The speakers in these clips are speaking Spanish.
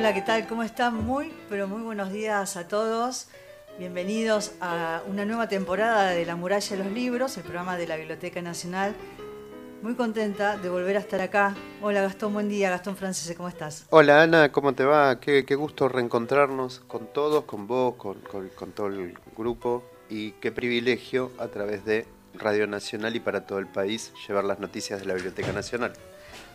Hola, ¿qué tal? ¿Cómo están? Muy, pero muy buenos días a todos. Bienvenidos a una nueva temporada de La Muralla de los Libros, el programa de la Biblioteca Nacional. Muy contenta de volver a estar acá. Hola Gastón, buen día. Gastón Francese, ¿cómo estás? Hola Ana, ¿cómo te va? Qué, gusto reencontrarnos con todos, con vos, con, con todo el grupo y qué privilegio a través de Radio Nacional y para todo el país llevar las noticias de la Biblioteca Nacional.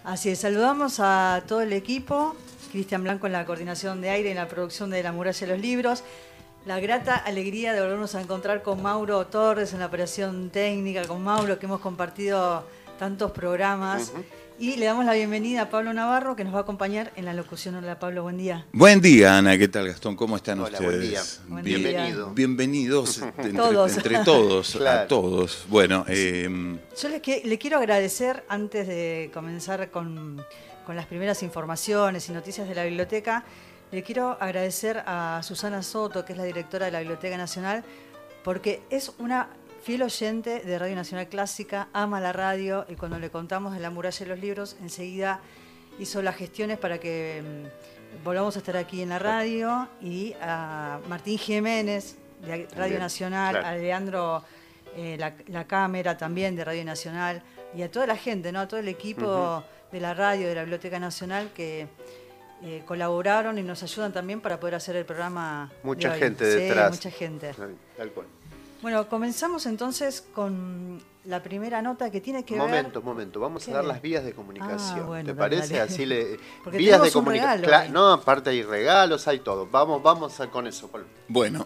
Así es, saludamos a todo el equipo, Cristian Blanco en la coordinación de aire en la producción de La Muralla de los Libros, la grata alegría de volvernos a encontrar con Mauro Torres en la operación técnica, con Mauro que hemos compartido tantos programas. Y le damos la bienvenida a Pablo Navarro, que nos va a acompañar en la locución. Hola Pablo, buen día. Buen día, Ana. ¿Qué tal, Gastón? ¿Cómo están ustedes? Buen día. Bienvenido. Bienvenidos entre todos, entre todos a todos. Bueno, eh, yo le, le, quiero agradecer, antes de comenzar con, con las primeras informaciones y noticias de la biblioteca, le quiero agradecer a Susana Soto, que es la directora de la Biblioteca Nacional, porque es una fiel oyente de Radio Nacional Clásica, ama la radio y cuando le contamos de la muralla de los libros, enseguida hizo las gestiones para que mm, volvamos a estar aquí en la radio y a Martín Jiménez de Radio Nacional, a Leandro eh, la, Cámara también de Radio Nacional y a toda la gente, ¿no? a todo el equipo de la radio, de la Biblioteca Nacional que eh, colaboraron y nos ayudan también para poder hacer el programa. Mucha gente detrás. mucha gente. Tal cual. Bueno, comenzamos entonces con la primera nota que tiene que ver. Momento, momento, vamos a dar las vías de comunicación. Ah, ¿Te parece? Así le. vías de comunicación. No, aparte hay regalos, hay todo. Vamos, vamos con eso, Bueno,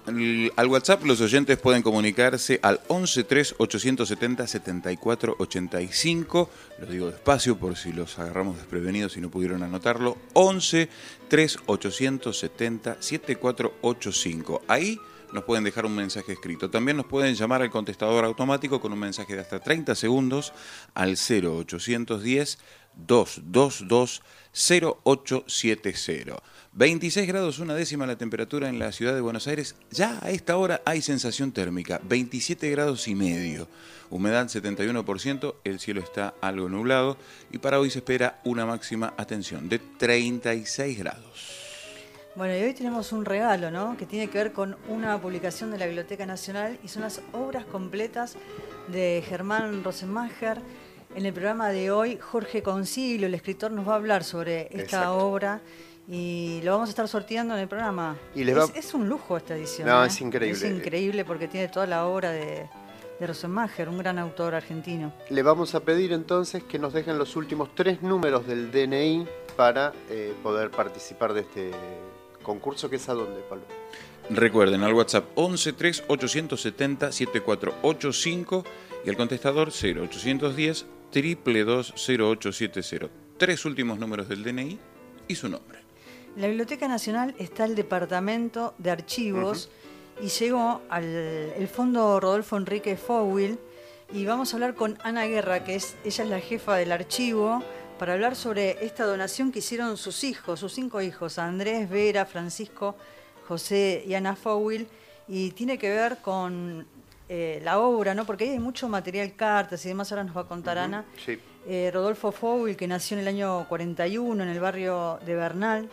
al WhatsApp los oyentes pueden comunicarse al 11 3 870 74 85. Lo digo despacio por si los agarramos desprevenidos y no pudieron anotarlo. 11 3 870 7485. Ahí nos pueden dejar un mensaje escrito. También nos pueden llamar al contestador automático con un mensaje de hasta 30 segundos al 0810 222 0870. 26 grados una décima la temperatura en la ciudad de Buenos Aires. Ya a esta hora hay sensación térmica, 27 grados y medio. Humedad 71%, el cielo está algo nublado y para hoy se espera una máxima, atención, de 36 grados. Bueno, y hoy tenemos un regalo, ¿no? Que tiene que ver con una publicación de la Biblioteca Nacional y son las obras completas de Germán Rosenmacher. En el programa de hoy, Jorge Concilio, el escritor, nos va a hablar sobre esta obra y lo vamos a estar sorteando en el programa. es, un lujo esta edición. No, ¿eh? es increíble. Es increíble porque tiene toda la obra de, de Rosenmacher, un gran autor argentino. Le vamos a pedir entonces que nos dejen los últimos tres números del DNI para eh, poder participar de este concurso que es a dónde, Pablo. Recuerden al WhatsApp 11 3 870 7485 y al contestador 0810 2220870. Tres últimos números del DNI y su nombre. En la Biblioteca Nacional está el Departamento de Archivos y llegó al el Fondo Rodolfo Enrique Fowil y vamos a hablar con Ana Guerra, que es ella es la jefa del archivo para hablar sobre esta donación que hicieron sus hijos, sus cinco hijos, Andrés, Vera, Francisco, José y Ana Fowil, y tiene que ver con eh, la obra, ¿no? Porque ahí hay mucho material, cartas y demás, ahora nos va a contar Ana. Eh, Rodolfo Fowil, que nació en el año 41 en el barrio de Bernal,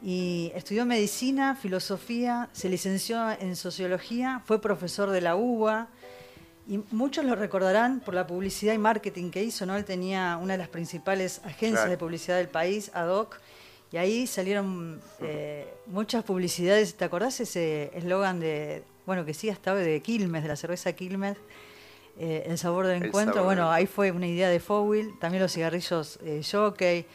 y estudió medicina, filosofía, se licenció en sociología, fue profesor de la UBA, y muchos lo recordarán por la publicidad y marketing que hizo, ¿no? Él tenía una de las principales agencias de publicidad del país, ADOC, y ahí salieron eh, muchas publicidades. ¿Te acordás ese eslogan de, bueno, que sí hasta hoy, de Quilmes, de la cerveza Quilmes? Eh, el sabor del encuentro. bueno, ahí fue una idea de Fowil, también los cigarrillos eh, Jockey.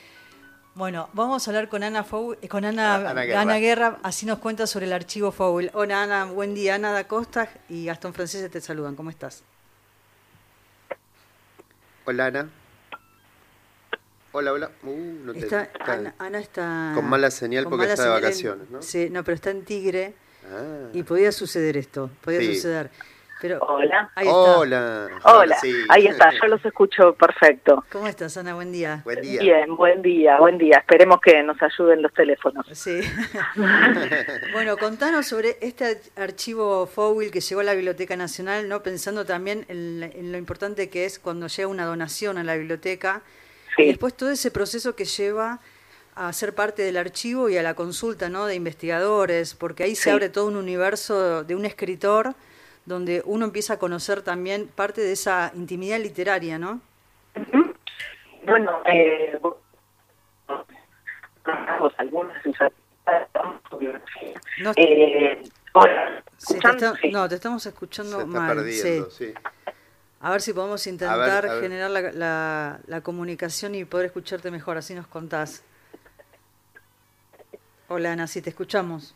Bueno, vamos a hablar con Ana eh, con Ana, Ana, Guerra. así nos cuenta sobre el archivo Fowl. Hola Ana, buen día. Ana da Costa y Gastón Francese te saludan. ¿Cómo estás? Hola Ana. Hola, hola. Uh, Ana, está con mala señal porque está de vacaciones, ¿no? Sí, no, pero está en Tigre ah. y podía suceder esto, podía suceder. Hola. Hola. Hola. Ahí está, yo los escucho perfecto. ¿Cómo estás, Ana? Buen día. Buen día. Bien, buen día, buen día. Esperemos que nos ayuden los teléfonos. Sí. bueno, contanos sobre este archivo FOWIL que llegó a la Biblioteca Nacional, no pensando también en, lo importante que es cuando llega una donación a la biblioteca. Y después todo ese proceso que lleva a ser parte del archivo y a la consulta ¿no? de investigadores, porque ahí se abre todo un universo de un escritor donde uno empieza a conocer también parte de esa intimidad literaria, ¿no? Bueno, eh, algunas no, eh, no, te estamos escuchando mal. sí. A ver si podemos intentar generar la, la, comunicación y poder escucharte mejor, así nos contás. Hola Ana, si te escuchamos.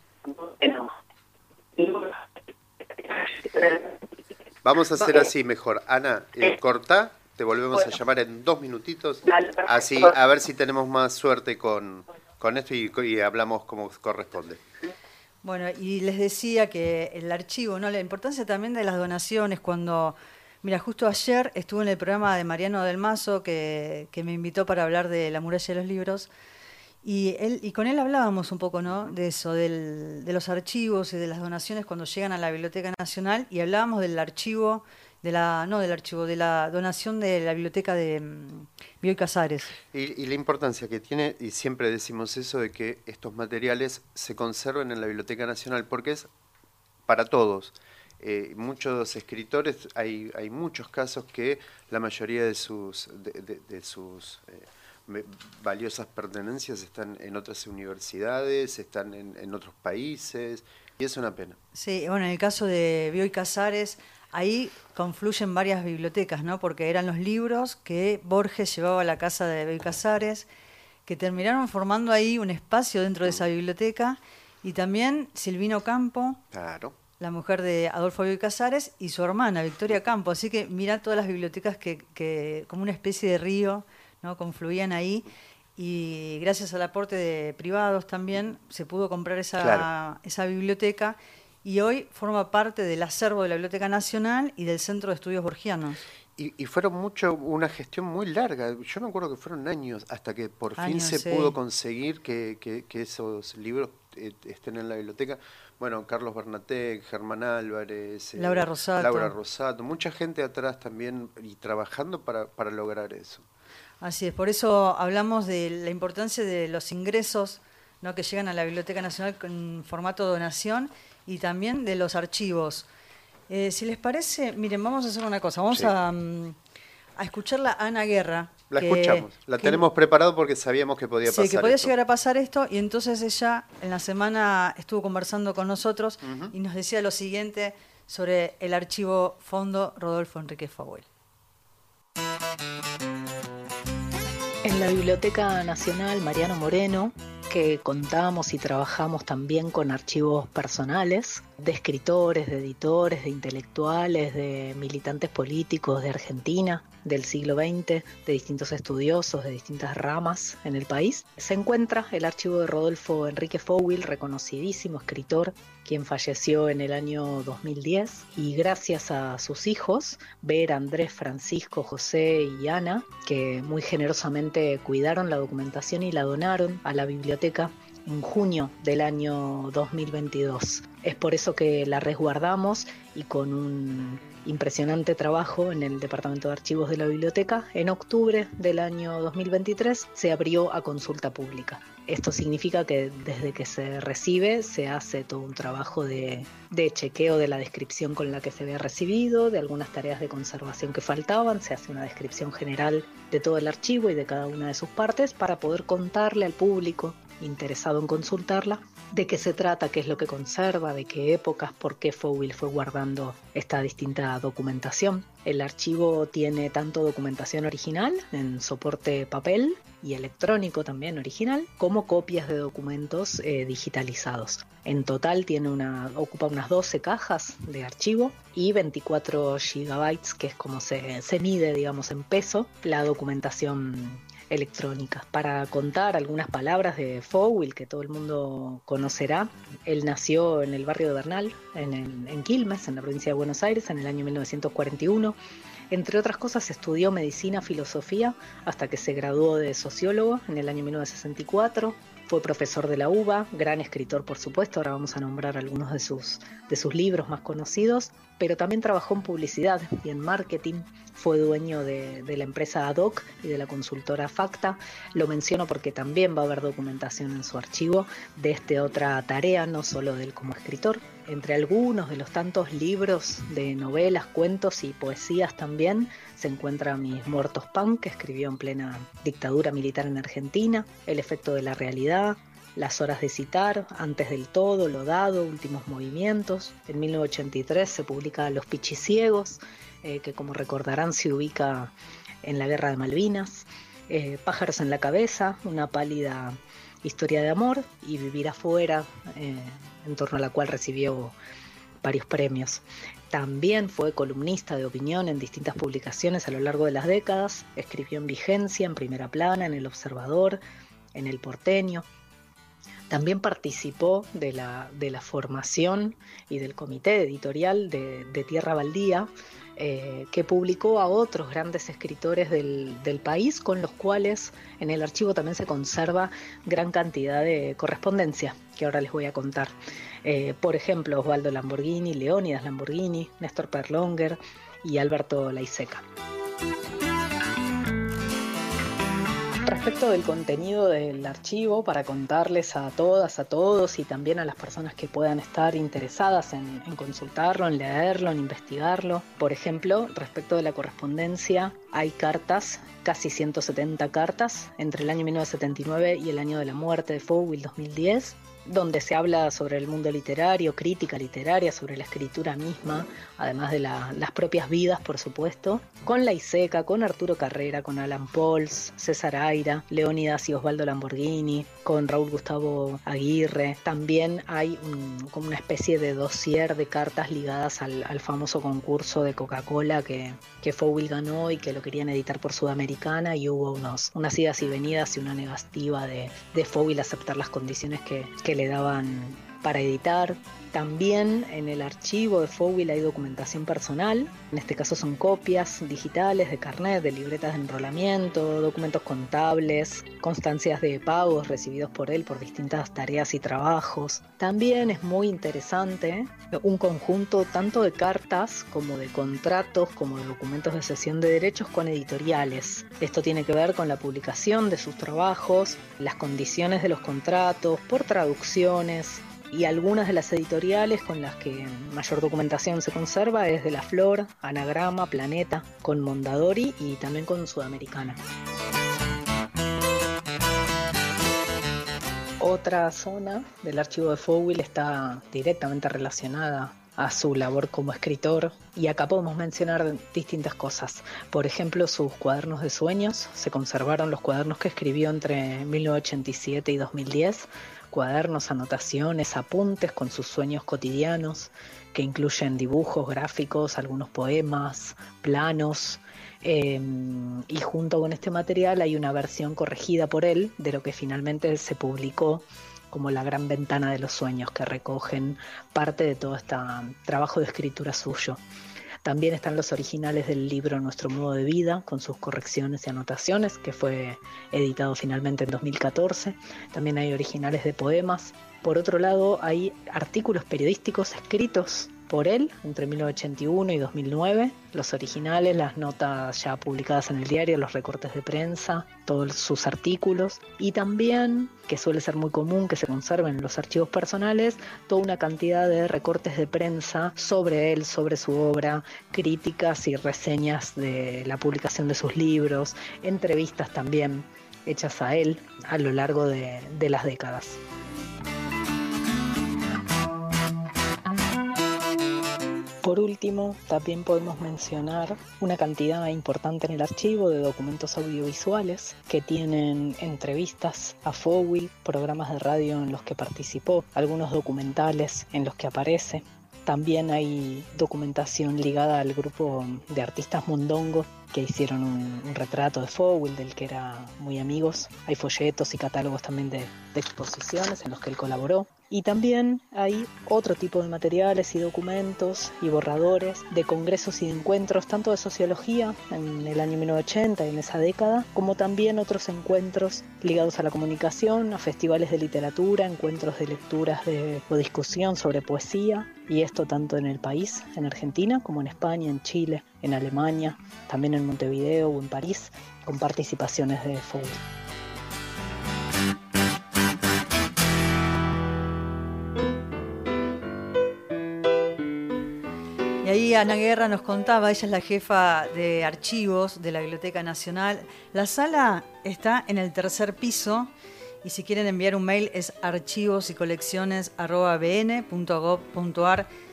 Vamos a hacer así mejor. Ana, eh, corta, te volvemos a llamar en dos minutitos. Así, a ver si tenemos más suerte con, con esto y, y hablamos como corresponde. Bueno, y les decía que el archivo, ¿no? La importancia también de las donaciones cuando Mira, justo ayer estuve en el programa de Mariano del Mazo que, me invitó para hablar de la muralla de los libros y, él, y con él hablábamos un poco ¿no? de eso, de los archivos y de las donaciones cuando llegan a la Biblioteca Nacional y hablábamos del archivo, de la, no del archivo, de la donación de la biblioteca de um, Bioy Casares. Y, y, la importancia que tiene, y siempre decimos eso, de que estos materiales se conserven en la Biblioteca Nacional, porque es para todos. Eh, muchos escritores, hay, hay muchos casos que la mayoría de sus, de, sus eh, valiosas pertenencias están en otras universidades, están en, otros países, y es una pena. Sí, bueno, en el caso de Bioy Casares, ahí confluyen varias bibliotecas, ¿no? Porque eran los libros que Borges llevaba a la casa de Bioy Casares, que terminaron formando ahí un espacio dentro de esa biblioteca, y también Silvino Campo. Claro la mujer de Adolfo Bioy Casares, y su hermana, Victoria Campo. Así que mira todas las bibliotecas que, que como una especie de río, ¿no? confluían ahí. Y gracias al aporte de privados también se pudo comprar esa, esa biblioteca y hoy forma parte del acervo de la Biblioteca Nacional y del Centro de Estudios Borgianos. Y, y, fueron mucho, una gestión muy larga. Yo me acuerdo que fueron años hasta que por fin se pudo conseguir que, que, que esos libros eh, estén en la biblioteca bueno, Carlos Bernatec, Germán Álvarez, eh, Laura Rosato. Laura Rosato, mucha gente atrás también y trabajando para, para lograr eso. Así es, por eso hablamos de la importancia de los ingresos ¿no? que llegan a la Biblioteca Nacional con formato donación y también de los archivos. Eh, si les parece, miren, vamos a hacer una cosa, vamos a, mm, a escuchar la Ana Guerra, la escuchamos, la tenemos preparado porque sabíamos que podía pasar. Sí, que podía llegar a pasar esto y entonces ella en la semana estuvo conversando con nosotros y nos decía lo siguiente sobre el archivo Fondo Rodolfo Enrique Fawel. En la Biblioteca Nacional Mariano Moreno que contamos y trabajamos también con archivos personales de escritores, de editores, de intelectuales, de militantes políticos de Argentina del siglo XX, de distintos estudiosos de distintas ramas en el país. Se encuentra el archivo de Rodolfo Enrique Fowil, reconocidísimo escritor, quien falleció en el año 2010, y gracias a sus hijos, Ver, Andrés, Francisco, José y Ana, que muy generosamente cuidaron la documentación y la donaron a la biblioteca en junio del año 2022. Es por eso que la resguardamos y con un impresionante trabajo en el Departamento de Archivos de la Biblioteca, en octubre del año 2023 se abrió a consulta pública. Esto significa que desde que se recibe se hace todo un trabajo de, de, chequeo de la descripción con la que se había recibido, de algunas tareas de conservación que faltaban, se hace una descripción general de todo el archivo y de cada una de sus partes para poder contarle al público interesado en consultarla, de qué se trata, qué es lo que conserva, de qué épocas, por qué Fowil fue guardando esta distinta documentación. El archivo tiene tanto documentación original en soporte papel y electrónico también original, como copias de documentos eh, digitalizados. En total tiene una, ocupa unas 12 cajas de archivo y 24 gigabytes, que es como se, se mide, digamos, en peso, la documentación electrónicas. Para contar algunas palabras de Fowil, que todo el mundo conocerá, él nació en el barrio de Bernal, en, Quilmes, en la provincia de Buenos Aires, en el año 1941. Entre otras cosas, estudió medicina, filosofía, hasta que se graduó de sociólogo en el año 1964 Fue profesor de la UBA, gran escritor por supuesto, ahora vamos a nombrar algunos de sus, de sus libros más conocidos, pero también trabajó en publicidad y en marketing, fue dueño de, la empresa ADOC y de la consultora Facta. Lo menciono porque también va a haber documentación en su archivo de esta otra tarea, no solo de él como escritor. Entre algunos de los tantos libros de novelas, cuentos y poesías también se encuentra Mis Muertos Pan, que escribió en plena dictadura militar en Argentina, El efecto de la realidad, Las horas de citar, Antes del todo, Lo dado, Últimos movimientos. En 1983 se publica Los Pichiciegos, eh, que como recordarán se ubica en la Guerra de Malvinas. Eh, Pájaros en la cabeza, una pálida historia de amor y Vivir afuera, eh, en torno a la cual recibió varios premios. También fue columnista de opinión en distintas publicaciones a lo largo de las décadas, escribió en Vigencia, en Primera Plana, en El Observador, en El Porteño. También participó de la, de la formación y del comité editorial de, Tierra Baldía, eh, que publicó a otros grandes escritores del, del, país, con los cuales en el archivo también se conserva gran cantidad de correspondencia, que ahora les voy a contar. Eh, por ejemplo, Osvaldo Lamborghini, Leónidas Lamborghini, Néstor Perlonger y Alberto Laiseca. Respecto del contenido del archivo, para contarles a todas, a todos y también a las personas que puedan estar interesadas en, consultarlo, en leerlo, en investigarlo. Por ejemplo, respecto de la correspondencia, hay cartas, casi 170 cartas, entre el año 1979 y el año de la muerte de Fowell 2010, donde se habla sobre el mundo literario, crítica literaria, sobre la escritura misma, además de la, las propias vidas, por supuesto, con la Iseca, con Arturo Carrera, con Alan Pauls, César Aira, Leónidas y Osvaldo Lamborghini, con Raúl Gustavo Aguirre. También hay un, como una especie de dossier de cartas ligadas al, al famoso concurso de Coca-Cola que, que Fowell ganó y que lo querían editar por Sudamericana y hubo unos, unas idas y venidas y una negativa de, de Fowell aceptar las condiciones que, que le daban para editar. También en el archivo de Fowell hay documentación personal, en este caso son copias digitales de carnet, de libretas de enrolamiento, documentos contables, constancias de pagos recibidos por él por distintas tareas y trabajos. También es muy interesante un conjunto tanto de cartas como de contratos, como de documentos de cesión de derechos con editoriales. Esto tiene que ver con la publicación de sus trabajos, las condiciones de los contratos, por traducciones, y algunas de las editoriales con las que mayor documentación se conserva es de La Flor, Anagrama, Planeta, con Mondadori y también con Sudamericana. Otra zona del archivo de Fowell está directamente relacionada a su labor como escritor y acá podemos mencionar distintas cosas. Por ejemplo, sus cuadernos de sueños, se conservaron los cuadernos que escribió entre 1987 y 2010 cuadernos, anotaciones, apuntes con sus sueños cotidianos, que incluyen dibujos, gráficos, algunos poemas, planos. Eh, y junto con este material hay una versión corregida por él de lo que finalmente se publicó como la gran ventana de los sueños, que recogen parte de todo este trabajo de escritura suyo. También están los originales del libro Nuestro modo de vida, con sus correcciones y anotaciones, que fue editado finalmente en 2014. También hay originales de poemas. Por otro lado, hay artículos periodísticos escritos por él entre 1981 y 2009, los originales, las notas ya publicadas en el diario, los recortes de prensa, todos sus artículos y también, que suele ser muy común que se conserven en los archivos personales, toda una cantidad de recortes de prensa sobre él, sobre su obra, críticas y reseñas de la publicación de sus libros, entrevistas también hechas a él a lo largo de, de las décadas. Por último, también podemos mencionar una cantidad importante en el archivo de documentos audiovisuales que tienen entrevistas a Fowell, programas de radio en los que participó, algunos documentales en los que aparece. También hay documentación ligada al grupo de artistas mondongos que hicieron un, retrato de Fowell, del que era muy amigos. Hay folletos y catálogos también de, de exposiciones en los que él colaboró. Y también hay otro tipo de materiales y documentos y borradores de congresos y de encuentros, tanto de sociología en el año 1980 y en esa década, como también otros encuentros ligados a la comunicación, a festivales de literatura, encuentros de lecturas de, o discusión sobre poesía, y esto tanto en el país, en Argentina, como en España, en Chile, en Alemania, también en Montevideo o en París, con participaciones de FOU. Ana Guerra nos contaba, ella es la jefa de archivos de la Biblioteca Nacional. La sala está en el tercer piso y si quieren enviar un mail es archivos y colecciones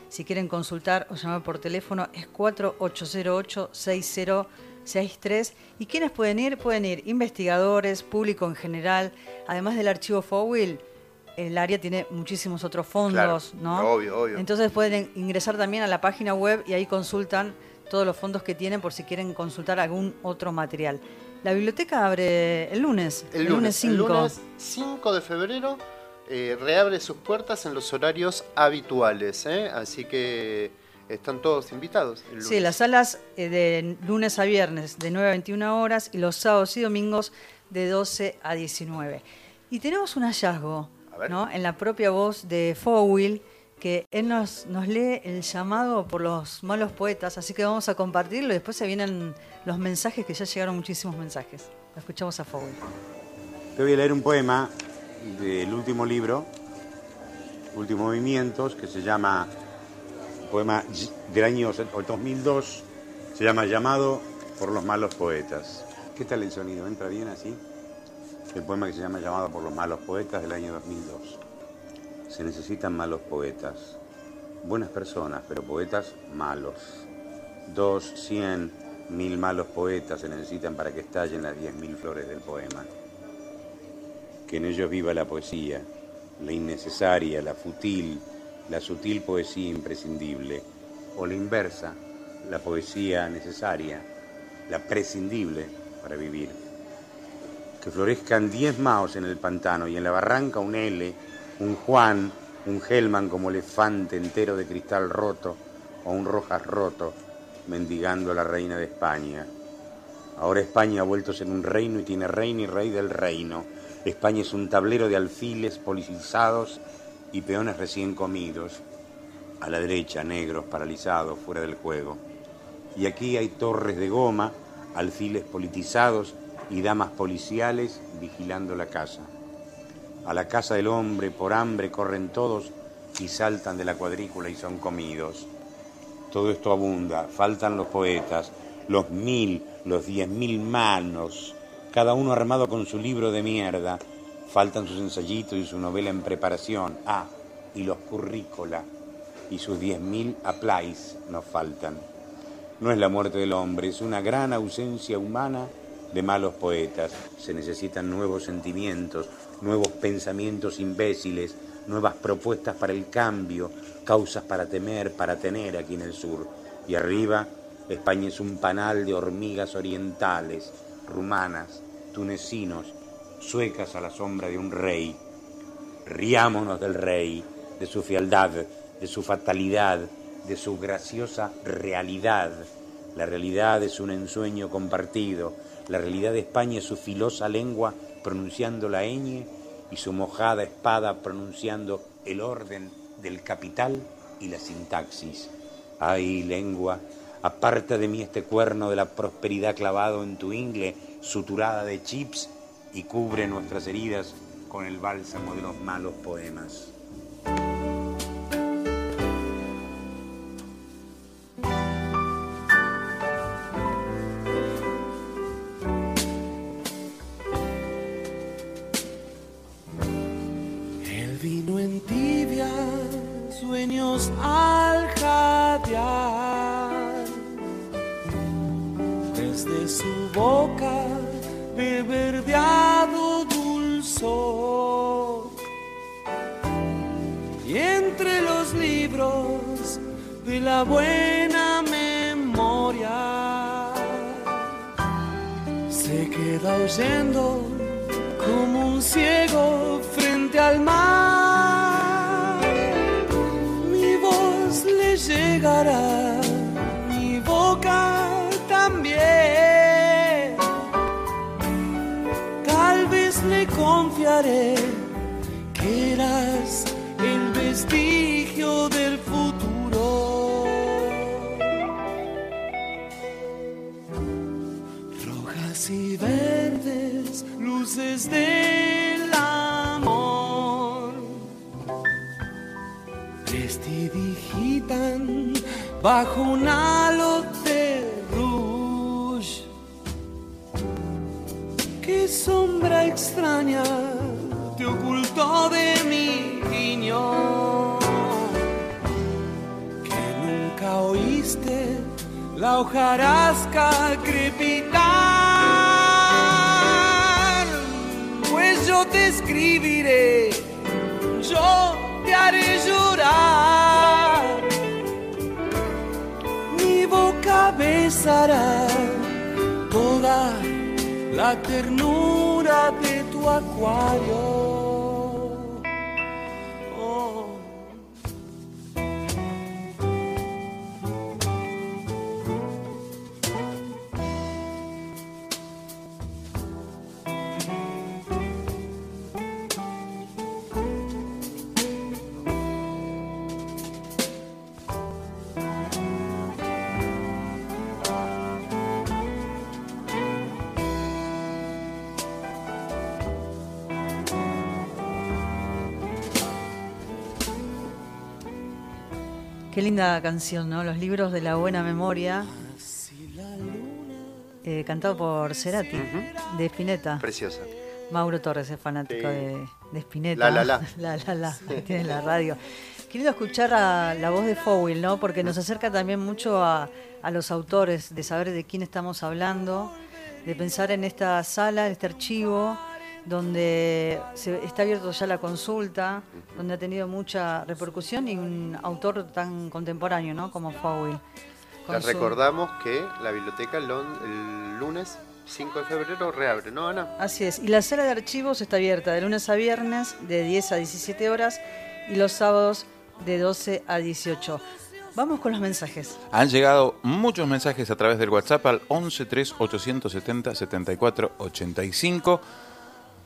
Si quieren consultar o llamar por teléfono es 4808-6063. ¿Y quiénes pueden ir? Pueden ir investigadores, público en general, además del archivo FOWIL el área tiene muchísimos otros fondos, ¿no? Obvio, obvio. Entonces pueden ingresar también a la página web y ahí consultan todos los fondos que tienen por si quieren consultar algún otro material. La biblioteca abre el lunes, el, lunes 5. El lunes 5 de febrero eh, reabre sus puertas en los horarios habituales, ¿eh? así que están todos invitados. Sí, las salas eh, de lunes a viernes de 9 a 21 horas y los sábados y domingos de 12 a 19. Y tenemos un hallazgo en la propia voz de Fowell, que él nos, nos lee el llamado por los malos poetas, así que vamos a compartirlo y después se vienen los mensajes, que ya llegaron muchísimos mensajes. Lo escuchamos a Fowell. Te voy a leer un poema del último libro, Últimos Movimientos, que se llama, poema del año 2002, se llama Llamado por los malos poetas. ¿Qué tal el sonido? ¿Entra bien así? El poema que se llama Llamado por los malos poetas del año 2002. Se necesitan malos poetas, buenas personas, pero poetas malos. Dos, cien, mil malos poetas se necesitan para que estallen las diez mil flores del poema. Que en ellos viva la poesía, la innecesaria, la futil, la sutil poesía imprescindible, o la inversa, la poesía necesaria, la prescindible para vivir que florezcan diez maos en el pantano y en la barranca un L, un Juan, un Gelman como elefante entero de cristal roto o un Rojas roto mendigando a la reina de España. Ahora España ha vuelto ser un reino y tiene reina y rey del reino. España es un tablero de alfiles politizados y peones recién comidos. A la derecha, negros, paralizados, fuera del juego. Y aquí hay torres de goma, alfiles politizados y damas policiales vigilando la casa. A la casa del hombre por hambre corren todos y saltan de la cuadrícula y son comidos. Todo esto abunda, faltan los poetas, los mil, los diez mil manos, cada uno armado con su libro de mierda, faltan sus ensayitos y su novela en preparación, ah, y los currícola, y sus diez mil applies nos faltan. No es la muerte del hombre, es una gran ausencia humana de malos poetas. Se necesitan nuevos sentimientos, nuevos pensamientos imbéciles, nuevas propuestas para el cambio, causas para temer, para tener aquí en el sur. Y arriba, España es un panal de hormigas orientales, rumanas, tunecinos, suecas a la sombra de un rey. Riámonos del rey, de su fialdad, de su fatalidad, de su graciosa realidad. La realidad es un ensueño compartido, la realidad de España es su filosa lengua pronunciando la ñ y su mojada espada pronunciando el orden del capital y la sintaxis. Ay, lengua, aparta de mí este cuerno de la prosperidad clavado en tu ingle, suturada de chips, y cubre nuestras heridas con el bálsamo de los malos poemas. Linda canción, ¿no? Los libros de la buena memoria. eh, cantado por Cerati, de Spinetta. Preciosa. Mauro Torres es fanático Sí. de, de Spinetta. La, la, la. la, la, la, tiene la radio. Qué lindo escuchar a la voz de Fowell, ¿no? Porque nos acerca también mucho a, a los autores, de saber de quién estamos hablando, de pensar en esta sala, en este archivo, donde se, está abierto ya la consulta, donde ha tenido mucha repercusión y un autor tan contemporáneo, ¿no? Como Fowell. Les su- recordamos que la biblioteca el, lunes 5 de febrero reabre, ¿no, Ana? Así es. Y la sala de archivos está abierta de lunes a viernes de 10 a 17 horas y los sábados de 12 a 18. Vamos con los mensajes. Han llegado muchos mensajes a través del WhatsApp al 11 3 870 74 85.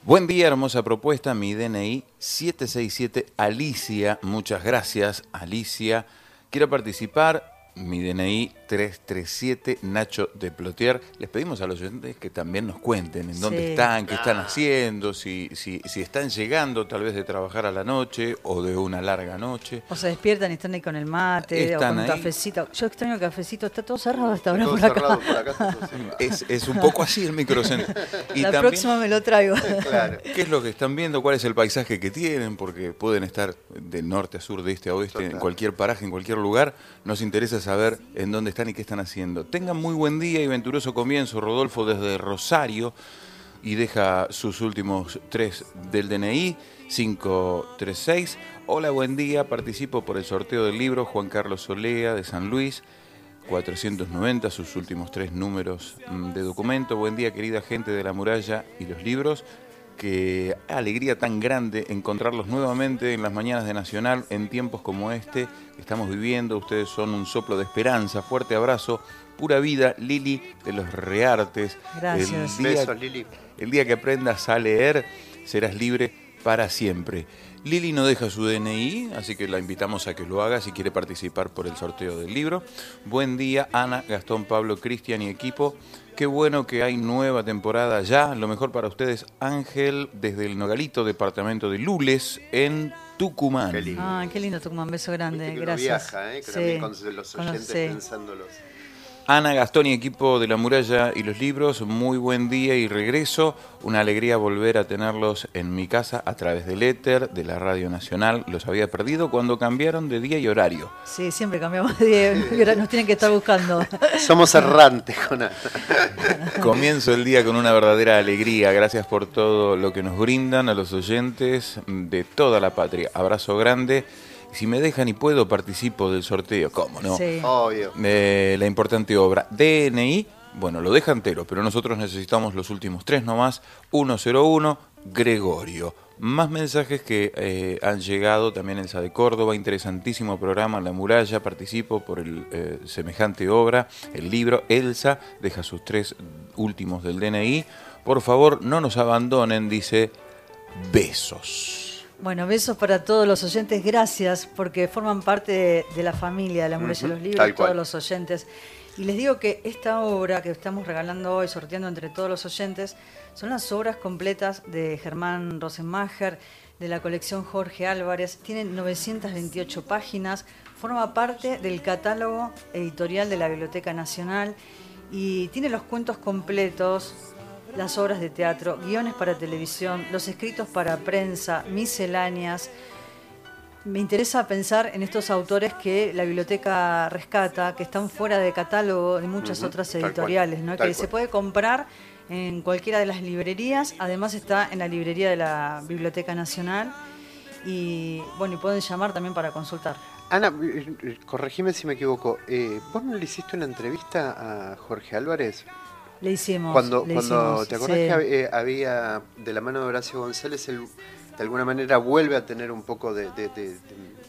Buen día, hermosa propuesta. Mi DNI 767 Alicia. Muchas gracias, Alicia. Quiero participar. Mi DNI 337 Nacho de Plotier. Les pedimos a los oyentes que también nos cuenten en dónde Sí. están, qué están haciendo, si, si, si están llegando tal vez de trabajar a la noche o de una larga noche. O se despiertan y están ahí con el mate Están o con un cafecito. Yo extraño el cafecito, está todo cerrado hasta ahora Todo por acá. cerrado por acá. Es, es un poco así el microcentro. Y la también, próxima me lo traigo. Claro. ¿Qué es lo que están viendo? ¿Cuál es el paisaje que tienen? Porque pueden estar de norte a sur, de este a oeste, en cualquier paraje, en cualquier lugar. Nos interesa saber en dónde están y qué están haciendo. Tengan muy buen día y venturoso comienzo. Rodolfo desde Rosario y deja sus últimos tres del DNI. 536. Hola, buen día. Participo por el sorteo del libro Juan Carlos Solea de San Luis. 490, sus últimos tres números mm, de documento. Buen día, querida gente de la muralla y los libros. Qué alegría tan grande encontrarlos nuevamente en las mañanas de Nacional en tiempos como este que estamos viviendo. Ustedes son un soplo de esperanza. Fuerte abrazo. Pura vida, Lili de los Reartes. Gracias. El día, Besos, Lili. el día que aprendas a leer, serás libre para siempre. Lili no deja su DNI, así que la invitamos a que lo haga si quiere participar por el sorteo del libro. Buen día, Ana, Gastón, Pablo, Cristian y equipo. Qué bueno que hay nueva temporada ya. Lo mejor para ustedes, Ángel, desde el Nogalito, departamento de Lules, en Tucumán. Qué lindo. Ah, qué lindo, Tucumán. Beso grande. Viste que uno Gracias. viaja, ¿eh? Que Sí, también con los oyentes conocí. pensándolos. Ana Gastón y equipo de La Muralla y los Libros, muy buen día y regreso. Una alegría volver a tenerlos en mi casa a través del éter, de la Radio Nacional. Los había perdido cuando cambiaron de día y horario. Sí, siempre cambiamos de día y ahora nos tienen que estar buscando. Somos errantes con Ana. Comienzo el día con una verdadera alegría. Gracias por todo lo que nos brindan a los oyentes de toda la patria. Abrazo grande. Si me dejan y puedo, participo del sorteo. ¿Cómo no? Sí. Obvio. la importante obra DNI, bueno, lo deja entero, pero nosotros necesitamos los últimos tres nomás. 101, Gregorio. Más mensajes que eh, han llegado, también Elsa de Córdoba, interesantísimo programa, La Muralla, participo por el eh, semejante obra, el libro, Elsa deja sus tres últimos del DNI, por favor no nos abandonen, dice, besos. Bueno, besos para todos los oyentes, gracias porque forman parte de, de la familia de la Muralla de los Libros, todos los oyentes. Y les digo que esta obra que estamos regalando hoy, sorteando entre todos los oyentes, son las obras completas de Germán Rosenmacher, de la colección Jorge Álvarez. Tienen 928 páginas, forma parte del catálogo editorial de la Biblioteca Nacional y tiene los cuentos completos, las obras de teatro, guiones para televisión, los escritos para prensa, misceláneas. Me interesa pensar en estos autores que la biblioteca rescata, que están fuera de catálogo de muchas otras cual, editoriales, ¿no? que se puede comprar en cualquiera de las librerías, además está en la librería de la Biblioteca Nacional y bueno, y pueden llamar también para consultar. Ana, eh, eh, corregime si me equivoco. eh, ¿Vos no le hiciste una entrevista a Jorge Álvarez? Le hicimos. Cuando, le cuando hicimos, ¿te acordás sí. que eh, había, de la mano de Horacio González, él de alguna manera vuelve a tener un poco de... de- de- de-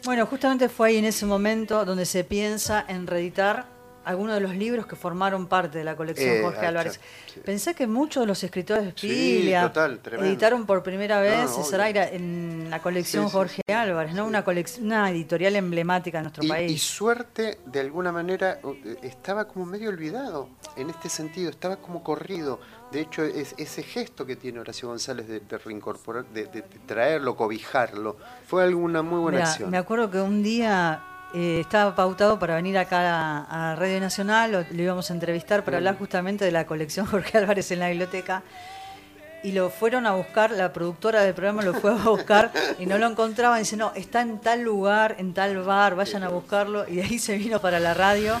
Bueno, justamente fue ahí en ese momento donde se piensa en reeditar algunos de los libros que formaron parte de la colección Eh, Jorge ah, Álvarez. sí. Pensé que muchos de los escritores de Sí, tremendo. editaron por primera vez No. Zaira en la colección Sí, Jorge Álvarez, ¿no? Una, una editorial emblemática de nuestro Y, y país. suerte, de alguna manera, eh, estaba como medio olvidado en este sentido, estaba como corrido. De hecho, es, ese gesto que tiene Horacio González de, de reincorporar, de, de- de traerlo, cobijarlo, fue alguna muy buena acción. me acuerdo que un día eh, estaba pautado para venir acá a, a Radio Nacional, lo, lo íbamos a entrevistar para Mm. hablar justamente de la colección Jorge Álvarez en la biblioteca. Y lo fueron a buscar, la productora del programa lo fue a buscar y no lo encontraban. Dice, no, está en tal lugar, en tal bar, vayan a buscarlo. Y de ahí se vino para la radio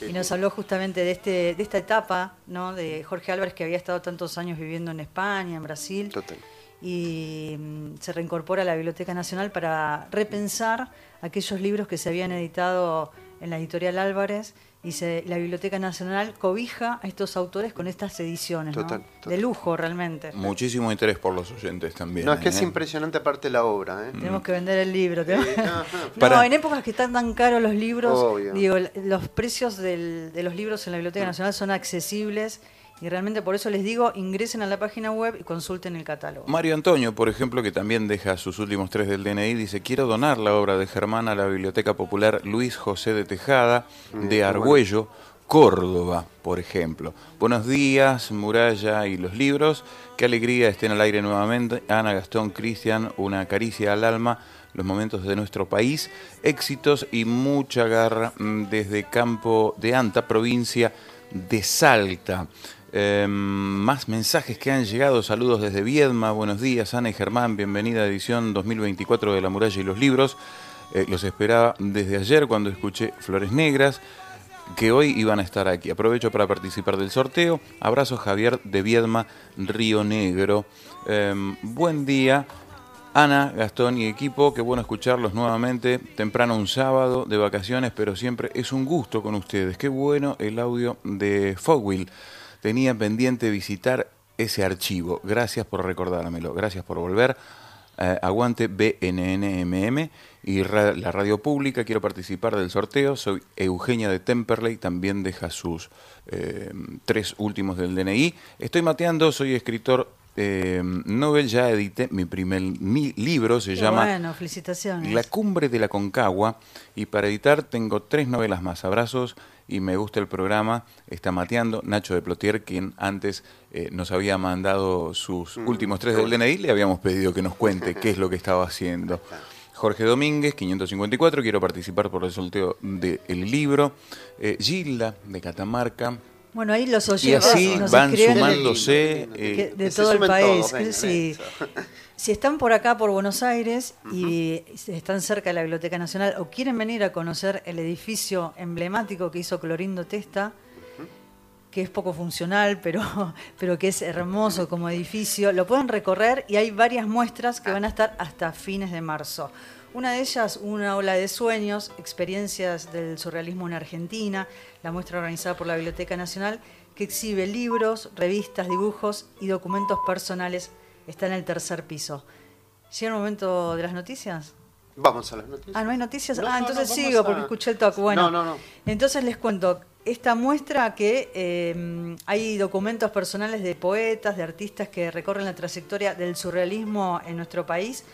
y nos habló justamente de, este, de esta etapa ¿no? de Jorge Álvarez que había estado tantos años viviendo en España, en Brasil Total. Y mm, se reincorpora a la Biblioteca Nacional para repensar aquellos libros que se habían editado en la editorial Álvarez y se- la Biblioteca Nacional cobija a estos autores con estas ediciones, ¿no? Total, de lujo realmente. Muchísimo interés por los oyentes también. No, es que es ¿eh? impresionante aparte la obra. ¿eh? Tenemos que vender el libro. tenemos- Eh. No, Para- en épocas que están tan caros los libros, Obvio. digo, los precios del- de los libros en la Biblioteca Nacional son accesibles y realmente por eso les digo, ingresen a la página web y consulten el catálogo. Mario Antonio, por ejemplo, que también deja sus últimos tres del DNI, dice, quiero donar la obra de Germán a la Biblioteca Popular Luis José de Tejada, Mm, de Argüello, Córdoba, por ejemplo. Buenos días, Muralla y los libros. Qué alegría estén al aire nuevamente. Ana Gastón, Cristian, una caricia al alma. Los momentos de nuestro país, éxitos y mucha garra mm, desde Campo de Anta, provincia de Salta. Eh, más mensajes que han llegado. Saludos desde Viedma. Buenos días, Ana y Germán. Bienvenida a edición 2024 de La Muralla y los Libros. Eh, los esperaba desde ayer cuando escuché Flores Negras, que hoy iban a estar aquí. Aprovecho para participar del sorteo. Abrazo Javier de Viedma, Río Negro. Eh, buen día. Ana, Gastón y equipo, qué bueno escucharlos nuevamente, temprano un sábado de vacaciones, pero siempre es un gusto con ustedes. Qué bueno el audio de Fogwill. Tenía pendiente visitar ese archivo. Gracias por recordármelo, gracias por volver. Eh, aguante BNNMM y ra- la radio pública. Quiero participar del sorteo. Soy Eugenia de Temperley, también deja sus eh, tres últimos del DNI. Estoy mateando, soy escritor eh, Nobel, ya edité mi primer mi libro, se Qué llama bueno, felicitaciones. La cumbre de la Concagua y para editar tengo tres novelas más. Abrazos y me gusta el programa. Está mateando Nacho de Plotier, quien antes eh, nos había mandado sus últimos tres del DNI. Le habíamos pedido que nos cuente qué es lo que estaba haciendo. Jorge Domínguez, 554, quiero participar por el sorteo del libro. Eh, Gilda, de Catamarca, Bueno, ahí los y oyentes así nos van sumándose. Eh, de todo el país. vengan, si, están por acá, por Buenos Aires, y están cerca de la Biblioteca Nacional o quieren venir a conocer el edificio emblemático que hizo Clorindo Testa, que es poco funcional, pero, pero que es hermoso como edificio, lo pueden recorrer y hay varias muestras que van a estar hasta fines de marzo. Una de ellas, una ola de sueños, experiencias del surrealismo en Argentina, la muestra organizada por la Biblioteca Nacional, que exhibe libros, revistas, dibujos y documentos personales. Está en el tercer piso. ¿Llega el momento de las noticias? Vamos a las noticias. Ah, ¿no hay noticias? No, ah, no, entonces no, sigo a- porque escuché el toque. Bueno, No, no, no. entonces les cuento. Esta muestra que eh, hay documentos personales de poetas, de artistas que recorren la trayectoria del surrealismo en nuestro país,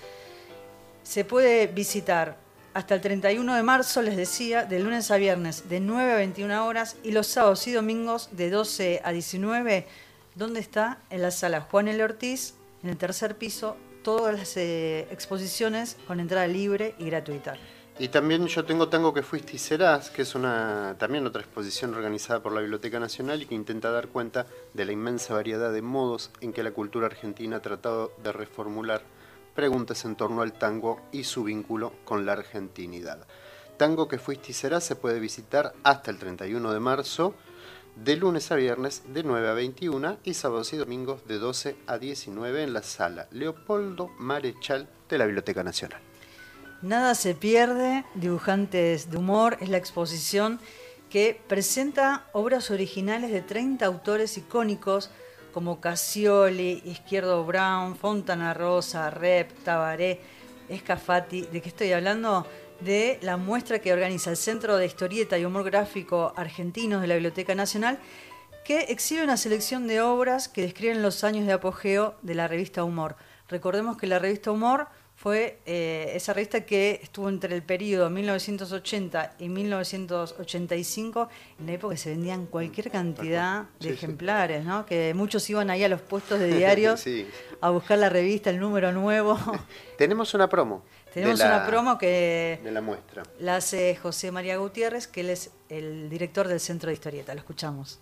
se puede visitar hasta el 31 de marzo, les decía, de lunes a viernes de 9 a 21 horas y los sábados y domingos de 12 a 19. ¿Dónde está? En la sala Juan L. Ortiz, en el tercer piso, todas las eh, exposiciones con entrada libre y gratuita. Y también yo tengo Tango que fuiste y serás, que es una también otra exposición organizada por la Biblioteca Nacional y que intenta dar cuenta de la inmensa variedad de modos en que la cultura argentina ha tratado de reformular preguntas en torno al tango y su vínculo con la argentinidad. Tango que fuiste y serás se puede visitar hasta el 31 de marzo, de lunes a viernes de 9 a 21 y sábados y domingos de 12 a 19 en la sala Leopoldo Marechal de la Biblioteca Nacional. Nada se pierde, dibujantes de humor, es la exposición que presenta obras originales de 30 autores icónicos como Cassioli, Izquierdo Brown, Fontana Rosa, Rep, Tabaré, Escafati. ¿De qué estoy hablando? De la muestra que organiza el Centro de Historieta y Humor Gráfico Argentinos de la Biblioteca Nacional, que exhibe una selección de obras que describen los años de apogeo de la revista Humor. Recordemos que la revista Humor fue eh, esa revista que estuvo entre el periodo 1980 y 1985, en la época que se vendían cualquier cantidad de Sí, sí. ejemplares, ¿no? que muchos iban ahí a los puestos de diarios Sí. a buscar la revista, el número nuevo. Tenemos una promo. Tenemos la- una promo que de la muestra. la hace José María Gutiérrez, que él es el director del Centro de Historieta. Lo escuchamos.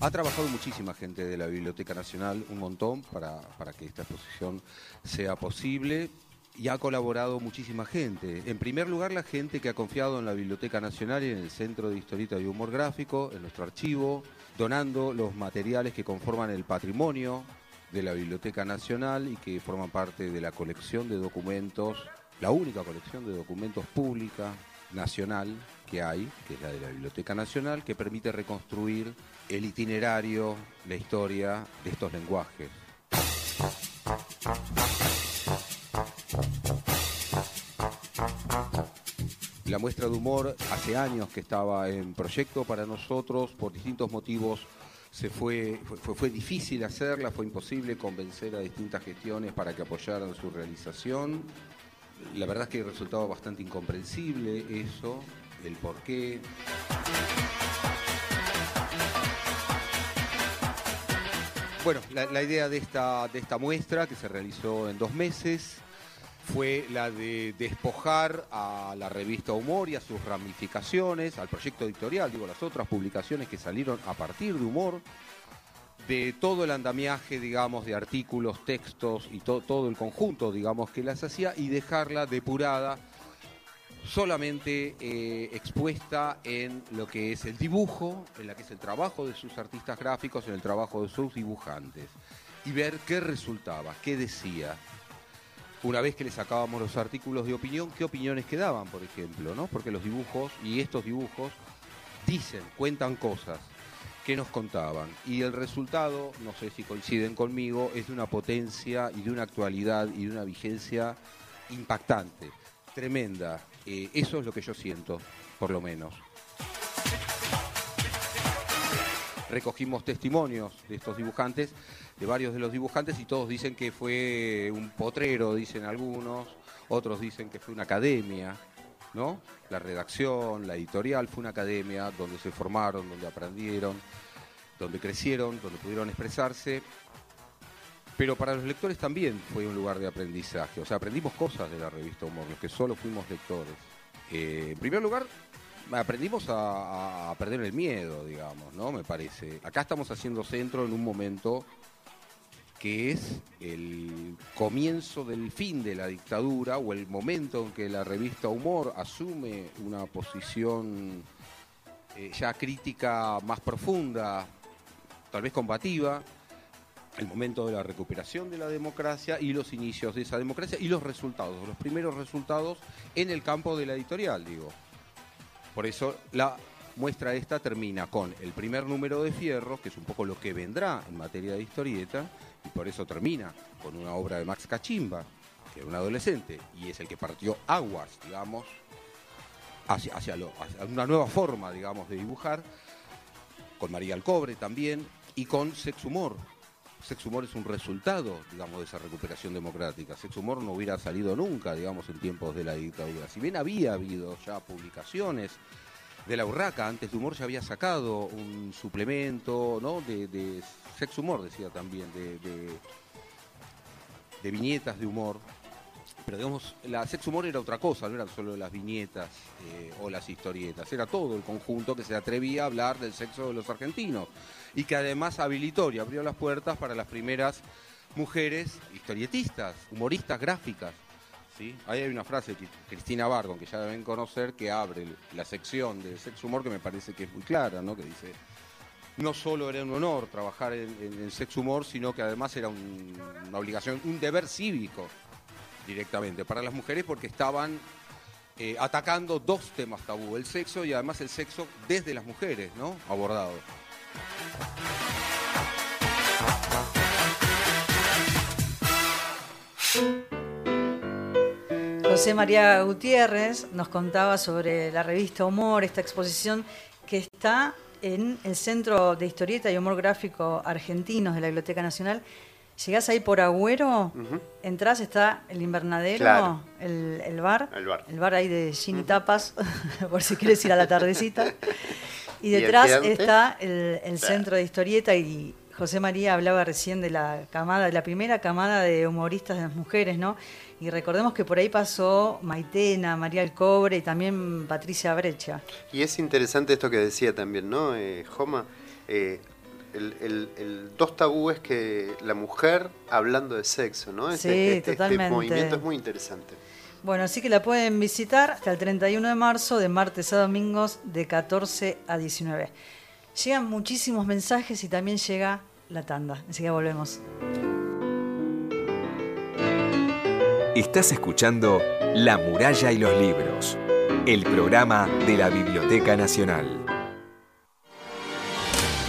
Ha trabajado muchísima gente de la Biblioteca Nacional, un montón, para, para que esta exposición sea posible. Y ha colaborado muchísima gente. En primer lugar, la gente que ha confiado en la Biblioteca Nacional y en el Centro de Historieta y Humor Gráfico, en nuestro archivo, donando los materiales que conforman el patrimonio de la Biblioteca Nacional y que forman parte de la colección de documentos, la única colección de documentos pública nacional que hay, que es la de la Biblioteca Nacional, que permite reconstruir el itinerario, la historia de estos lenguajes. La muestra de humor hace años que estaba en proyecto para nosotros, por distintos motivos se fue, fue, fue- difícil hacerla, fue imposible convencer a distintas gestiones para que apoyaran su realización. La verdad es que resultaba bastante incomprensible eso, el por qué. Bueno, la, la idea de esta, de esta muestra, que se realizó en dos meses, fue la de despojar a la revista Humor y a sus ramificaciones, al proyecto editorial, digo, las otras publicaciones que salieron a partir de Humor, de todo el andamiaje, digamos, de artículos, textos y to- todo el conjunto, digamos, que las hacía y dejarla depurada solamente eh, expuesta en lo que es el dibujo, en la que es el trabajo de sus artistas gráficos, en el trabajo de sus dibujantes, y ver qué resultaba, qué decía. Una vez que le sacábamos los artículos de opinión, qué opiniones quedaban, por ejemplo, ¿no? Porque los dibujos y estos dibujos dicen, cuentan cosas que nos contaban. Y el resultado, no sé si coinciden conmigo, es de una potencia y de una actualidad y de una vigencia impactante, tremenda. Eh, eso es lo que yo siento, por lo menos. Recogimos testimonios de estos dibujantes, de varios de los dibujantes, y todos dicen que fue un potrero, dicen algunos, otros dicen que fue una academia, ¿no? La redacción, la editorial fue una academia donde se formaron, donde aprendieron, donde crecieron, donde pudieron expresarse. Pero para los lectores también fue un lugar de aprendizaje. O sea, aprendimos cosas de la revista Humor, los que solo fuimos lectores. Eh, en primer lugar, aprendimos a, perder el miedo, digamos, ¿no? Me parece. Acá estamos haciendo centro en un momento que es el comienzo del fin de la dictadura o el momento en que la revista Humor asume una posición eh, ya crítica más profunda, tal vez combativa, el momento de la recuperación de la democracia y los inicios de esa democracia y los resultados, los primeros resultados en el campo de la editorial, digo. Por eso la muestra esta termina con el primer número de Fierro, que es un poco lo que vendrá en materia de historieta, y por eso termina con una obra de Max Cachimba, que era un adolescente, y es el que partió aguas, digamos, hacia, hacia una nueva forma, digamos, de dibujar, con María Alcobre también, y con Sex Humor. Sex Humor es un resultado, digamos, de esa recuperación democrática. Sex Humor no hubiera salido nunca, digamos, en tiempos de la dictadura. Si bien había habido ya publicaciones de la Urraca, antes de Humor ya había sacado un suplemento, ¿no? De, Sex Humor, decía también, de, de viñetas de humor. Pero digamos, la sex humor era otra cosa, no eran solo las viñetas eh, o las historietas, era todo el conjunto que se atrevía a hablar del sexo de los argentinos y que además habilitó y abrió las puertas para las primeras mujeres historietistas, humoristas gráficas. ¿sí? Ahí hay una frase de Cristina Bardon, que ya deben conocer, que abre la sección de sex humor que me parece que es muy clara, ¿no? que dice, no solo era un honor trabajar en, en el sex humor, sino que además era un- una obligación, un deber cívico directamente para las mujeres porque estaban eh, atacando dos temas tabú, el sexo y además el sexo desde las mujeres, ¿no? Abordado. José María Gutiérrez nos contaba sobre la revista Humor, esta exposición que está en el Centro de Historieta y Humor Gráfico Argentinos de la Biblioteca Nacional. Llegás ahí por Agüero, entrás, está el invernadero, Claro. el, el bar, El bar. el bar ahí de gin y tapas, por si quieres ir a la tardecita. Y ¿Y el detrás está el, el. Centro de Historieta y José María hablaba recién de la camada, de la primera camada de humoristas de las mujeres, ¿no? Y recordemos que por ahí pasó Maitena, María Alcobre y también Patricia Brecha. Y es interesante esto que decía también, ¿no, eh, Joma? Eh, el, el- el dos tabúes que la mujer hablando de sexo, ¿no? Sí, este, totalmente. movimiento es muy interesante. Bueno, así que la pueden visitar hasta el 31 de marzo, de martes a domingos, de 14 a 19. Llegan muchísimos mensajes y también llega la tanda. Enseguida volvemos. Estás escuchando La muralla y los libros, el programa de la Biblioteca Nacional.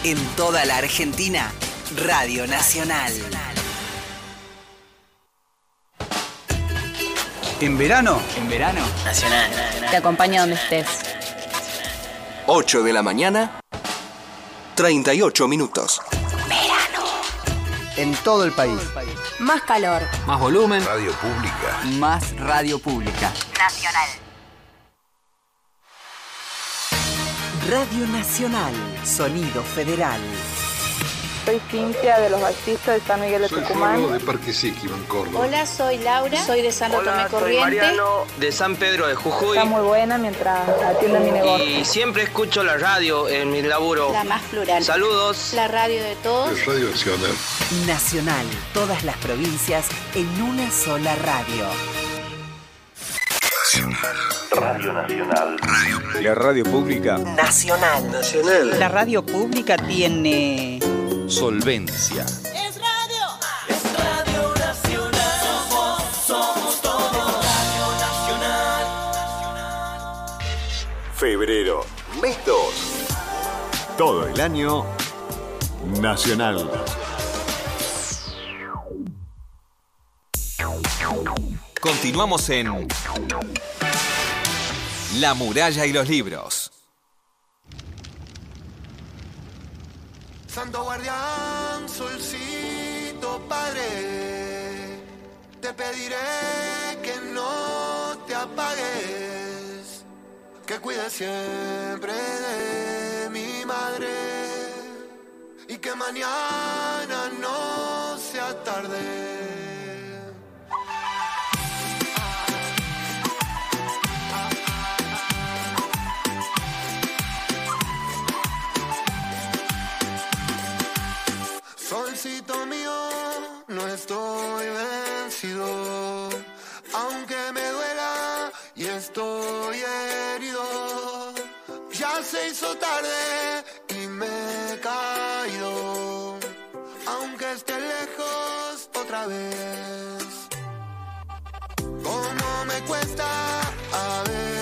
En toda la Argentina, Radio Nacional. En verano, En verano, Nacional. Te acompaña donde estés. 8 de la mañana, 38 minutos. en todo el país. Más calor. Más volumen, Radio Pública. más radio pública. Nacional. Radio Nacional, sonido federal. Soy Cintia de los Bautista de San Miguel de Tucumán. de Parque Siquio, en Córdoba. Hola, soy Laura. Soy de San Tomé Corriente. de San Pedro de Jujuy Está muy buena mientras atiende mi negocio. y siempre escucho la radio en mi laburo. La más plural. Saludos. La radio de todos. Radio Nacional. Nacional, todas las provincias en una sola radio. Radio Nacional. La radio pública. Nacional. Nacional. La radio pública tiene Solvencia. Es radio. Es Radio Nacional. Somos, somos todos. Radio Nacional. Febrero, mes 2. Todo el año nacional. Continuamos en La muralla y los libros. Santo guardián, solcito padre, te pediré que no te apagues, que cuides siempre de mi madre y que mañana no sea tarde. Aunque me duela y estoy herido. Ya se hizo tarde y me he caído, aunque esté lejos otra vez. Cómo me cuesta haber habido,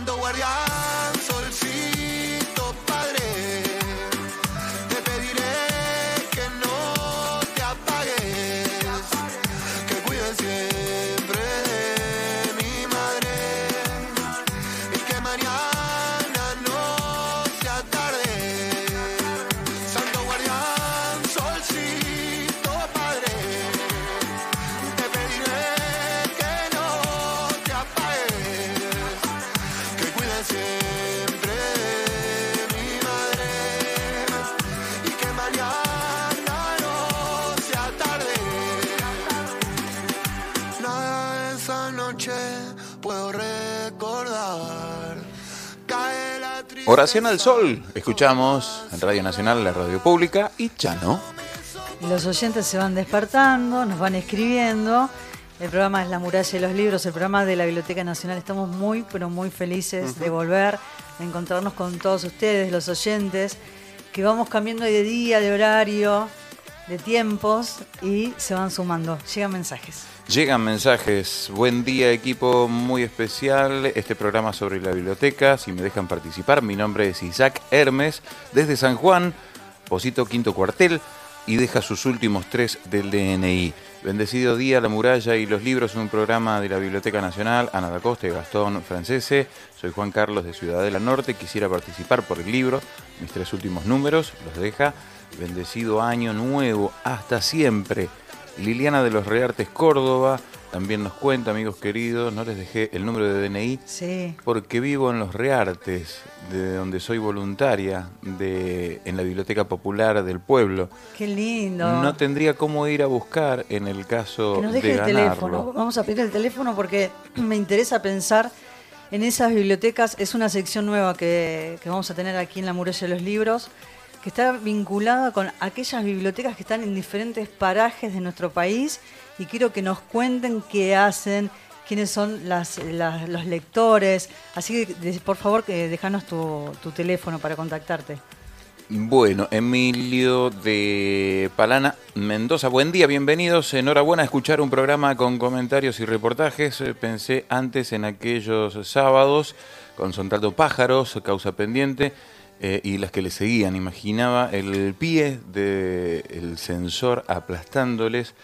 Santo guardián, Oración al Sol. Escuchamos en Radio Nacional, la radio pública y Chano. Los oyentes se van despertando, nos van escribiendo. El programa es La Muralla de los Libros, el programa de la Biblioteca Nacional. Estamos muy, pero muy felices de volver, de encontrarnos con todos ustedes, los oyentes, que vamos cambiando de día, de horario, de tiempos y se van sumando. Llegan mensajes. Llegan mensajes. Buen día, equipo muy especial. Este programa sobre la biblioteca. Si me dejan participar, mi nombre es Isaac Hermes, desde San Juan, Posito Quinto Cuartel, y deja sus últimos tres del DNI. Bendecido día, La Muralla y los Libros, un programa de la Biblioteca Nacional, Ana da Costa y Gastón Francese. Soy Juan Carlos de Ciudadela Norte. Quisiera participar por el libro. Mis tres últimos números los deja. Bendecido año nuevo, hasta siempre. Liliana de los Reartes Córdoba también nos cuenta, amigos queridos, no les dejé el número de DNI Sí. porque vivo en los Reartes, de donde soy voluntaria de, en la Biblioteca Popular del pueblo. Qué lindo. No tendría cómo ir a buscar en el caso que nos de deje el ganarlo. teléfono. Vamos a pedir el teléfono porque me interesa pensar en esas bibliotecas. Es una sección nueva que, que vamos a tener aquí en la Muralla de los Libros, que está vinculada con aquellas bibliotecas que están en diferentes parajes de nuestro país y quiero que nos cuenten qué hacen, quiénes son las, los lectores. Así que, por favor, que déjanos tu, tu teléfono para contactarte. Bueno, Emilio de Palana, Mendoza, buen día, bienvenidos. Enhorabuena a escuchar un programa con comentarios y reportajes. Eh, Pensé antes en aquellos sábados con Sontaldo Pájaros, Causa Pendiente, eh, y las que le seguían. Imaginaba el pie del sensor aplastándoles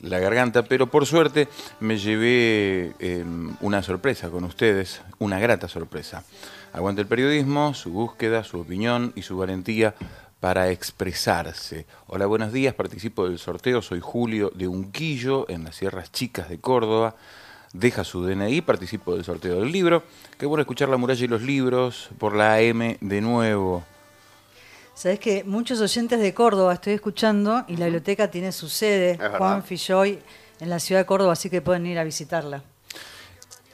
la garganta, pero por suerte me llevé eh, una sorpresa con ustedes, una grata sorpresa. Aguante el periodismo, su búsqueda, su opinión y su valentía para expresarse. Hola, buenos días, participo del sorteo, soy Julio de Unquillo, en las Sierras Chicas de Córdoba. Deja su DNI, participo del sorteo del libro. Qué bueno escuchar La Muralla y los Libros por la AM de nuevo. Sabes que muchos oyentes de Córdoba estoy escuchando y la biblioteca tiene su sede. Juan Filloy, en la ciudad de Córdoba, así que pueden ir a visitarla.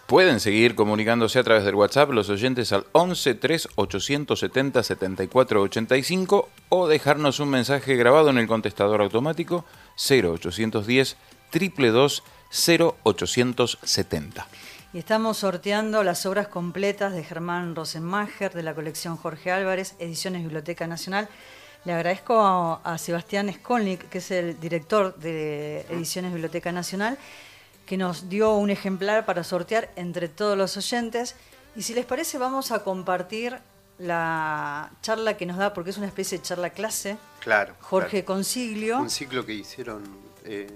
Pueden seguir comunicándose a través del WhatsApp los oyentes al 11 3 870 74 85 o dejarnos un mensaje grabado en el contestador automático 0810 222 0870. Y estamos sorteando las obras completas de Germán Rosenmacher de la colección Jorge Álvarez, Ediciones Biblioteca Nacional. Le agradezco a, a Sebastián Skolnik, que es el director de Ediciones Biblioteca Nacional, que nos dio un ejemplar para sortear entre todos los oyentes. Y si les parece, vamos a compartir la charla que nos da, porque es una especie de charla clase, Claro. Jorge claro. Consiglio. Un ciclo que hicieron eh,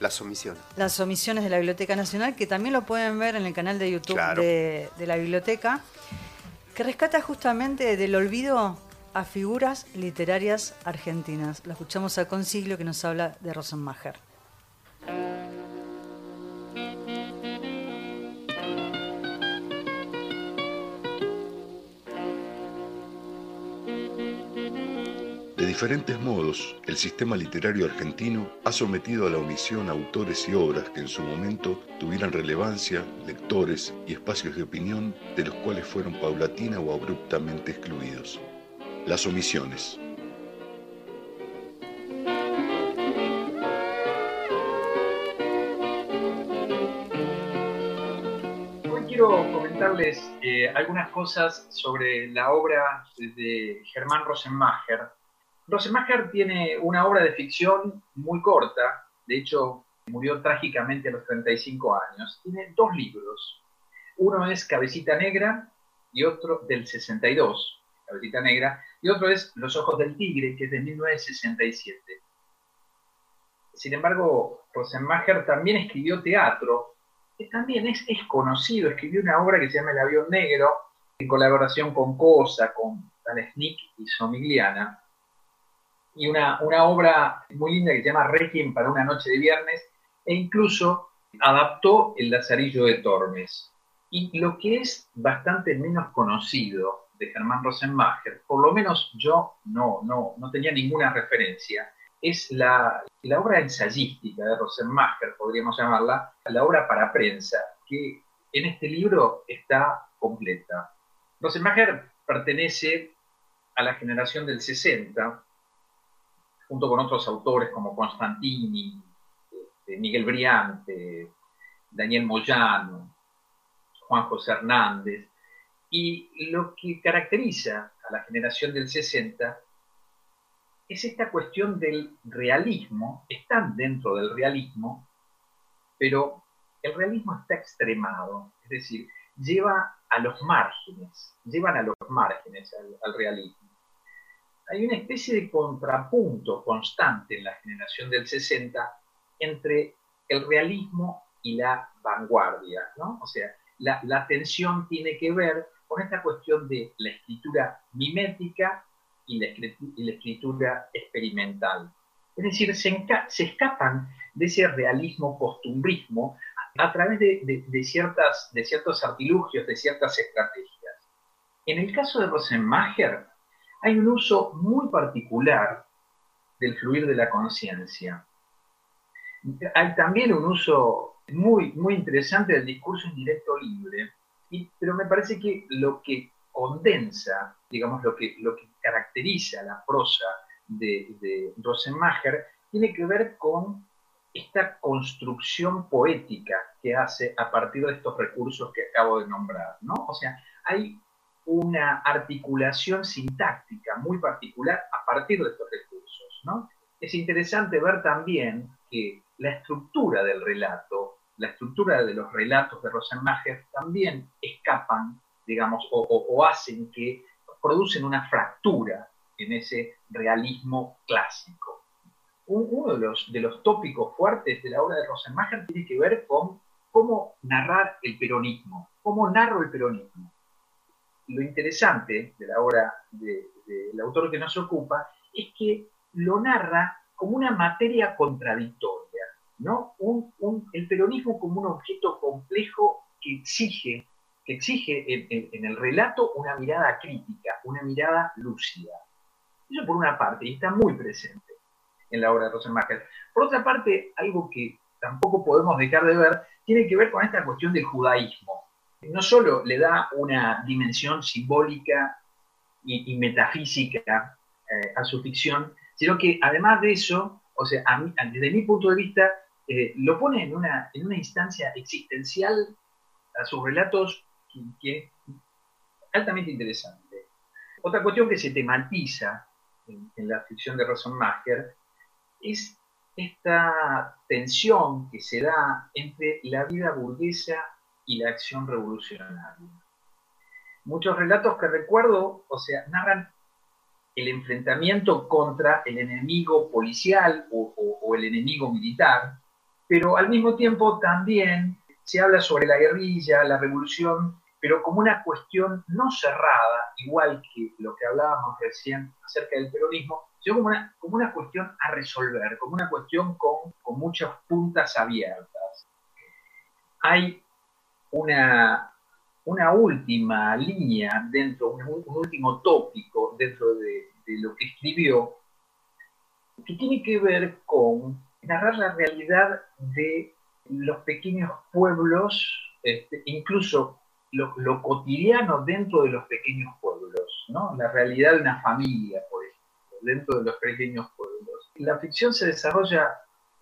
las omisiones. las omisiones de la Biblioteca Nacional, que también lo pueden ver en el canal de YouTube Claro. de, de la biblioteca, que rescata justamente del olvido a figuras literarias argentinas. Lo escuchamos a Consiglio que nos habla de Rosenmacher. Diferentes modos, el sistema literario argentino ha sometido a la omisión autores y obras que en su momento tuvieran relevancia, lectores y espacios de opinión de los cuales fueron paulatina o abruptamente excluidos. Las omisiones. Hoy quiero comentarles eh, algunas cosas sobre la obra de Germán Rosenmacher. Rosenmacher tiene una obra de ficción muy corta, de hecho murió trágicamente a los 35 años, tiene dos libros. Uno es Cabecita Negra y otro del 62, Cabecita Negra, y otro es Los Ojos del Tigre, que es de 1967. Sin embargo, Rosenmacher también escribió teatro, que también es, es conocido, escribió una obra que se llama El Avión Negro, en colaboración con Cosa, con Snick y Somigliana, y una, una obra muy linda que se llama Requiem para una noche de viernes, e incluso adaptó El Lazarillo de Tormes. Y lo que es bastante menos conocido de Germán Rosenmacher, por lo menos yo no, no, no tenía ninguna referencia, es la, la obra ensayística de Rosenmacher, podríamos llamarla, la obra para prensa, que en este libro está completa. Rosenmacher pertenece a la generación del 60, junto con otros autores como Constantini, este, Miguel Briante, Daniel Moyano, Juan José Hernández. Y lo que caracteriza a la generación del 60 es esta cuestión del realismo. Están dentro del realismo, pero el realismo está extremado, es decir, lleva a los márgenes, llevan a los márgenes al, realismo. Hay una especie de contrapunto constante en la generación del 60 entre el realismo y la vanguardia, ¿no? O sea, la, la tensión tiene que ver con esta cuestión de la escritura mimética y la, escritura experimental. Es decir, se, se, escapan de ese realismo costumbrismo a través de, ciertas, de ciertos artilugios, de ciertas estrategias. En el caso de Rosenmacher, hay un uso muy particular del fluir de la conciencia. Hay también un uso muy, muy interesante del discurso indirecto libre, pero me parece que lo que condensa, digamos, lo que, lo que caracteriza la prosa de, de Rosenmacher tiene que ver con esta construcción poética que hace a partir de estos recursos que acabo de nombrar, ¿no? O sea, hay una articulación sintáctica muy particular a partir de estos recursos, ¿no? Es interesante ver también que la estructura del relato, la estructura de los relatos de Rosenmacher también escapan, digamos, o, o hacen que producen una fractura en ese realismo clásico uno de los, de los tópicos fuertes de la obra de Rosenmacher tiene que ver con cómo narrar el peronismo, cómo narro el peronismo. Lo interesante de la obra del autor que nos ocupa es que lo narra como una materia contradictoria, ¿no? el peronismo como un objeto complejo que exige, que exige en, en el relato una mirada crítica, una mirada lúcida. Eso por una parte, y está muy presente en la obra de Rosenmacher. Por otra parte, algo que tampoco podemos dejar de ver tiene que ver con esta cuestión del judaísmo. No solo le da una dimensión simbólica y, metafísica eh, a su ficción, sino que además de eso, o sea, desde mi punto de vista, eh, lo pone en una, en una instancia existencial a sus relatos que, es altamente interesante. Otra cuestión que se tematiza en, en la ficción de Rosenmacher es esta tensión que se da entre la vida burguesa y la acción revolucionaria. Muchos relatos que recuerdo, o sea, narran el enfrentamiento contra el enemigo policial o, el enemigo militar, pero al mismo tiempo también se habla sobre la guerrilla, la revolución, pero como una cuestión no cerrada, igual que lo que hablábamos recién acerca del peronismo, sino como una, como una cuestión a resolver, como una cuestión con, con muchas puntas abiertas. Hay una, una última línea dentro, un, último tópico dentro de, lo que escribió, que tiene que ver con narrar la realidad de los pequeños pueblos, este, incluso lo, cotidiano dentro de los pequeños pueblos, ¿no? la realidad de una familia, por dentro de los pequeños pueblos. La ficción se desarrolla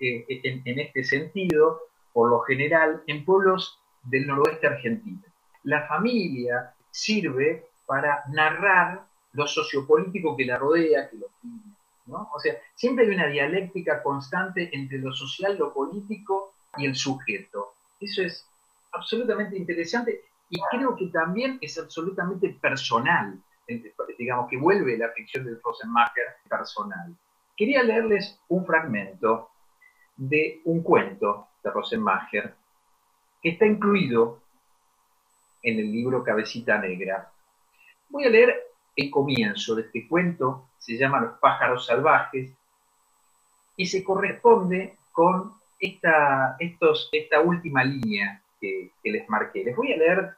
eh, en, este sentido, por lo general, en pueblos del noroeste argentino. La familia sirve para narrar lo sociopolítico que la rodea, que lo ¿no? O sea, siempre hay una dialéctica constante entre lo social, lo político y el sujeto. Eso es absolutamente interesante y creo que también es absolutamente personal, digamos que vuelve la ficción de Rosenmacher personal. Quería leerles un fragmento de un cuento de Rosenmacher está incluido en el libro Cabecita Negra. Voy a leer el comienzo de este cuento, se llama Los pájaros salvajes, y se corresponde con esta, estos, esta última línea que, que les marqué. Les voy a leer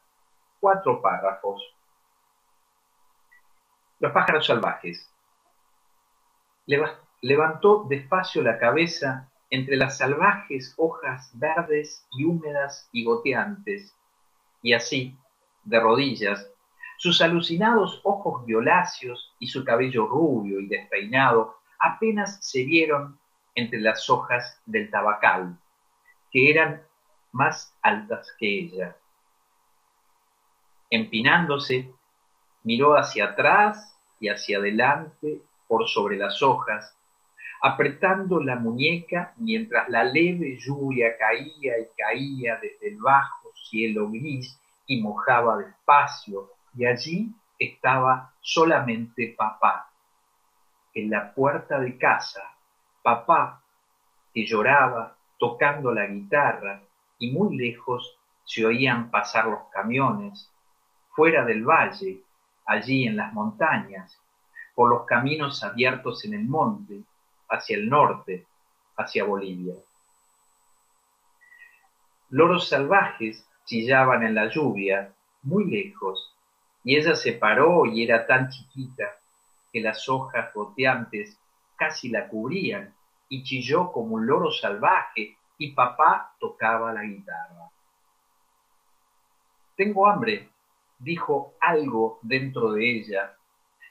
cuatro párrafos. Los pájaros salvajes. Leva- Levantó despacio la cabeza entre las salvajes hojas verdes y húmedas y goteantes, y así, de rodillas, sus alucinados ojos violáceos y su cabello rubio y despeinado apenas se vieron entre las hojas del tabacal, que eran más altas que ella. Empinándose, miró hacia atrás y hacia adelante por sobre las hojas, apretando la muñeca mientras la leve lluvia caía y caía desde el bajo cielo gris y mojaba despacio, y allí estaba solamente papá, en la puerta de casa, papá, que lloraba tocando la guitarra, y muy lejos se oían pasar los camiones, fuera del valle, allí en las montañas, por los caminos abiertos en el monte, hacia el norte, hacia Bolivia. Loros salvajes chillaban en la lluvia, muy lejos, y ella se paró y era tan chiquita que las hojas goteantes casi la cubrían, y chilló como un loro salvaje, y papá tocaba la guitarra. Tengo hambre, dijo algo dentro de ella,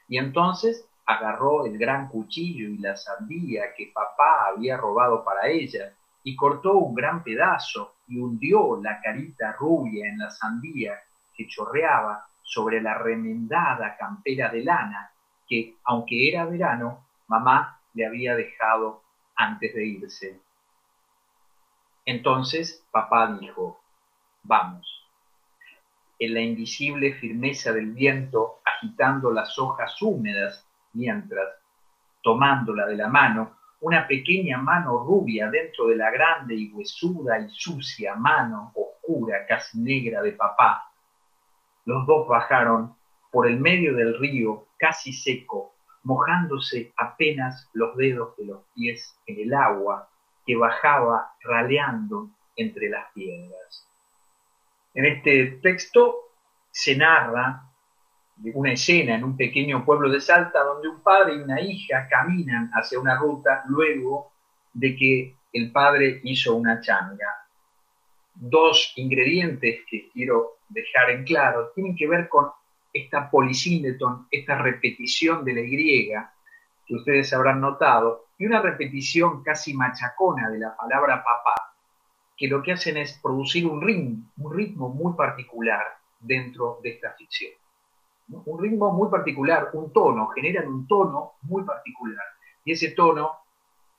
y entonces agarró el gran cuchillo y la sandía que papá había robado para ella, y cortó un gran pedazo y hundió la carita rubia en la sandía que chorreaba sobre la remendada campera de lana que, aunque era verano, mamá le había dejado antes de irse. Entonces papá dijo, vamos. En la invisible firmeza del viento, agitando las hojas húmedas, mientras, tomándola de la mano, una pequeña mano rubia dentro de la grande y huesuda y sucia mano oscura, casi negra de papá, los dos bajaron por el medio del río, casi seco, mojándose apenas los dedos de los pies en el agua que bajaba raleando entre las piedras. En este texto se narra una escena en un pequeño pueblo de Salta donde un padre y una hija caminan hacia una ruta luego de que el padre hizo una changa. Dos ingredientes que quiero dejar en claro tienen que ver con esta polisíndeton, esta repetición de la Y que ustedes habrán notado, y una repetición casi machacona de la palabra papá, que lo que hacen es producir un ritmo, un ritmo muy particular dentro de esta ficción. Un ritmo muy particular, un tono, generan un tono muy particular. Y ese tono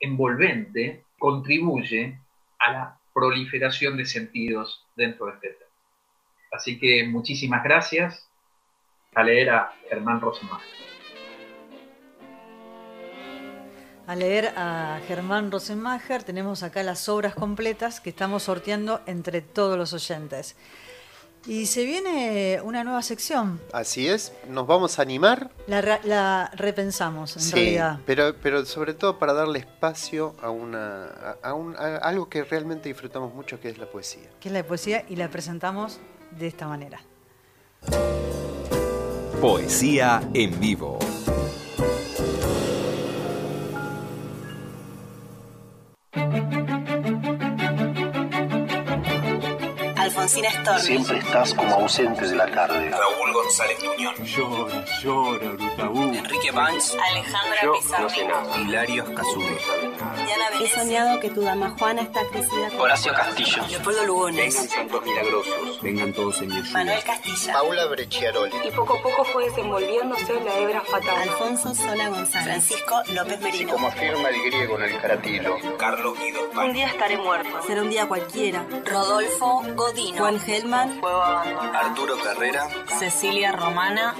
envolvente contribuye a la proliferación de sentidos dentro de este texto. Así que muchísimas gracias a leer a Germán Rosenmacher. A leer a Germán Rosenmacher tenemos acá las obras completas que estamos sorteando entre todos los oyentes. Y se viene una nueva sección. Así es, nos vamos a animar. La, re- la repensamos, en Sí, realidad. pero, pero sobre todo para darle espacio a, una, a, a un- a algo que realmente disfrutamos mucho, que es la poesía. Que es la poesía y la presentamos de esta manera. Poesía en vivo. Alfonsina Storni. Siempre estás como ausente de la tarde. Raúl González Tuñón. Llora, llora, Brutaú. Enrique Banks. Alejandra Yo Pizarro. Hilario Casude. He soñado que tu dama Juana está crecida con Horacio Castillo. Leopoldo Lugones. Vengan santos milagrosos. vengan todos en mi ayuda. Manuel Castilla. Paula Brecciaroli. Y poco a poco fue desenvolviéndose en la hebra fatal. Alfonso Sola González. Francisco López Merino. Como afirma el griego en el caratilo. Carlos Guido Un día estaré muerto. Será un día cualquiera. Rodolfo Godino. Juan Gelman. Arturo Carrera. Cecilia Romana.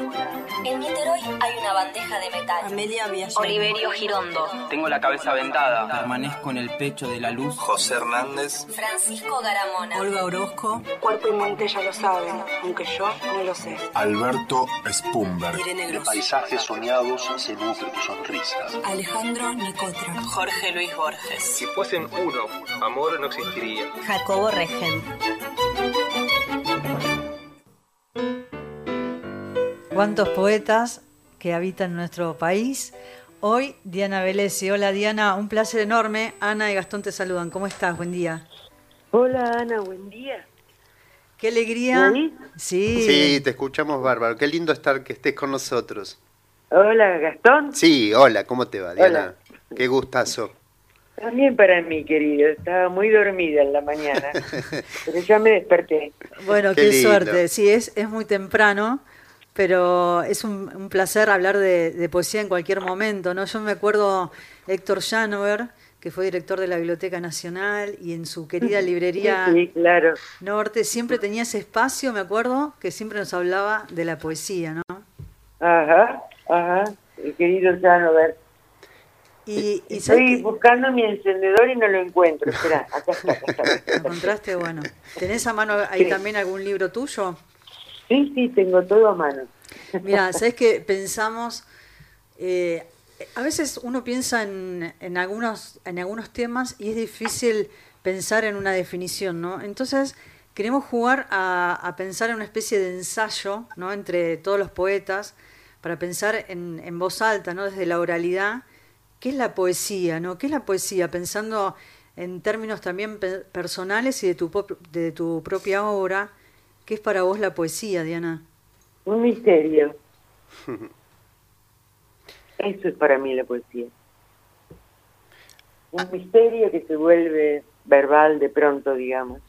En Niterói hay una bandeja de metal. Amelia Villayer. Oliverio Girondo. Tengo la cabeza vendada. Permanezco en el pecho de la luz. José Hernández. Francisco Garamona. Olga Orozco. Cuerpo y mente ya lo saben, aunque yo no lo sé. Alberto Spumberg. Irene. Paisajes soñados se nutre tu sonrisa. Alejandro Nicotra. Jorge Luis Borges. Si fuesen uno, amor no existiría. Jacobo Regen. ¿Cuántos poetas que habitan nuestro país? Hoy Diana Velesi. Hola Diana, un placer enorme. Ana y Gastón te saludan. ¿Cómo estás? Buen día. Hola Ana, buen día. Qué alegría. Sí. Sí, te escuchamos bárbaro. Qué lindo estar que estés con nosotros. Hola Gastón. Sí, hola, ¿cómo te va, Diana? Qué gustazo. También para mí, querido. Estaba muy dormida en la mañana, pero ya me desperté. Bueno, Qué suerte. Sí, es, es muy temprano, pero es un, un placer hablar de, de poesía en cualquier momento, ¿no? Yo me acuerdo Héctor Janover, que fue director de la Biblioteca Nacional, y en su querida librería Sí, sí, claro. Norte siempre tenía ese espacio, me acuerdo, que siempre nos hablaba de la poesía, ¿no? Ajá, ajá. El querido Janover. Y, y ¿sabes Estoy buscando mi encendedor y no lo encuentro. Espera, acá está, acá está. ¿Lo encontraste? Bueno. ¿Tenés a mano ahí Sí. también algún libro tuyo? Sí, sí, tengo todo a mano. Mira, ¿sabes que pensamos? eh, a veces uno piensa en, en, algunos, en algunos temas y es difícil pensar en una definición, ¿no? Entonces, queremos jugar a, a pensar en una especie de ensayo, ¿no? Entre todos los poetas, para pensar en, en voz alta, ¿no? Desde la oralidad, ¿qué es la poesía, ¿no? ¿Qué es la poesía? Pensando en términos también pe- personales y de tu, de tu propia obra, ¿qué es para vos la poesía, Diana? Un misterio. Eso es para mí la poesía. Un misterio que se vuelve verbal de pronto, digamos.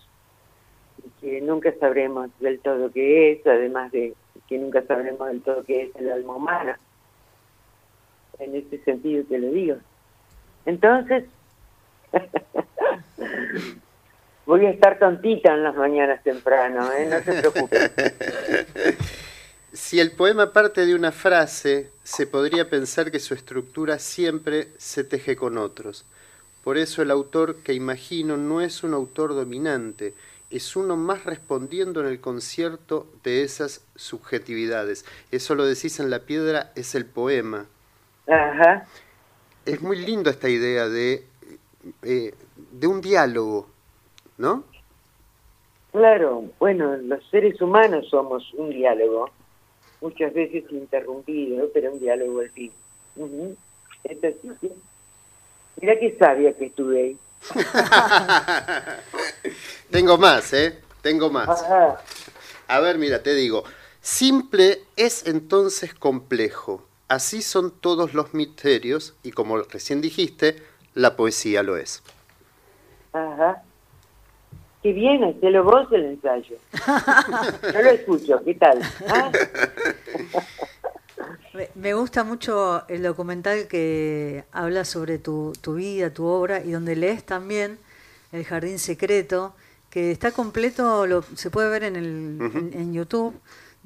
Y que nunca sabremos del todo qué es, además de que nunca sabremos del todo qué es el alma humana. En ese sentido te lo digo. Entonces, voy a estar tontita en las mañanas temprano, ¿eh? no se preocupe. Si el poema parte de una frase, se podría pensar que su estructura siempre se teje con otros. Por eso el autor que imagino no es un autor dominante, es uno más respondiendo en el concierto de esas subjetividades. Eso lo decís en La Piedra, es el poema. Ajá. Es muy lindo esta idea de, eh, de un diálogo, ¿no? Claro, bueno, los seres humanos somos un diálogo, muchas veces interrumpido, pero un diálogo al fin. Es así. Mira qué sabia que estuve ahí. Tengo más, ¿eh? Tengo más. Ajá. A ver, mira, te digo, simple es entonces complejo. Así son todos los misterios y como recién dijiste, la poesía lo es. Ajá. Qué bien, hacelo vos el ensayo. No lo escucho, ¿qué tal? ¿Ah? Me- gusta mucho el documental que habla sobre tu, tu vida, tu obra, y donde lees también El Jardín Secreto, que está completo, lo, se puede ver en, el, en, en YouTube.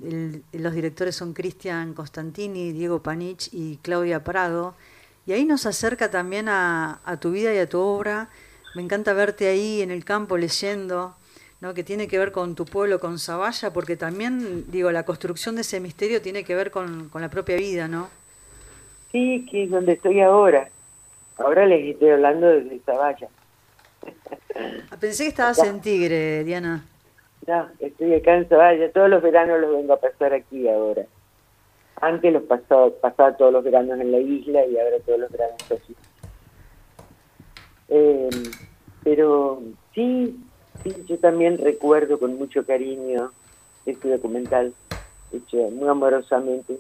El- los directores son Cristian Constantini, Diego Panich y Claudia Prado. Y ahí nos acerca también a, a tu vida y a tu obra. Me encanta verte ahí en el campo leyendo, ¿no? que tiene que ver con tu pueblo, con Zavalla, porque también, digo, la construcción de ese misterio tiene que ver con, con la propia vida, ¿no? Sí, que es donde estoy ahora. Ahora les estoy hablando desde Zavalla. Ah, Pensé que estabas en Tigre, Diana. No, estoy acá en Zavalla. Todos los veranos los vengo a pasar aquí ahora. Antes los pasaba, pasaba todos los veranos en la isla y ahora todos los veranos aquí. Eh, pero sí, sí, yo también recuerdo con mucho cariño este documental, hecho muy amorosamente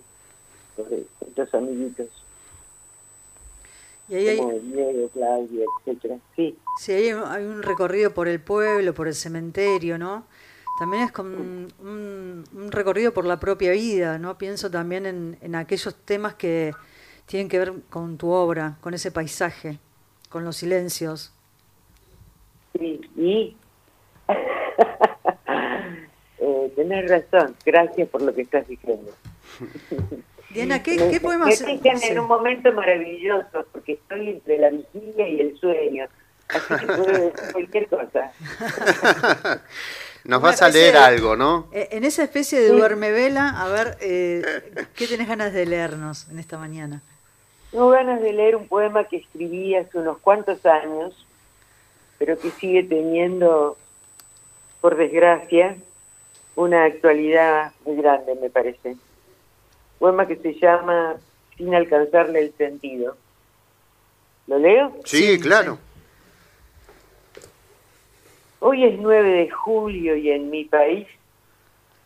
por estos amiguitos, Y ahí hay, como Diego, Claudia, etcétera. Sí, sí, hay un recorrido por el pueblo, por el cementerio, ¿no? También es como un, un recorrido por la propia vida, ¿no? Pienso también en, en aquellos temas que tienen que ver con tu obra, con ese paisaje, con los silencios. Sí, y eh, tenés razón, gracias por lo que estás diciendo. Diana, ¿qué, Me- qué me poemas? dejan sí. en un momento maravilloso, porque estoy entre la vigilia y el sueño. Así que puedo decir cualquier cosa. Nos vas a leer de- algo, ¿no? Eh, En esa especie de duermevela, a ver, eh, ¿qué tenés ganas de leernos en esta mañana? Tengo ganas de leer un poema que escribí hace unos cuantos años, pero que sigue teniendo, por desgracia, una actualidad muy grande, me parece. Poema que se llama Sin alcanzarle el sentido. ¿Lo leo? Sí, claro. Hoy es 9 de julio y en mi país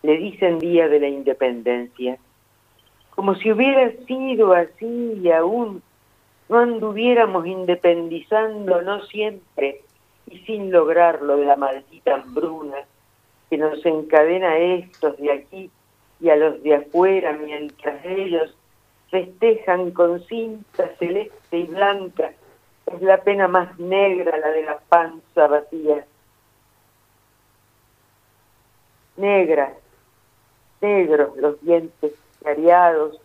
le dicen Día de la Independencia. Como si hubiera sido así y aún no anduviéramos independizando, no siempre, y sin lograrlo de la maldita hambruna que nos encadena a estos de aquí y a los de afuera, mientras ellos festejan con cinta celeste y blanca. Es la pena más negra la de la panza vacía. Negra, negros los dientes cariados,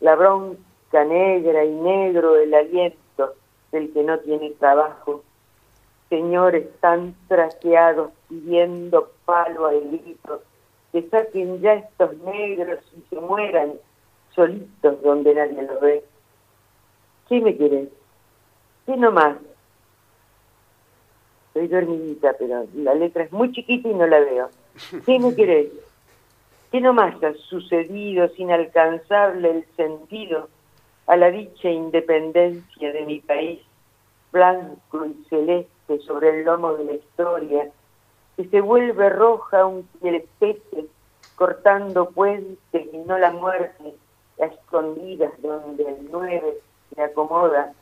la bronca negra y negro el aliento del que no tiene trabajo. Señores tan traqueados pidiendo palo al grito, que saquen ya estos negros y se mueran solitos donde nadie los ve. ¿Qué me querés? ¿Qué nomás? Estoy dormidita, pero la letra es muy chiquita y no la veo. ¿Qué me querés? ¿Qué nomás ha sucedido sin alcanzarle el sentido a la dicha independencia de mi país, blanco y celeste sobre el lomo de la historia, que se vuelve roja un especie cortando puentes y no la muerte, a escondidas donde el nueve se acomoda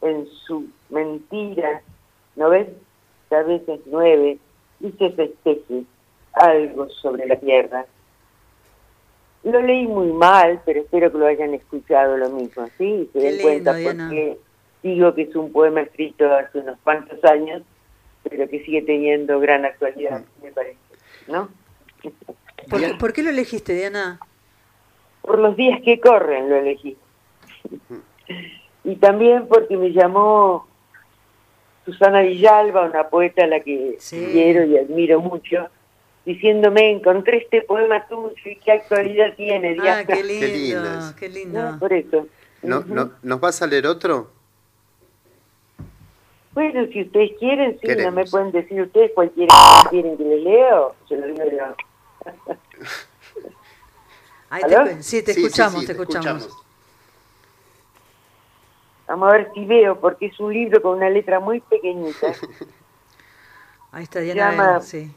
en su mentira, ¿no ves? A veces nueve y se festeje algo sobre la tierra. Lo leí muy mal, pero espero que lo hayan escuchado lo mismo, ¿sí? Se Qué den lindo, cuenta Diana. porque digo que es un poema escrito hace unos cuantos años, pero que sigue teniendo gran actualidad, me parece, ¿no? ¿Por, qué- por qué lo elegiste, Diana? Por los días que corren lo elegí. Y también porque me llamó Susana Villalba, una poeta a la que quiero y admiro mucho, diciéndome, encontré este poema tuyo y qué actualidad tiene. Ah, Diana". qué lindo, lindo qué lindo. No, por eso. No, no, ¿Nos vas a leer otro? Bueno, si ustedes quieren, sí, no me pueden decir ustedes cuál quieren, quieren que le leo, se lo digo yo. Ahí te, sí, te Sí, sí, escuchamos, sí, te te escuchamos. escuchamos. Vamos a ver si veo, porque es un libro con una letra muy pequeñita. Ahí está Diana. Llama- Bell, sí.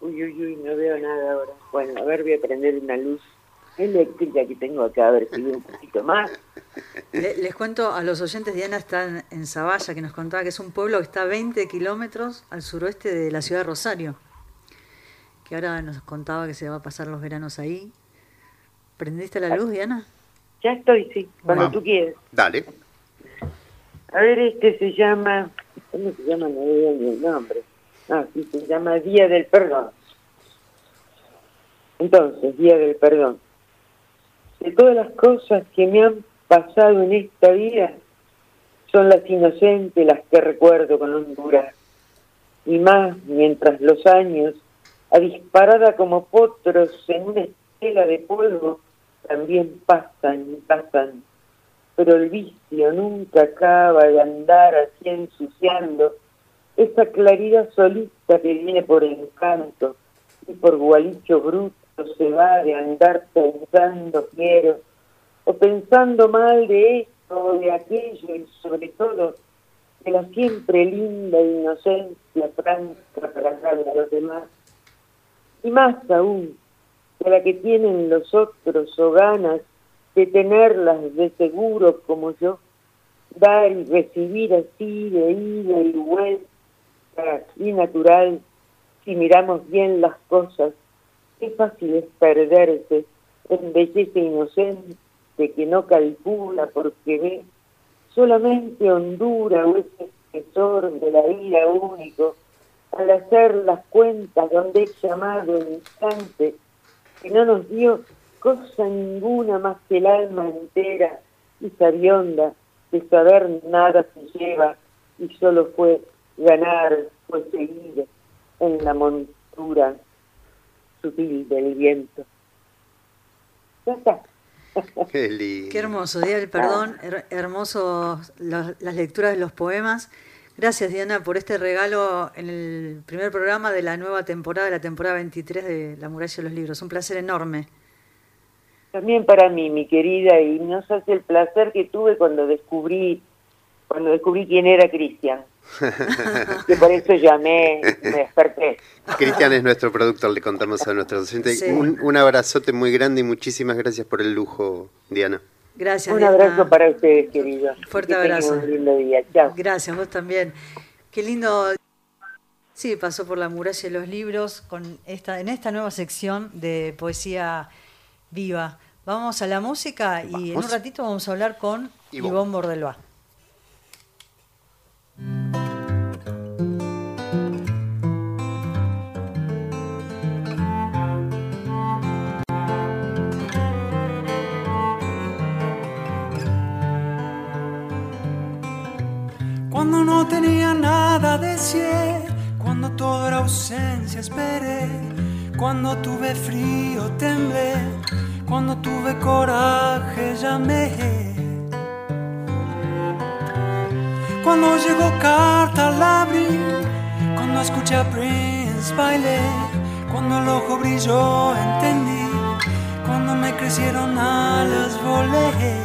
Uy, uy, uy, no veo nada ahora. Bueno, a ver, voy a prender una luz eléctrica que tengo acá, a ver si veo un poquito más. Le- les cuento a los oyentes, Diana está en, en Zavalla, que nos contaba que es un pueblo que está a 20 kilómetros al suroeste de la ciudad de Rosario. Que ahora nos contaba que se va a pasar los veranos ahí. ¿Prendiste la luz, Diana? Ya estoy, sí, cuando Vamos. tú quieras. Dale. A ver, este se llama, ¿cómo se llama? No veo ni el nombre. Ah, sí, se llama Día del Perdón. Entonces, Día del Perdón. De todas las cosas que me han pasado en esta vida, son las inocentes las que recuerdo con hondura. Y más mientras los años, a disparada como potros en una estela de polvo, también pasan y pasan pero el vicio nunca acaba de andar así ensuciando esa claridad solita que viene por encanto y por gualicho bruto se va de andar pensando quiero o pensando mal de esto o de aquello y sobre todo de la siempre linda inocencia franca para darle a los demás. Y más aún de la que tienen los otros o ganas de tenerlas de seguro como yo, dar y recibir así de ida y vuelta y natural Si miramos bien las cosas, qué fácil es perderse en belleza inocente que no calcula porque ve solamente hondura o ese espesor de la vida único al hacer las cuentas donde es llamado el instante que no nos dio cosa ninguna más que el alma entera y sabionda de saber nada se lleva y solo fue ganar, fue seguir en la montura sutil del viento. Ya está. Qué lindo. Qué hermoso, Día del Perdón, her- hermoso los- las lecturas de los poemas. Gracias, Diana, por este regalo en el primer programa de la nueva temporada, de la temporada 23 de La Muralla de los Libros. Un placer enorme. También para mí, mi querida, y no sabes el placer que tuve cuando descubrí, cuando descubrí quién era Cristian. Que por eso llamé, me desperté. Cristian es nuestro productor, le contamos a nuestros oyentes. Sí. Un, un abrazote muy grande y muchísimas gracias por el lujo, Diana. Gracias, Un Diana. abrazo para ustedes, queridos. Fuerte Que abrazo. Un lindo día. Chao. Gracias, vos también. Qué lindo. Sí, pasó por la muralla de los libros con esta, en esta nueva sección de poesía viva. Vamos a la música y en un ratito vamos a hablar con Ivonne. Bordelba. Cuando no tenía nada deseé, cuando todo era ausencia esperé, cuando tuve frío temblé, cuando tuve coraje llamé. Cuando llegó carta la abrí, cuando escuché a Prince bailé, cuando el ojo brilló entendí, cuando me crecieron alas volé.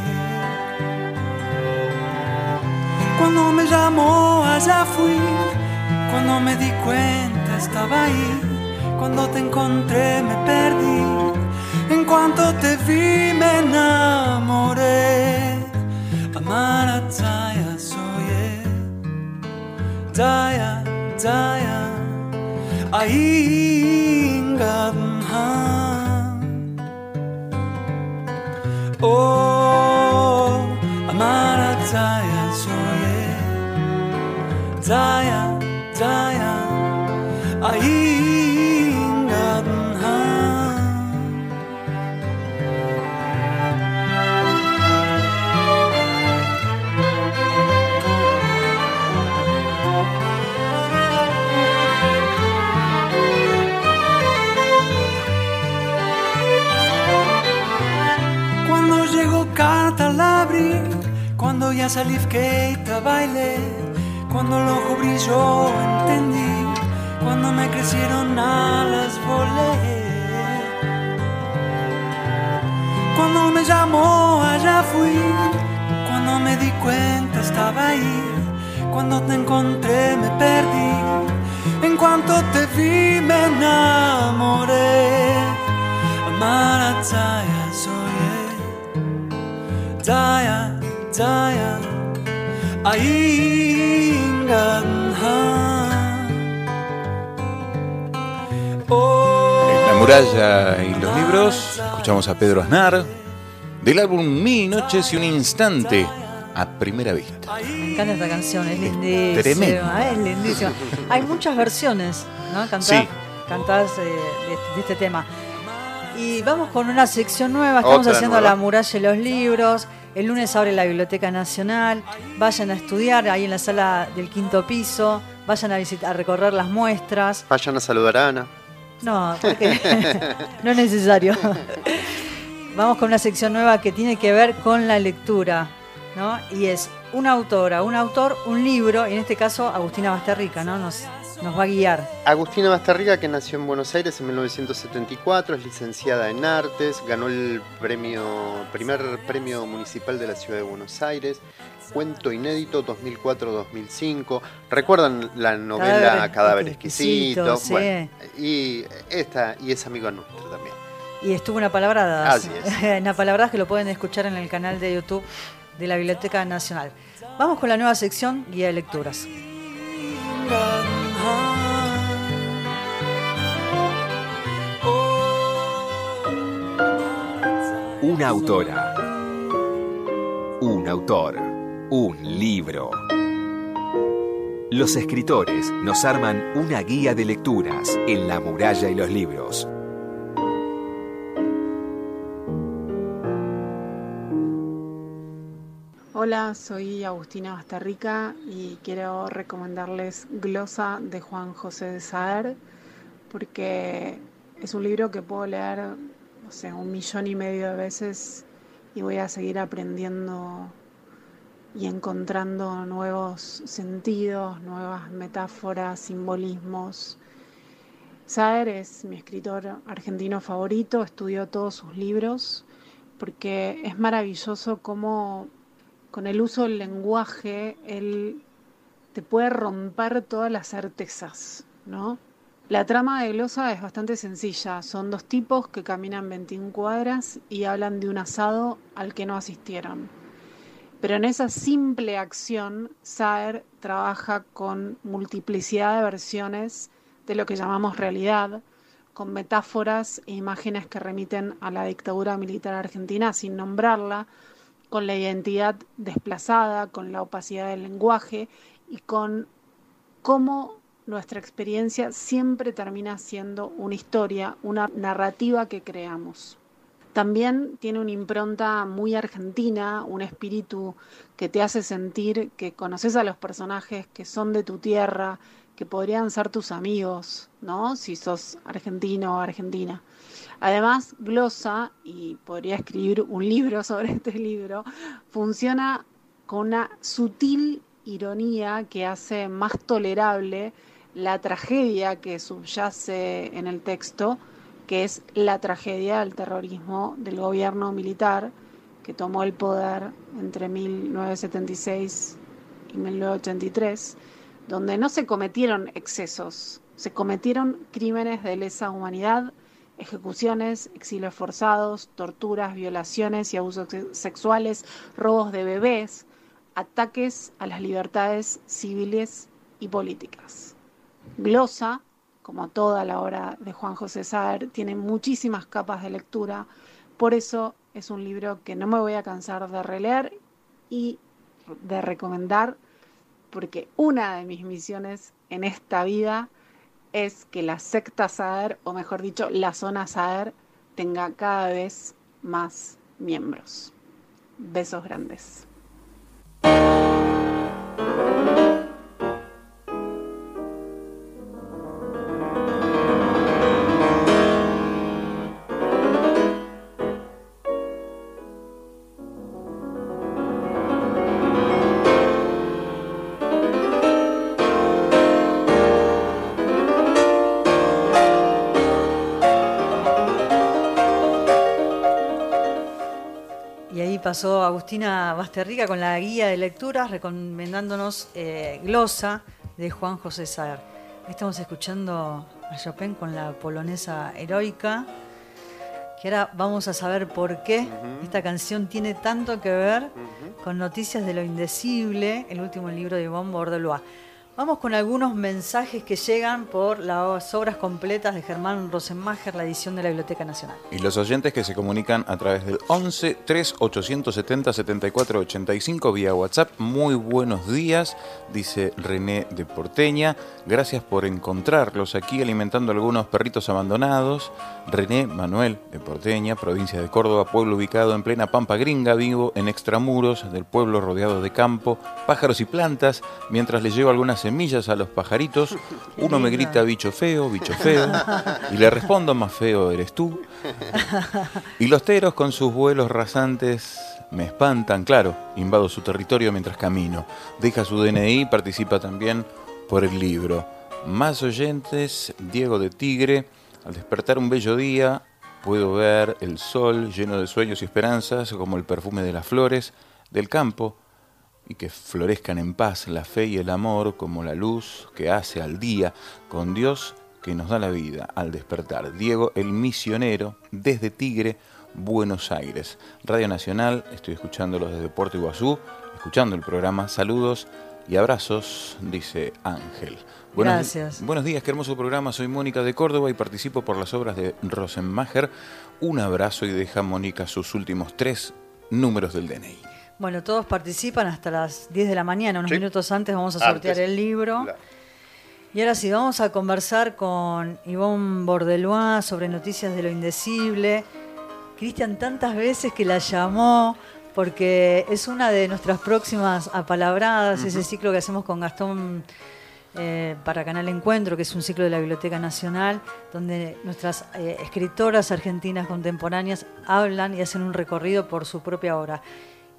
Cuando me llamó allá fui, cuando me di cuenta estaba ahí, cuando te encontré me perdí, en cuanto te vi me enamoré. Amara Zaya soy Zaya, Zaya, Aingadha. Oh, Amara Zaya soy cuando ya salí keita bailé, cuando el ojo brilló entendí, cuando me crecieron alas volé. Cuando me llamó allá fui, cuando me di cuenta estaba ahí, cuando te encontré me perdí, en cuanto te vi me enamoré. Amara Zaya soy Zaya, En La muralla y los libros, escuchamos a Pedro Aznar del álbum Mil Noches y un Instante a primera vista. Me encanta esta canción, es lindísima. tremendo. Es lindísima. Hay muchas versiones, ¿no? Cantadas, Sí. cantadas, eh, de, de este tema. Y vamos con una sección nueva. Estamos Otra haciendo nueva. la muralla de los libros. El lunes abre la Biblioteca Nacional. Vayan a estudiar ahí en la sala del quinto piso. Vayan a visitar, a recorrer las muestras. Vayan a saludar a Ana. No, porque no es necesario. Vamos con una sección nueva que tiene que ver con la lectura, ¿no? Y es una autora, un autor, un libro, y en este caso Agustina Basterrica, ¿no? Nos, nos va a guiar. Agustina Bastarriga, que nació en Buenos Aires en 1974, es licenciada en artes, ganó el premio, primer premio municipal de la ciudad de Buenos Aires, cuento inédito 2004-2005. ¿Recuerdan la novela Cadáver Cadáver, exquisito, exquisito? sí. Bueno, y esta y es amigo nuestro también. Y estuvo una palabrada. Así es. Una palabrada que lo pueden escuchar en el canal de YouTube de la Biblioteca Nacional. Vamos con la nueva sección Guía de Lecturas. Una autora. Un autor. Un libro. Los escritores nos arman una guía de lecturas en La muralla y los libros. Hola, soy Agustina Bastarrica y quiero recomendarles Glosa de Juan José de Saer porque es un libro que puedo leer, no sé, un millón y medio de veces y voy a seguir aprendiendo y encontrando nuevos sentidos, nuevas metáforas, simbolismos. Saer es mi escritor argentino favorito, estudió todos sus libros porque es maravilloso cómo con el uso del lenguaje él te puede romper todas las certezas, ¿no? La trama de Glosa es bastante sencilla. Son dos tipos que caminan 21 cuadras y hablan de un asado al que no asistieron. Pero en esa simple acción, Saer trabaja con multiplicidad de versiones de lo que llamamos realidad, con metáforas e imágenes que remiten a la dictadura militar argentina sin nombrarla, con la identidad desplazada, con la opacidad del lenguaje y con cómo nuestra experiencia siempre termina siendo una historia, una narrativa que creamos. También tiene una impronta muy argentina, un espíritu que te hace sentir que conoces a los personajes que son de tu tierra, que podrían ser tus amigos, ¿no? Si sos argentino o argentina. Además, glosa, y podría escribir un libro sobre este libro, funciona con una sutil ironía que hace más tolerable la tragedia que subyace en el texto, que es la tragedia del terrorismo del gobierno militar que tomó el poder entre 1976 y 1983, donde no se cometieron excesos, se cometieron crímenes de lesa humanidad, ejecuciones, exilios forzados, torturas, violaciones y abusos sexuales, robos de bebés, ataques a las libertades civiles y políticas. Glosa, como toda la obra de Juan José Saer, tiene muchísimas capas de lectura, por eso es un libro que no me voy a cansar de releer y de recomendar, porque una de mis misiones en esta vida es que la secta Saer, o mejor dicho, la zona Saer, tenga cada vez más miembros. Besos grandes. Pasó Agustina Basterrica con la guía de lecturas recomendándonos eh, Glosa de Juan José Saer. Estamos escuchando a Chopin con la polonesa heroica, que ahora vamos a saber por qué esta canción tiene tanto que ver con Noticias de lo Indecible, el último libro de Yvonne Bordelois. Vamos con algunos mensajes que llegan por las obras completas de Germán Rosenmacher, la edición de la Biblioteca Nacional. Y los oyentes que se comunican a través del 11 3 870 74 85 vía WhatsApp. Muy buenos días, dice René de Porteña. Gracias por encontrarlos aquí alimentando algunos perritos abandonados. René Manuel de Porteña, provincia de Córdoba, pueblo ubicado en plena Pampa Gringa, vivo en extramuros del pueblo rodeado de campo, pájaros y plantas, mientras le llevo algunas semillas a los pajaritos, uno me grita bicho feo, bicho feo, y le respondo más feo eres tú. Y los teros con sus vuelos rasantes me espantan, claro, invado su territorio mientras camino. Deja su DNI y participa también por el libro. Más oyentes, Diego de Tigre, al despertar un bello día puedo ver el sol lleno de sueños y esperanzas como el perfume de las flores del campo y que florezcan en paz la fe y el amor como la luz que hace al día con Dios que nos da la vida al despertar. Diego el misionero desde Tigre, Buenos Aires. Radio Nacional, estoy escuchándolo desde Puerto Iguazú, escuchando el programa. Saludos y abrazos, dice Ángel. Buenos, Gracias. Buenos días, qué hermoso programa. Soy Mónica de Córdoba y participo por las obras de Rosenmacher. Un abrazo y deja Mónica sus últimos tres números del DNI. Bueno, todos participan hasta las 10 de la mañana, unos Sí. minutos antes vamos a sortear Antes. el libro. Claro. Y ahora sí, vamos a conversar con Ivonne Bordelois sobre noticias de lo indecible. Cristian tantas veces que la llamó porque es una de nuestras próximas apalabradas, ese ciclo que hacemos con Gastón eh, para Canal Encuentro, que es un ciclo de la Biblioteca Nacional, donde nuestras eh, escritoras argentinas contemporáneas hablan y hacen un recorrido por su propia obra.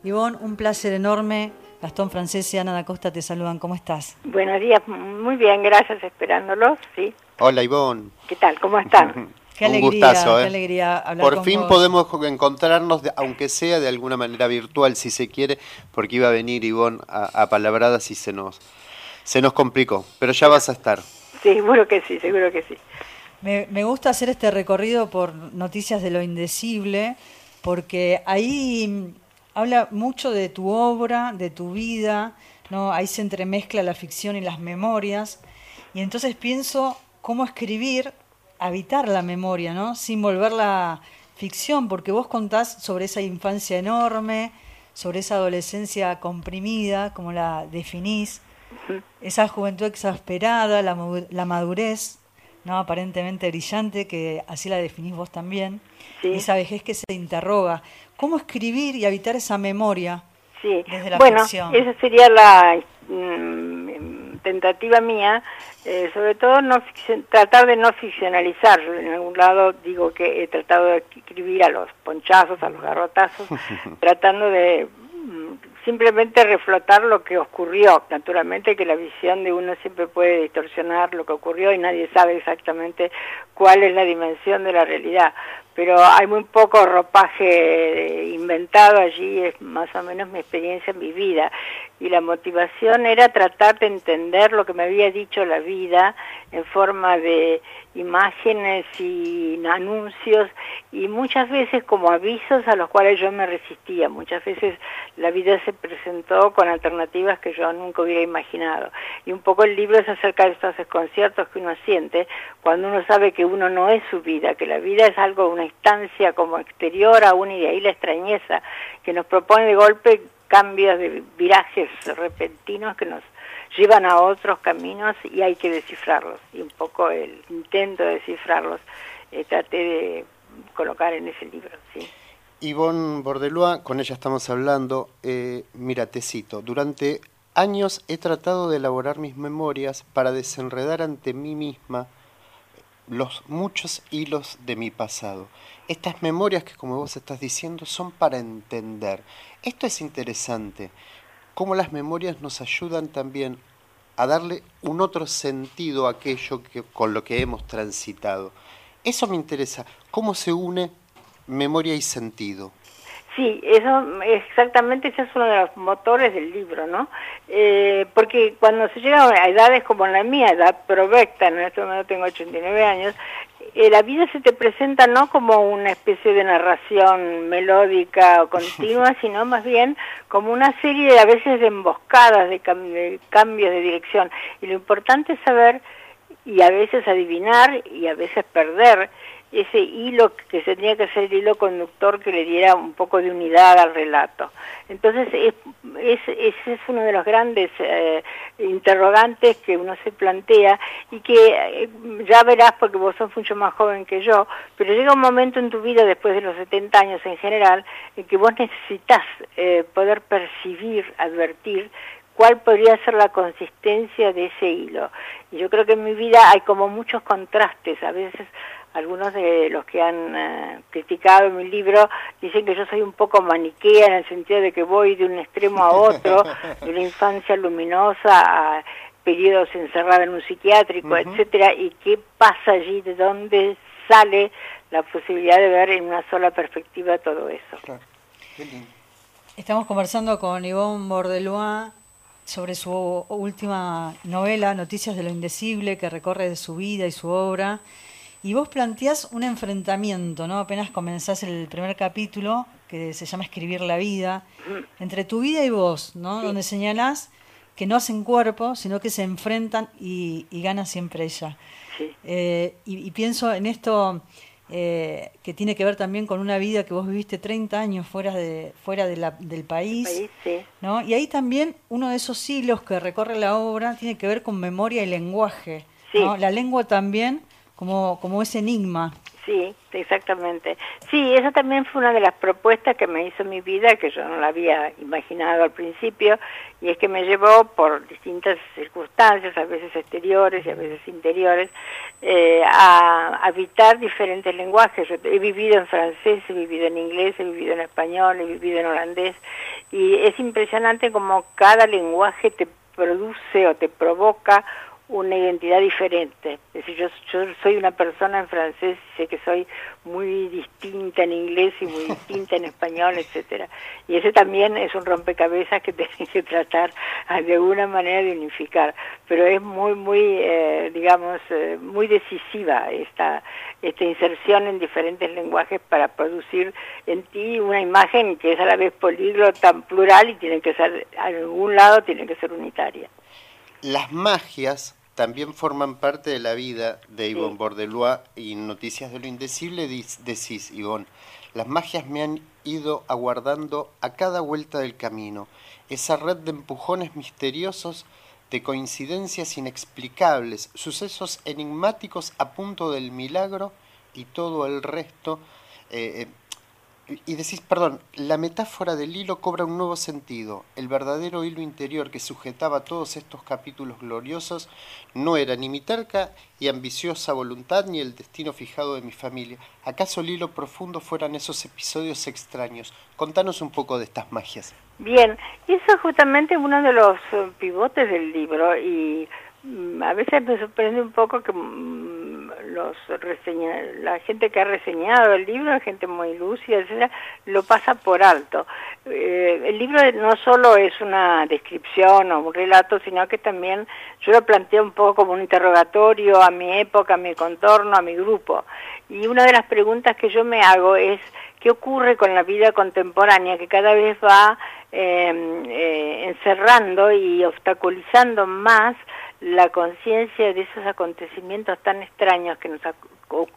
Ivonne, un placer enorme. Gastón Francés y Ana da Costa te saludan. ¿Cómo estás? Buenos días, muy bien, gracias, esperándolos, sí. Hola Ivonne. ¿Qué tal? ¿Cómo están? Qué Un alegría, gustazo, qué ¿eh? alegría hablar Por con fin vos. podemos co- encontrarnos, de- aunque sea de alguna manera virtual, si se quiere, porque iba a venir Ivonne a, a Palabradas y se nos, se nos complicó. Pero ya vas a estar. Sí, seguro que sí, seguro que sí. Me, me gusta hacer este recorrido por noticias de lo indecible, porque ahí habla mucho de tu obra, de tu vida, ¿no? ahí se entremezcla la ficción y las memorias, y entonces pienso cómo escribir, habitar la memoria, ¿no? sin volverla ficción, porque vos contás sobre esa infancia enorme, sobre esa adolescencia comprimida, como la definís, esa juventud exasperada, la, la madurez, no aparentemente brillante, que así la definís vos también, Sí. esa vejez que se interroga. ¿Cómo escribir y habitar esa memoria Sí, desde la bueno, ficción? esa sería la mm, tentativa mía, eh, sobre todo no ficcion- tratar de no ficcionalizar. En algún lado digo que he tratado de escribir a los ponchazos, a los garrotazos, tratando de mm, simplemente reflotar lo que ocurrió. Naturalmente que la visión de uno siempre puede distorsionar lo que ocurrió y nadie sabe exactamente cuál es la dimensión de la realidad. Pero hay muy poco ropaje inventado allí, es más o menos mi experiencia en mi vida. Y la motivación era tratar de entender lo que me había dicho la vida en forma de imágenes y anuncios y muchas veces como avisos a los cuales yo me resistía. Muchas veces la vida se presentó con alternativas que yo nunca hubiera imaginado. Y un poco el libro es acerca de estos desconciertos que uno siente cuando uno sabe que uno no es su vida, que la vida es algo, una instancia como exterior a uno y de ahí la extrañeza que nos propone de golpe cambios de virajes repentinos que nos llevan a otros caminos y hay que descifrarlos. Y un poco el intento de descifrarlos eh, traté de colocar en ese libro, sí. Ivonne Bordelois, con ella estamos hablando. Eh, mira, te cito. Durante años he tratado de elaborar mis memorias para desenredar ante mí misma los muchos hilos de mi pasado. Estas memorias que, como vos estás diciendo, son para entender. Esto es interesante. Cómo las memorias nos ayudan también a darle un otro sentido a aquello que, con lo que hemos transitado. Eso me interesa. ¿Cómo se une memoria y sentido? Sí, eso exactamente ese es uno de los motores del libro, ¿no? Eh, porque cuando se llega a edades como la mía, edad provecta, en este momento tengo 89 años, eh, la vida se te presenta no como una especie de narración melódica o continua, sino más bien como una serie de a veces de emboscadas, de, cam- de cambios de dirección. Y lo importante es saber y a veces adivinar y a veces perder ese hilo que tenía que ser el hilo conductor que le diera un poco de unidad al relato. Entonces, es, es- ese es uno de los grandes eh, interrogantes que uno se plantea y que eh, ya verás porque vos sos mucho más joven que yo, pero llega un momento en tu vida, después de los 70 años en general, en que vos necesitas eh, poder percibir, advertir cuál podría ser la consistencia de ese hilo. Y yo creo que en mi vida hay como muchos contrastes, a veces algunos de los que han eh, criticado mi libro dicen que yo soy un poco maniquea en el sentido de que voy de un extremo a otro, de una infancia luminosa a periodos encerrada en un psiquiátrico, Ujú. etcétera, y qué pasa allí, de dónde sale la posibilidad de ver en una sola perspectiva todo eso. Estamos conversando con Ivonne Bordelois sobre su última novela, Noticias de lo Indecible, que recorre de su vida y su obra. Y vos planteás un enfrentamiento, ¿no? Apenas comenzás el primer capítulo, que se llama Escribir la vida, entre tu vida y vos, ¿no? Donde señalás que no hacen cuerpo, sino que se enfrentan y, y gana siempre ella. Eh, y, y pienso en esto eh, que tiene que ver también con una vida que vos viviste 30 años fuera de fuera de la, del país, País, sí. ¿no? Y ahí también uno de esos hilos que recorre la obra tiene que ver con memoria y lenguaje, ¿no? La lengua también como como ese enigma. Sí, exactamente. Sí, esa también fue una de las propuestas que me hizo mi vida, que yo no la había imaginado al principio, y es que me llevó por distintas circunstancias, a veces exteriores y a veces interiores, eh, a habitar diferentes lenguajes. Yo he vivido en francés, he vivido en inglés, he vivido en español, he vivido en holandés, y es impresionante como cada lenguaje te produce o te provoca una identidad diferente. Es decir, yo, yo soy una persona en francés y sé que soy muy distinta en inglés y muy distinta en español, etcétera. Y ese también es un rompecabezas que tenés que tratar de alguna manera de unificar. Pero es muy, muy, eh, digamos, eh, muy decisiva esta, esta inserción en diferentes lenguajes para producir en ti una imagen que es a la vez políglota, plural y tiene que ser, a algún lado tiene que ser unitaria. Las magias también forman parte de la vida de Ivonne Bordelois y en Noticias de lo Indecible decís, Ivonne, las magias me han ido aguardando a cada vuelta del camino, esa red de empujones misteriosos, de coincidencias inexplicables, sucesos enigmáticos a punto del milagro y todo el resto. eh, eh, y decís, perdón, la metáfora del hilo cobra un nuevo sentido. El verdadero hilo interior que sujetaba todos estos capítulos gloriosos no era ni mi terca y ambiciosa voluntad ni el destino fijado de mi familia. ¿Acaso el hilo profundo fueran esos episodios extraños? Contanos un poco de estas magias. Bien, eso es justamente uno de los eh, pivotes del libro y a veces me sorprende un poco que mm, los reseña, la gente que ha reseñado el libro, gente muy lúcida, etcétera, lo pasa por alto. Eh, el libro no solo es una descripción o un relato, sino que también yo lo planteo un poco como un interrogatorio a mi época, a mi contorno, a mi grupo. Y una de las preguntas que yo me hago es qué ocurre con la vida contemporánea que cada vez va eh, eh, encerrando y obstaculizando más la conciencia de esos acontecimientos tan extraños que nos,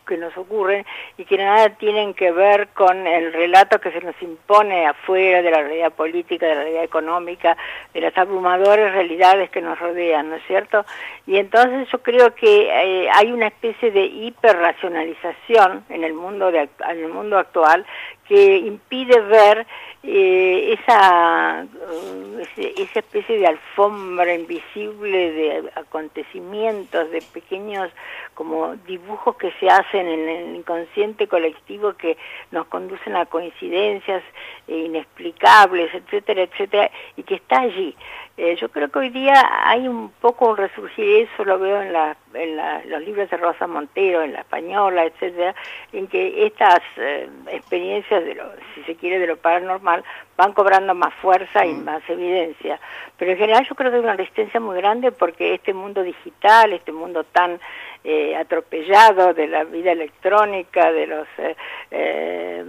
que nos ocurren y que nada tienen que ver con el relato que se nos impone afuera de la realidad política, de la realidad económica, de las abrumadoras realidades que nos rodean, ¿no es cierto? Y entonces yo creo que eh, hay una especie de hiperracionalización en el mundo de, en el mundo actual que impide ver eh, esa, eh, esa especie de alfombra invisible de acontecimientos, de pequeños como dibujos que se hacen en el inconsciente colectivo que nos conducen a coincidencias inexplicables, etcétera, etcétera, y que está allí. Eh, yo creo que hoy día hay un poco un resurgir, eso lo veo en, la, en la- los libros de Rosa Montero, en la española, etcétera, en que estas eh, experiencias, de lo, si se quiere, de lo paranormal, van cobrando más fuerza y más evidencia. Pero en general yo creo que hay una resistencia muy grande porque este mundo digital, este mundo tan eh, atropellado de la vida electrónica, de los... eh, eh,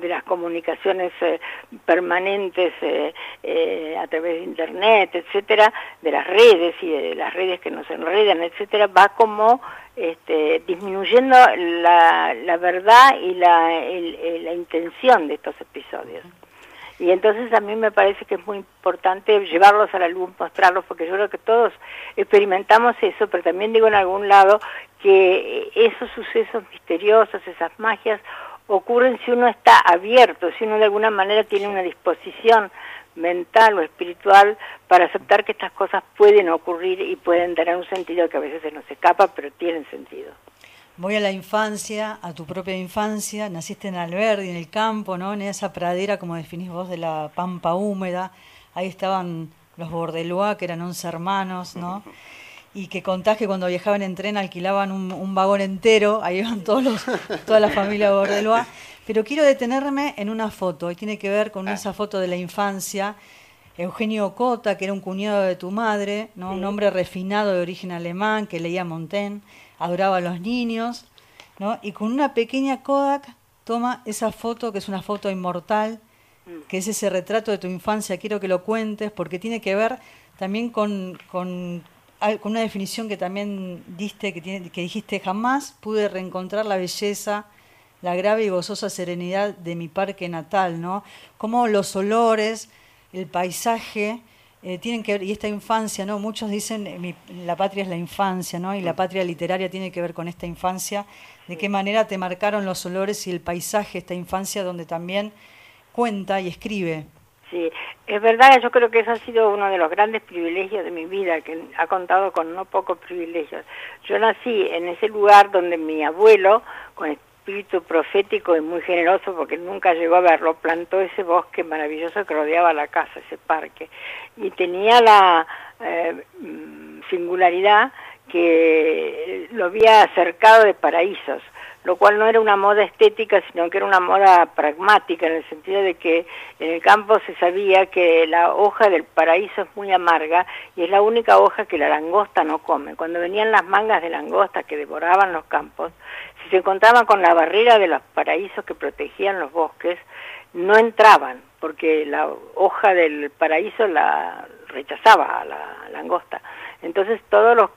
de las comunicaciones eh, permanentes eh, eh, a través de internet, etcétera, de las redes y de las redes que nos enredan, etcétera, va como este, disminuyendo la, la verdad y la, el- el- la intención de estos episodios. Y entonces a mí me parece que es muy importante llevarlos a la luz, mostrarlos, porque yo creo que todos experimentamos eso, pero también digo en algún lado que esos sucesos misteriosos, esas magias, ocurren si uno está abierto, si uno de alguna manera tiene una disposición mental o espiritual para aceptar que estas cosas pueden ocurrir y pueden tener un sentido que a veces se nos escapa, pero tienen sentido. Voy a la infancia, a tu propia infancia, naciste en Alberdi, en el campo, ¿no? En esa pradera, como definís vos, de la pampa húmeda. Ahí estaban los Bordelois, que eran 11 hermanos, ¿no? Y que contás que cuando viajaban en tren alquilaban un, un vagón entero, ahí iban todos los, toda la familia Bordelois. Pero quiero detenerme en una foto, y tiene que ver con esa foto de la infancia. Eugenio Cota, que era un cuñado de tu madre, ¿no? un hombre refinado de origen alemán que leía Montaigne, adoraba a los niños, ¿no? y con una pequeña Kodak toma esa foto, que es una foto inmortal, que es ese retrato de tu infancia, quiero que lo cuentes, porque tiene que ver también con, con una definición que también diste, que, tiene, que dijiste, jamás pude reencontrar la belleza, la grave y gozosa serenidad de mi parque natal, ¿no? Como los olores, el paisaje, eh, tienen que ver, y esta infancia, ¿no? Muchos dicen, eh, mi- la patria es la infancia, ¿no? Y la patria literaria tiene que ver con esta infancia, de qué manera te marcaron los olores y el paisaje, esta infancia donde también cuenta y escribe. Sí, es verdad, yo creo que eso ha sido uno de los grandes privilegios de mi vida, que ha contado con no pocos privilegios. Yo nací en ese lugar donde mi abuelo, con espíritu profético y muy generoso, porque nunca llegó a verlo, plantó ese bosque maravilloso que rodeaba la casa, ese parque. Y tenía la eh, mm, singularidad que lo había cercado de paraísos lo cual no era una moda estética, sino que era una moda pragmática, en el sentido de que en el campo se sabía que la hoja del paraíso es muy amarga y es la única hoja que la langosta no come. Cuando venían las mangas de langosta que devoraban los campos, si se encontraban con la barrera de los paraísos que protegían los bosques, no entraban, porque la hoja del paraíso la rechazaba a la langosta. Entonces todos los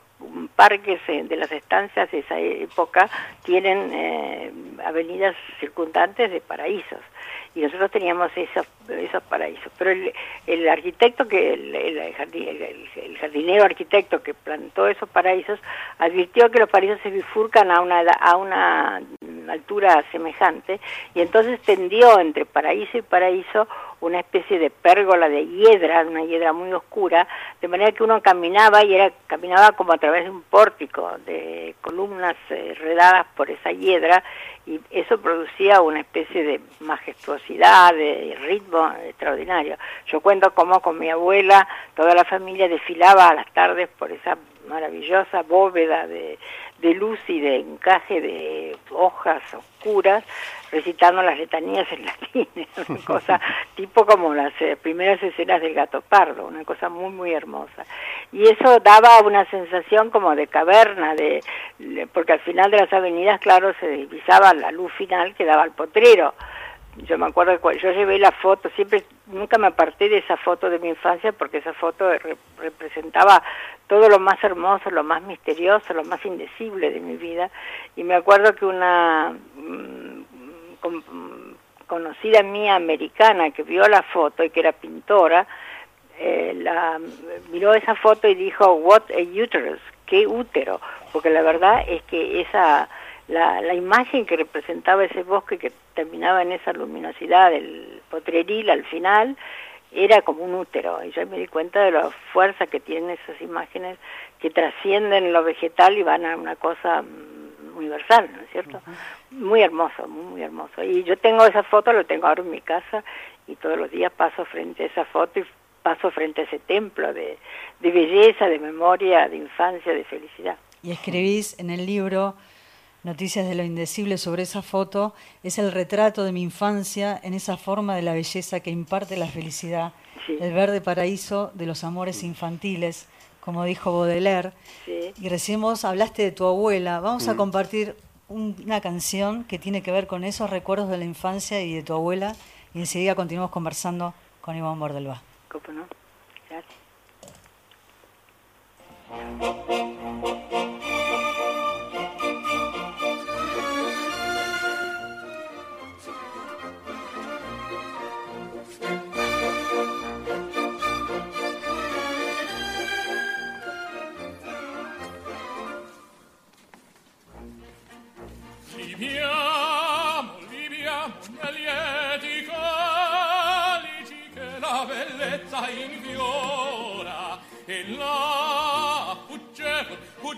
parques de las estancias de esa época tienen eh, avenidas circundantes de paraísos. Y nosotros teníamos esos, esos paraísos. Pero el, arquitecto, que el, el, jardin- el- el jardinero arquitecto que plantó esos paraísos, advirtió que los paraísos se bifurcan a una, a una altura semejante y entonces tendió entre paraíso y paraíso una especie de pérgola de hiedra, una hiedra muy oscura, de manera que uno caminaba y era caminaba como a través de un pórtico de columnas eh, redadas por esa hiedra y eso producía una especie de majestuosidad, de ritmo extraordinario. Yo cuento cómo con mi abuela toda la familia desfilaba a las tardes por esa maravillosa bóveda de, de luz y de encaje de hojas oscuras recitando las letanías en latín, una cosa tipo como las eh, primeras escenas del gato pardo, una cosa muy muy hermosa. Y eso daba una sensación como de caverna, de, porque al final de las avenidas, claro, se divisaba la luz final que daba al potrero. Yo me acuerdo que yo llevé la foto, siempre, nunca me aparté de esa foto de mi infancia porque esa foto re- representaba todo lo más hermoso, lo más misterioso, lo más indecible de mi vida. Y me acuerdo que una mm, con- mm, conocida mía americana que vio la foto y que era pintora, eh, la, miró esa foto y dijo, what a uterus, qué útero, porque la verdad es que esa la, la imagen que representaba ese bosque que terminaba en esa luminosidad del potreril al final era como un útero y yo me di cuenta de la fuerza que tienen esas imágenes que trascienden lo vegetal y van a una cosa mm, universal, ¿no es cierto? Muy hermoso, muy, muy hermoso. Y yo tengo esa foto, lo tengo ahora en mi casa y todos los días paso frente a esa foto y paso frente a ese templo de, de belleza, de memoria, de infancia, de felicidad. Y escribís en el libro Noticias de lo Indecible sobre esa foto, es el retrato de mi infancia en esa forma de la belleza que imparte la felicidad, el verde paraíso de los amores infantiles, como dijo Baudelaire. Sí. Y recién vos hablaste de tu abuela. Vamos a Mm. compartir un- una canción que tiene que ver con esos recuerdos de la infancia y de tu abuela. Y enseguida continuamos conversando con Iván Bordelba. Gracias.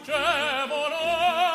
vincevo noi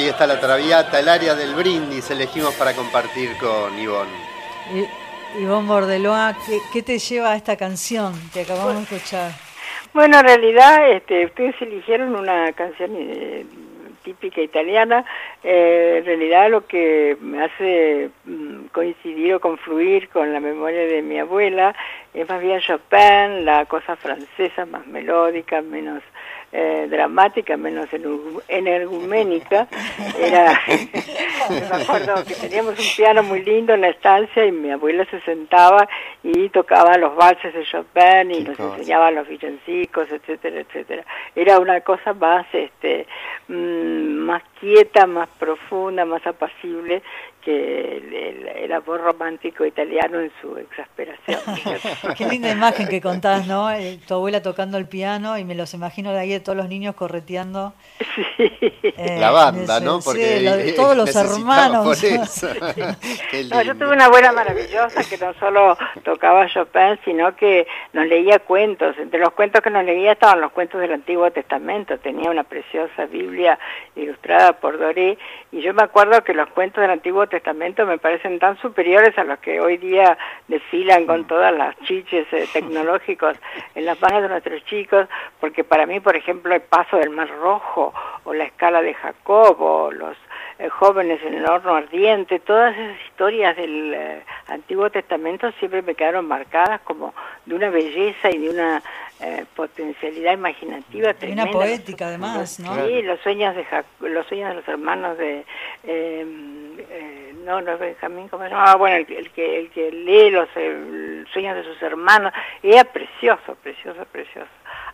Ahí está la traviata, el área del brindis elegimos para compartir con Ivonne. Y- Ivonne Bordeloa, ¿qué, qué te lleva a esta canción que acabamos de escuchar? Bueno, en realidad este, ustedes eligieron una canción eh, típica italiana. Eh, en realidad lo que me hace mm, coincidir o confluir con la memoria de mi abuela es más bien Chopin, la cosa francesa más melódica, menos eh, dramática, menos ener- energuménica. Era, me acuerdo que teníamos un piano muy lindo en la estancia y mi abuela se sentaba y tocaba los valses de Chopin y nos enseñaba los villancicos, etcétera, etcétera. Era una cosa más, este, mm, más quieta, más profunda, más apacible que el, el- el amor romántico italiano en su exasperación. Qué linda imagen que contás, ¿no? Eh, tu abuela tocando el piano y me los imagino de ahí de todos los niños correteando. Eh, La banda, ese- ¿no? sí, Porque lo- todos los hermanos. por eso. Qué No, yo tuve una abuela maravillosa que no solo tocaba Chopin, sino que nos leía cuentos. Entre los cuentos que nos leía estaban los cuentos del Antiguo Testamento. Tenía una preciosa Biblia ilustrada por Doré. Y yo me acuerdo que los cuentos del Antiguo Testamento me parecen tan superiores a los que hoy día desfilan con todas las chiches eh, tecnológicos en las manos de nuestros chicos, porque para mí, por ejemplo, el paso del Mar Rojo o la escala de Jacob o los eh, jóvenes en el horno ardiente, todas esas historias del eh, Antiguo Testamento siempre me quedaron marcadas como de una belleza y de una eh, potencialidad imaginativa Y tremenda. una poética además, ¿no? Sí, los sueños de Jac- los sueños de los hermanos de eh, eh, no, no es Benjamín, ¿cómo se llama? Ah, bueno, el, que- el que el que lee los eh, sueños de sus hermanos, era precioso, precioso, precioso.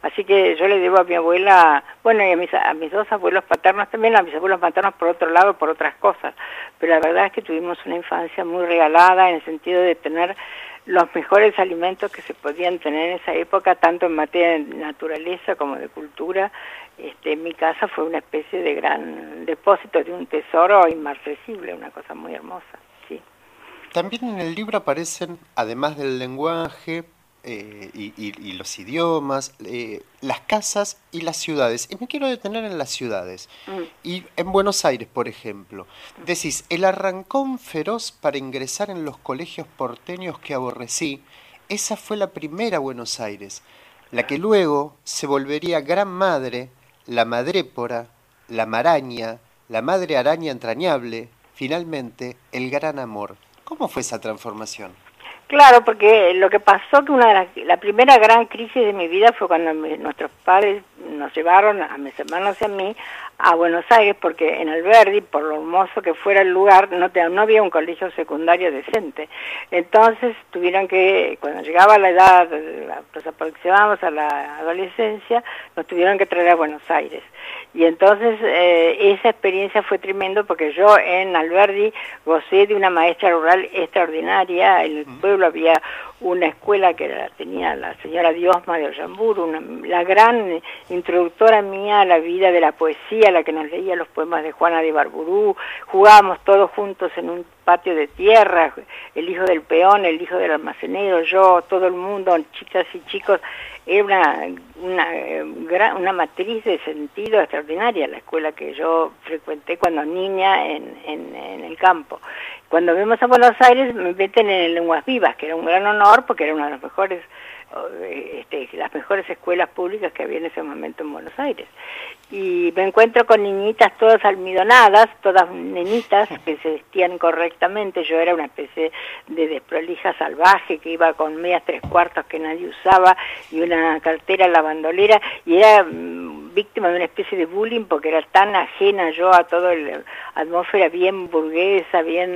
Así que yo le debo a mi abuela, bueno, y a mis, a mis dos abuelos paternos también, a mis abuelos paternos por otro lado, por otras cosas. Pero la verdad es que tuvimos una infancia muy regalada en el sentido de tener los mejores alimentos que se podían tener en esa época, tanto en materia de naturaleza como de cultura. Este, mi casa fue una especie de gran depósito de un tesoro inmarcesible, una cosa muy hermosa. Sí. También en el libro aparecen, además del lenguaje eh, y, y- y los idiomas, eh, las casas y las ciudades. Y me quiero detener en las ciudades. Mm. Y en Buenos Aires, por ejemplo, decís, el arrancón feroz para ingresar en los colegios porteños que aborrecí, esa fue la primera Buenos Aires, la que luego se volvería gran madre, la madrépora, la maraña, la madre araña entrañable, finalmente el gran amor. ¿Cómo fue esa transformación? Claro, porque lo que pasó que una de las, la primera gran crisis de mi vida fue cuando mi- nuestros padres nos llevaron a mis hermanos y a mí a Buenos Aires porque en Alberdi, por lo hermoso que fuera el lugar, no, te- no había un colegio secundario decente. Entonces tuvieron que, cuando llegaba la edad, nos aproximábamos a la adolescencia, nos tuvieron que traer a Buenos Aires. Y entonces eh, esa experiencia fue tremendo porque yo en Alberdi gocé de una maestra rural extraordinaria. En el pueblo había una escuela que la tenía la señora Diosma de Ollamburu, una, la gran introductora mía a la vida de la poesía, la que nos leía los poemas de Juana de Barburú. Jugábamos todos juntos en un patio de tierra, el hijo del peón, el hijo del almacenero, yo, todo el mundo, chicas y chicos. Era una, una, una matriz de sentido extraordinaria la escuela que yo frecuenté cuando niña en, en, en el campo. Cuando vemos a Buenos Aires me meten en Lenguas Vivas, que era un gran honor porque era una de las mejores, este, las mejores escuelas públicas que había en ese momento en Buenos Aires. Y me encuentro con niñitas todas almidonadas, todas nenitas que se vestían correctamente. Yo era una especie de desprolija salvaje que iba con medias tres cuartos que nadie usaba y una cartera lavandolera y era mm, víctima de una especie de bullying porque era tan ajena yo a toda la atmósfera bien burguesa, bien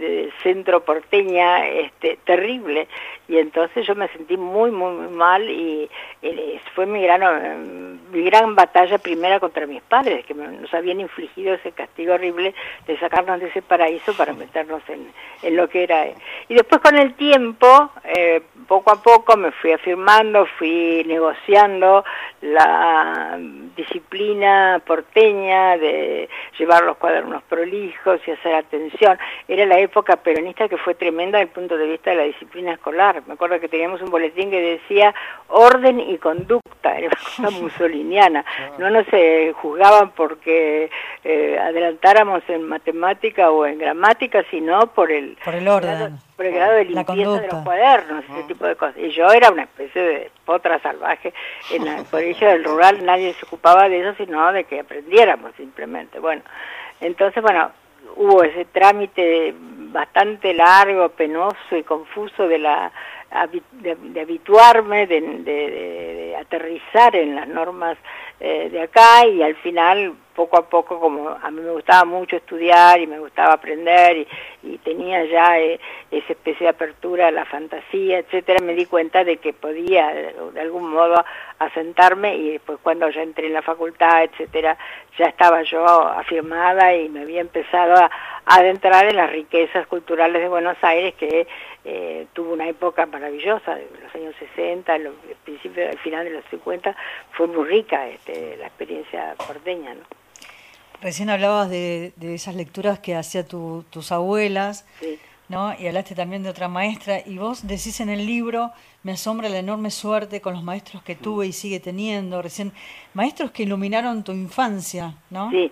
eh, centro porteña, este, terrible. Y entonces yo me sentí muy, muy, muy mal y fue mi gran, mi gran batalla primera contra mis padres, que nos habían infligido ese castigo horrible de sacarnos de ese paraíso para meternos en, en lo que era. Y después con el tiempo, eh, poco a poco me fui afirmando, fui negociando la disciplina porteña de llevar los cuadernos prolijos y hacer atención. Era la época peronista que fue tremenda desde el punto de vista de la disciplina escolar. Me acuerdo que teníamos un boletín que decía orden y conducta, era una cosa musoliniana. No nos eh, juzgaban porque eh, adelantáramos en matemática o en gramática, sino por el, Por el orden. por el grado de limpieza de los cuadernos, ese tipo de cosas. Y yo era una especie de potra salvaje. En el colegio del rural nadie se ocupaba de eso, sino de que aprendiéramos simplemente. Bueno, entonces, bueno, hubo ese trámite bastante largo, penoso y confuso de la de, de habituarme, de- de aterrizar en las normas eh, de acá y al final poco a poco como a mí me gustaba mucho estudiar y me gustaba aprender y, tenía ya eh, esa especie de apertura a la fantasía, etcétera, me di cuenta de que podía de, algún modo asentarme y después cuando ya entré en la facultad, etcétera, ya estaba yo afirmada y me había empezado a, adentrar en las riquezas culturales de Buenos Aires que eh, tuvo una época maravillosa, de los años 60, los principios, al final de los 50, fue muy rica este, la experiencia porteña. Recién hablabas de, de esas lecturas que hacía tu- tus abuelas, Sí. ¿no? Y hablaste también de otra maestra. Y vos decís en el libro, me asombra la enorme suerte con los maestros que tuve y sigue teniendo. Recién, maestros que iluminaron tu infancia, ¿no? Sí,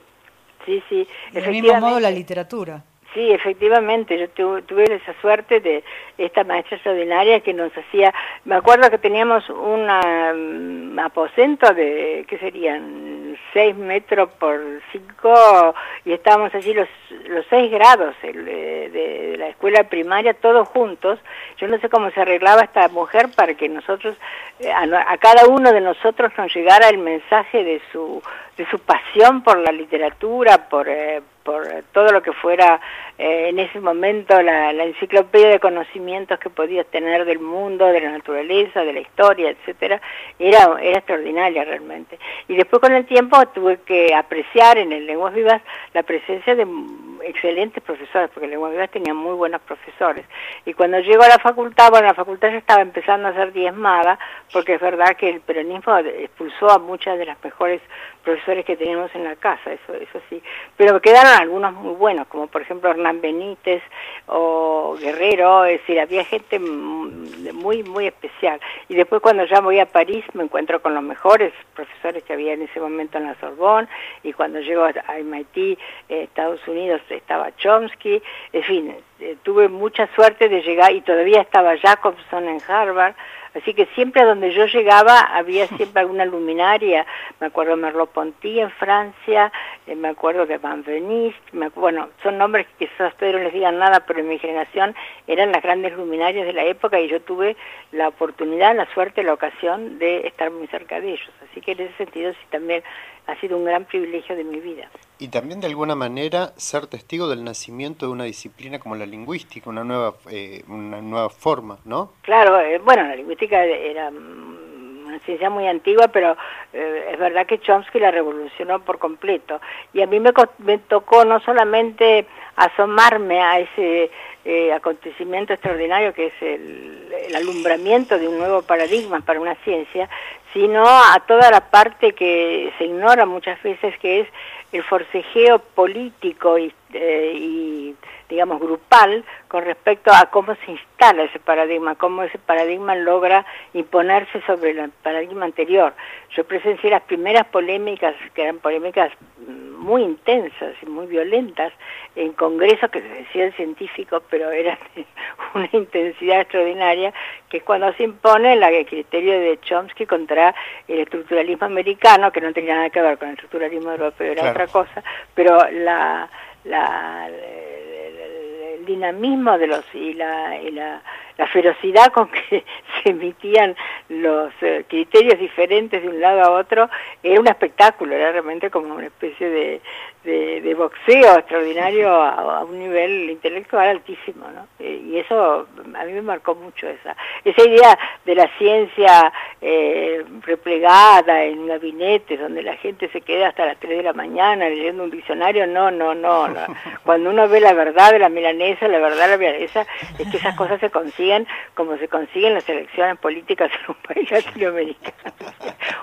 sí, sí. Y del mismo modo la literatura. Sí, efectivamente, yo tu- tuve esa suerte de esta maestra extraordinaria que nos hacía, me acuerdo que teníamos un mm, aposento de, ¿qué serían? 6 metros por 5 y estábamos allí los, los 6 grados el, de, la escuela primaria, todos juntos. Yo no sé cómo se arreglaba esta mujer para que nosotros, eh, a, a cada uno de nosotros nos llegara el mensaje de su, de su pasión por la literatura, por... eh, por todo lo que fuera eh, en ese momento la, enciclopedia de conocimientos que podías tener del mundo, de la naturaleza, de la historia, etcétera, era, era extraordinaria realmente. Y después con el tiempo tuve que apreciar en el Lenguas Vivas la presencia de excelentes profesores, porque el Lenguas Vivas tenía muy buenos profesores. Y cuando llego a la facultad, bueno, la facultad ya estaba empezando a ser diezmada, porque es verdad que el peronismo expulsó a muchas de las mejores profesores que teníamos en la casa, eso, eso sí. Pero quedaron algunos muy buenos, como por ejemplo Hernán Benítez o Guerrero, es decir, había gente muy, muy especial. Y después cuando ya voy a París me encuentro con los mejores profesores que había en ese momento en la Sorbonne, y cuando llego a a MIT, eh, Estados Unidos, estaba Chomsky, en fin, eh, tuve mucha suerte de llegar, y todavía estaba Jacobson en Harvard, Así que siempre a donde yo llegaba había siempre alguna luminaria. Me acuerdo de Merleau-Ponty en Francia, eh, me acuerdo de Van Venist, me bueno, son nombres que quizás ustedes no les digan nada, pero en mi generación eran las grandes luminarias de la época y yo tuve la oportunidad, la suerte, la ocasión de estar muy cerca de ellos. Así que en ese sentido sí también ha sido un gran privilegio de mi vida. Y también de alguna manera ser testigo del nacimiento de una disciplina como la lingüística, una nueva, eh, una nueva forma, ¿no? Claro, eh, bueno, la lingüística era una ciencia muy antigua, pero eh, es verdad que Chomsky la revolucionó por completo. Y a mí me, me tocó no solamente asomarme a ese eh, acontecimiento extraordinario que es el alumbramiento de un nuevo paradigma para una ciencia, sino a toda la parte que se ignora muchas veces, que es el forcejeo político y, eh, y, digamos, grupal con respecto a cómo se instala ese paradigma, cómo ese paradigma logra imponerse sobre el paradigma anterior. Yo presencié las primeras polémicas, que eran polémicas mm, muy intensas y muy violentas en congresos que se decían científicos, pero eran de una intensidad extraordinaria, que es cuando se impone el criterio de Chomsky contra el estructuralismo americano, que no tenía nada que ver con el estructuralismo europeo, era Claro. otra cosa, pero la, la, dinamismo de los y la, y la, la ferocidad con que se emitían los eh, criterios diferentes de un lado a otro era un espectáculo, era realmente como una especie de, de, de boxeo extraordinario a, a un nivel intelectual altísimo, ¿no? Eh, y eso a mí me marcó mucho esa esa idea de la ciencia eh, replegada en gabinetes donde la gente se queda hasta las 3 de la mañana leyendo un diccionario, no, no, no. la- cuando uno ve la verdad de la milanesa, la verdad de la milanesa es que esas cosas se consiguen como se consiguen las elecciones políticas en un país latinoamericano.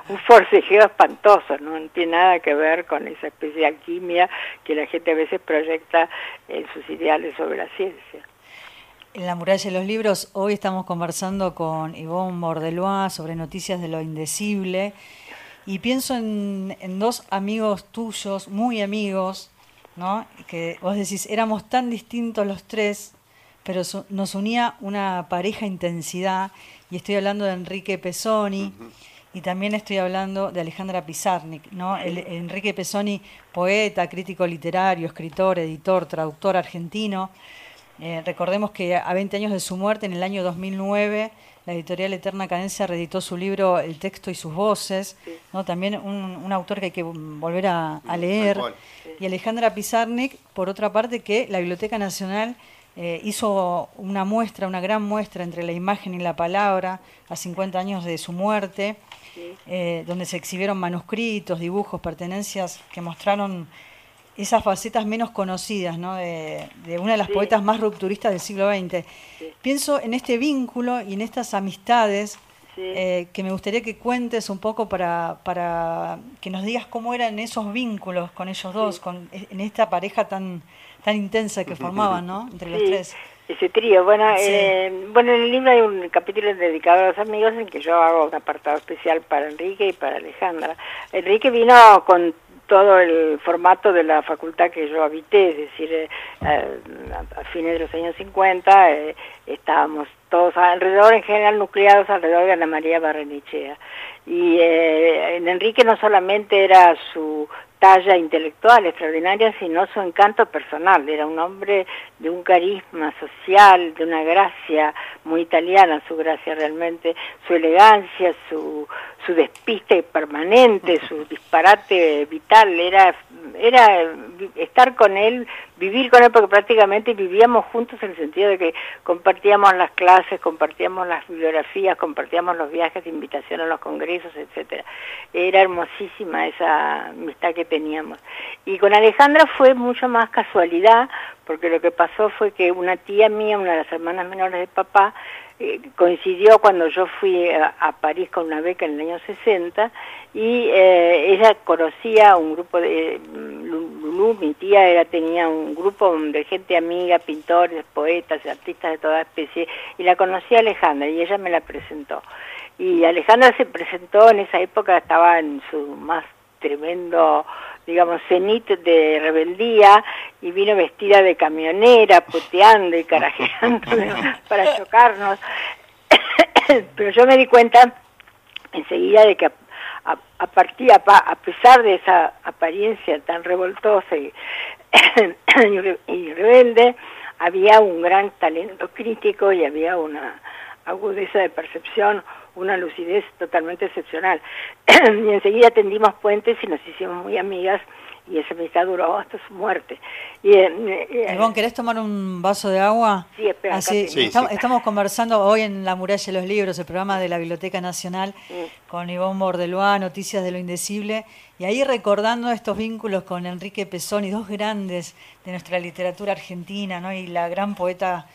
un forcejeo espantoso, ¿no? tiene nada que ver con esa especie de alquimia que la gente a veces proyecta en sus ideales sobre la ciencia. En la muralla de los libros, hoy estamos conversando con Yvonne Bordelois sobre noticias de lo indecible y pienso en, en dos amigos tuyos, muy amigos, ¿no? Que vos decís, éramos tan distintos los tres, pero nos unía una pareja intensidad y estoy hablando de Enrique Pesoni y también estoy hablando de Alejandra Pizarnik, ¿no? El- Enrique Pesoni, poeta, crítico literario, escritor, editor, traductor argentino. Eh, recordemos que a 20 años de su muerte, en el año 2009, la editorial Eterna Cadencia reeditó su libro El texto y sus voces, ¿no? también un, un autor que hay que volver a, a leer. Y Alejandra Pizarnik, por otra parte, que la Biblioteca Nacional eh, hizo una muestra, una gran muestra entre la imagen y la palabra a 50 años de su muerte, eh, donde se exhibieron manuscritos, dibujos, pertenencias que mostraron esas facetas menos conocidas ¿no? de, de una de las Sí. poetas más rupturistas del siglo XX. Pienso en este vínculo y en estas amistades eh, que me gustaría que cuentes un poco para, para que nos digas cómo eran esos vínculos con ellos dos, con, en esta pareja tan, tan intensa que formaban ¿no? entre los Sí, tres. Ese trío. Bueno, Sí. eh, bueno, en el libro hay un capítulo dedicado a los amigos en que yo hago un apartado especial para Enrique y para Alejandra. Enrique vino con todo el formato de la facultad que yo habité, es decir, eh, eh, a, a fines de los años 50 eh, estábamos todos alrededor, en general nucleados alrededor de Ana María Barrenechea. Y eh, en Enrique no solamente era su talla intelectual extraordinaria, sino su encanto personal. Era un hombre de un carisma social, de una gracia muy italiana, su gracia realmente, su elegancia, su, su despiste permanente, su disparate vital. Era, era estar con él, vivir con él, porque prácticamente vivíamos juntos en el sentido de que compartíamos las clases, compartíamos las bibliografías, compartíamos los viajes invitación a los congresos, etcétera. Era hermosísima esa amistad que teníamos. Y con Alejandra fue mucho más casualidad, porque lo que pasó fue que una tía mía, una de las hermanas menores de papá, eh, coincidió cuando yo fui a, París con una beca en el año 60 y eh, ella conocía un grupo de Mi tía era, tenía un grupo de gente amiga, pintores, poetas, artistas de toda especie y la conocía Alejandra y ella me la presentó. Y Alejandra se presentó en esa época, estaba en su más tremendo, digamos, cenit de rebeldía y vino vestida de camionera, puteando y carajeando para chocarnos. Pero yo me di cuenta enseguida de que a, a, partir, a, a pesar de esa apariencia tan revoltosa y, y rebelde, había un gran talento crítico y había una agudeza de percepción, una lucidez totalmente excepcional. y enseguida tendimos puentes y nos hicimos muy amigas y esa amistad duró hasta su muerte. Y, eh, eh, Ivonne, ¿querés tomar un vaso de agua? Sí, espera, estamos, Sí, sí. estamos conversando hoy en La Muralla de los Libros, el programa de la Biblioteca Nacional, con Ivonne Bordelois, Noticias de lo Indecible, y ahí recordando estos vínculos con Enrique Pesoni, dos grandes de nuestra literatura argentina, ¿no? y la gran poeta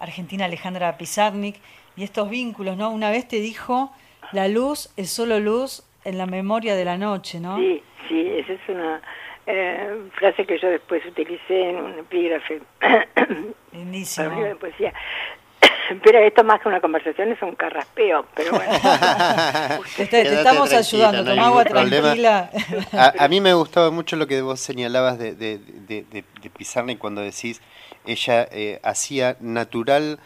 argentina Alejandra Pizarnik, y estos vínculos, ¿no? Una vez te dijo, la luz es solo luz en la memoria de la noche, ¿no? Sí, sí, esa es una eh, frase que yo después utilicé en un epígrafe Lindísimo. para un libro de poesía. Pero esto más que una conversación es un carraspeo, pero bueno. Te, te estamos ayudando, no hay toma agua tranquila. A, a mí me gustaba mucho lo que vos señalabas de, de, de, de- Pizarnik cuando decís, ella eh, hacía natural,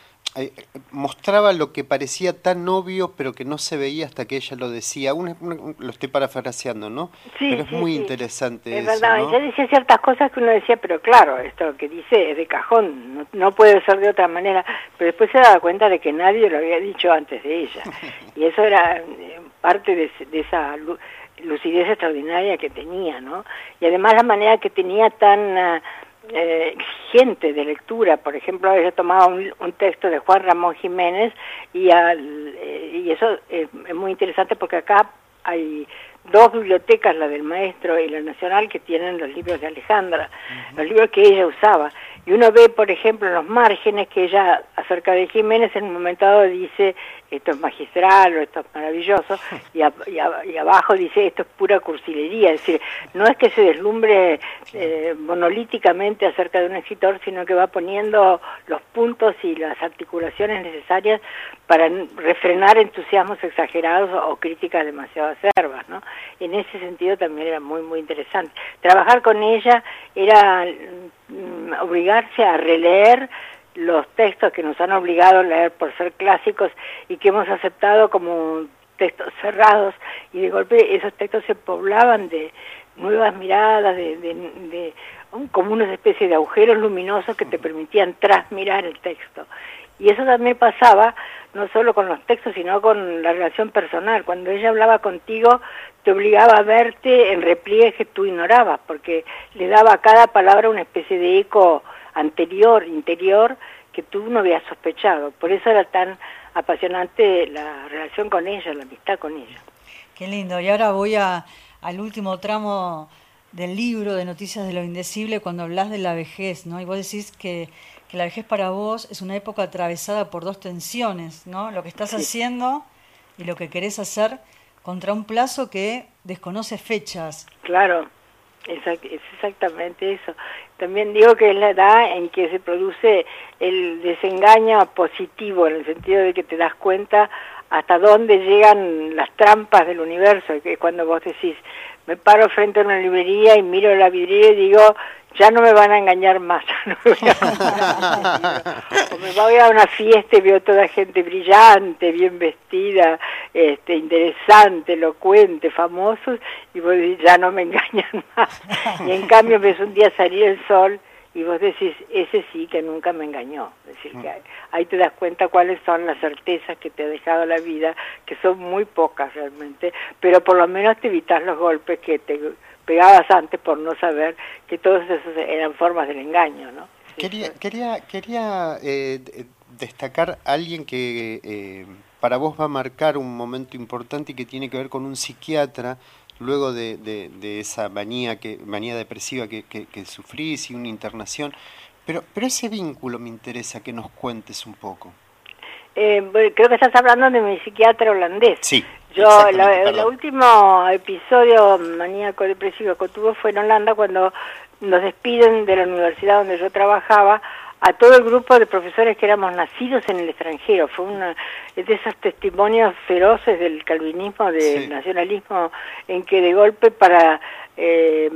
mostraba lo que parecía tan obvio, pero que no se veía hasta que ella lo decía. Un- un- lo estoy parafraseando, ¿no? Sí, pero es sí, muy sí. interesante Es eso, verdad, ¿no? ella decía ciertas cosas que uno decía, pero claro, esto que dice es de cajón, no, no puede ser de otra manera, pero después se daba cuenta de que nadie lo había dicho antes de ella, y eso era eh, parte de, de esa lu- lucidez extraordinaria que tenía, ¿no? Y además la manera que tenía tan ah, eh, exigente de lectura, por ejemplo, ella tomaba un, un texto de Juan Ramón Jiménez y, al- eh, y eso eh, es muy interesante porque acá hay dos bibliotecas, la del maestro y la nacional, que tienen los libros de Alejandra, los libros que ella usaba. Y uno ve, por ejemplo, en los márgenes que ella, acerca de Jiménez, en un momento dado dice, esto es magistral o esto es maravilloso, y, abajo dice, esto es pura cursilería. Es decir, no es que se deslumbre eh, monolíticamente acerca de un escritor, sino que va poniendo los puntos y las articulaciones necesarias para refrenar entusiasmos exagerados o, críticas demasiado acervas, ¿no? En ese sentido también era muy, muy interesante. Trabajar con ella era obligarse a releer los textos que nos han obligado a leer por ser clásicos y que hemos aceptado como textos cerrados y de golpe esos textos se poblaban de nuevas miradas, de, de, de- como una especie de agujeros luminosos que te permitían trasmirar el texto. Y eso también pasaba no solo con los textos, sino con la relación personal. Cuando ella hablaba contigo, te obligaba a verte en repliegues que tú ignorabas, porque le daba a cada palabra una especie de eco anterior, interior, que tú no habías sospechado. Por eso era tan apasionante la relación con ella, la amistad con ella. Qué lindo. Y ahora voy al último tramo del libro de Noticias de lo Indecible cuando hablas de la vejez, ¿no? Y vos decís que, que la vejez para vos es una época atravesada por dos tensiones, ¿no? Lo que estás Sí. haciendo y lo que querés hacer contra un plazo que desconoce fechas. Claro, es exactamente eso. También digo que es la edad en que se produce el desengaño positivo, en el sentido de que te das cuenta hasta dónde llegan las trampas del universo, que es cuando vos decís, me paro frente a una librería y miro la vidriera y digo, ya no me van a engañar más, no me voy a o me voy a una fiesta y veo toda gente brillante, bien vestida, este, interesante, elocuente, famosos, y vos decís, ya no me engañan más. Y en cambio ves un día salir el sol y vos decís, ese sí que nunca me engañó. Es decir, que ahí- ahí te das cuenta cuáles son las certezas que te ha dejado la vida, que son muy pocas realmente, pero por lo menos te evitas los golpes que te pegabas antes por no saber que todos esos eran formas del engaño, ¿no? Quería, quería, quería eh, destacar a alguien que eh, para vos va a marcar un momento importante y que tiene que ver con un psiquiatra luego de, de- de esa manía que manía depresiva que, que, que sufrís y una internación. Pero, pero ese vínculo me interesa que nos cuentes un poco. Eh, creo que estás hablando de mi psiquiatra holandés. Sí. Yo, el último episodio maníaco depresivo que tuve fue en Holanda cuando nos despiden de la universidad donde yo trabajaba a todo el grupo de profesores que éramos nacidos en el extranjero. Fue una es de esos testimonios feroces del calvinismo, del Sí. nacionalismo, en que de golpe para eh,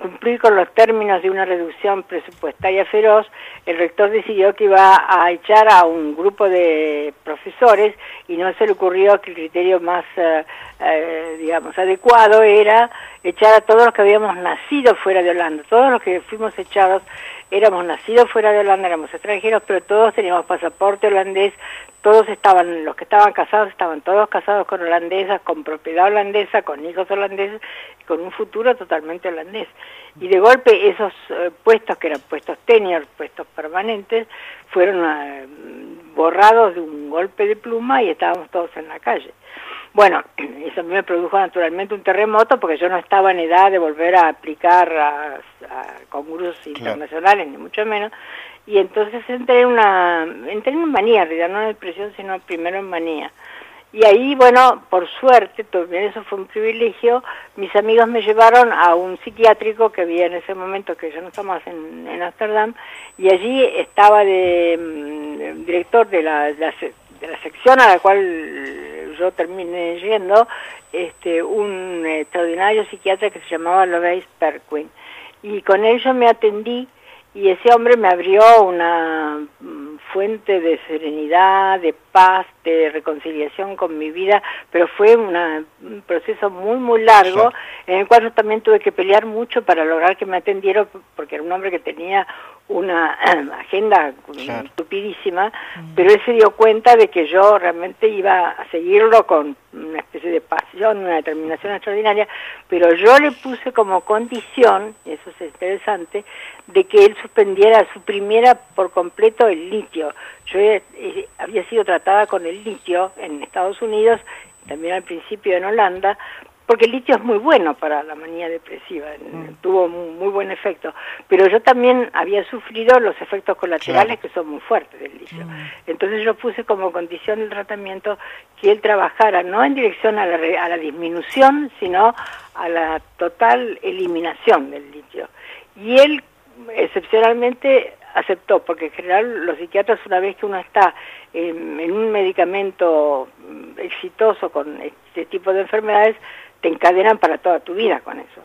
cumplir con los términos de una reducción presupuestaria feroz, el rector decidió que iba a echar a un grupo de profesores y no se le ocurrió que el criterio más, eh, eh, digamos, adecuado era echar a todos los que habíamos nacido fuera de Holanda. Todos los que fuimos echados éramos nacidos fuera de Holanda, éramos extranjeros, pero todos teníamos pasaporte holandés, todos estaban, los que estaban casados estaban todos casados con holandesas, con propiedad holandesa, con hijos holandeses, con un futuro totalmente holandés. Y de golpe esos eh, puestos, que eran puestos tenure, puestos permanentes, fueron eh, borrados de un golpe de pluma y estábamos todos en la calle. Bueno, eso a mí me produjo naturalmente un terremoto porque yo no estaba en edad de volver a aplicar a, a concursos internacionales, ni mucho menos. Y entonces entré en una, entré en manía, en realidad no en depresión, sino primero en manía. Y ahí, bueno, por suerte, también eso fue un privilegio, mis amigos me llevaron a un psiquiátrico que había en ese momento, que ya no estamos en, en Ámsterdam, y allí estaba de mm, director de la, de la se- de la sección a la cual yo terminé yendo, este, un extraordinario psiquiatra que se llamaba Loveis Perquin. Y con él yo me atendí y ese hombre me abrió una mm, fuente de serenidad, de paz, de reconciliación con mi vida, pero fue una- un proceso muy, muy largo, en el cual yo también tuve que pelear mucho para lograr que me atendieran, porque era un hombre que tenía una agenda Claro. estupidísima, pero él se dio cuenta de que yo realmente iba a seguirlo con una especie de pasión, una determinación extraordinaria, pero yo le puse como condición, y eso es interesante, de que él suspendiera, suprimiera por completo el litio. Yo eh, había sido tratada con el litio en Estados Unidos, también al principio en Holanda, porque el litio es muy bueno para la manía depresiva, tuvo muy, muy buen efecto, pero yo también había sufrido los efectos colaterales que son muy fuertes del litio. Entonces yo puse como condición del tratamiento que él trabajara no en dirección a la, a la disminución, sino a la total eliminación del litio. Y él excepcionalmente aceptó, porque en general los psiquiatras una vez que uno está en, un medicamento exitoso con este tipo de enfermedades, te encadenan para toda tu vida con eso.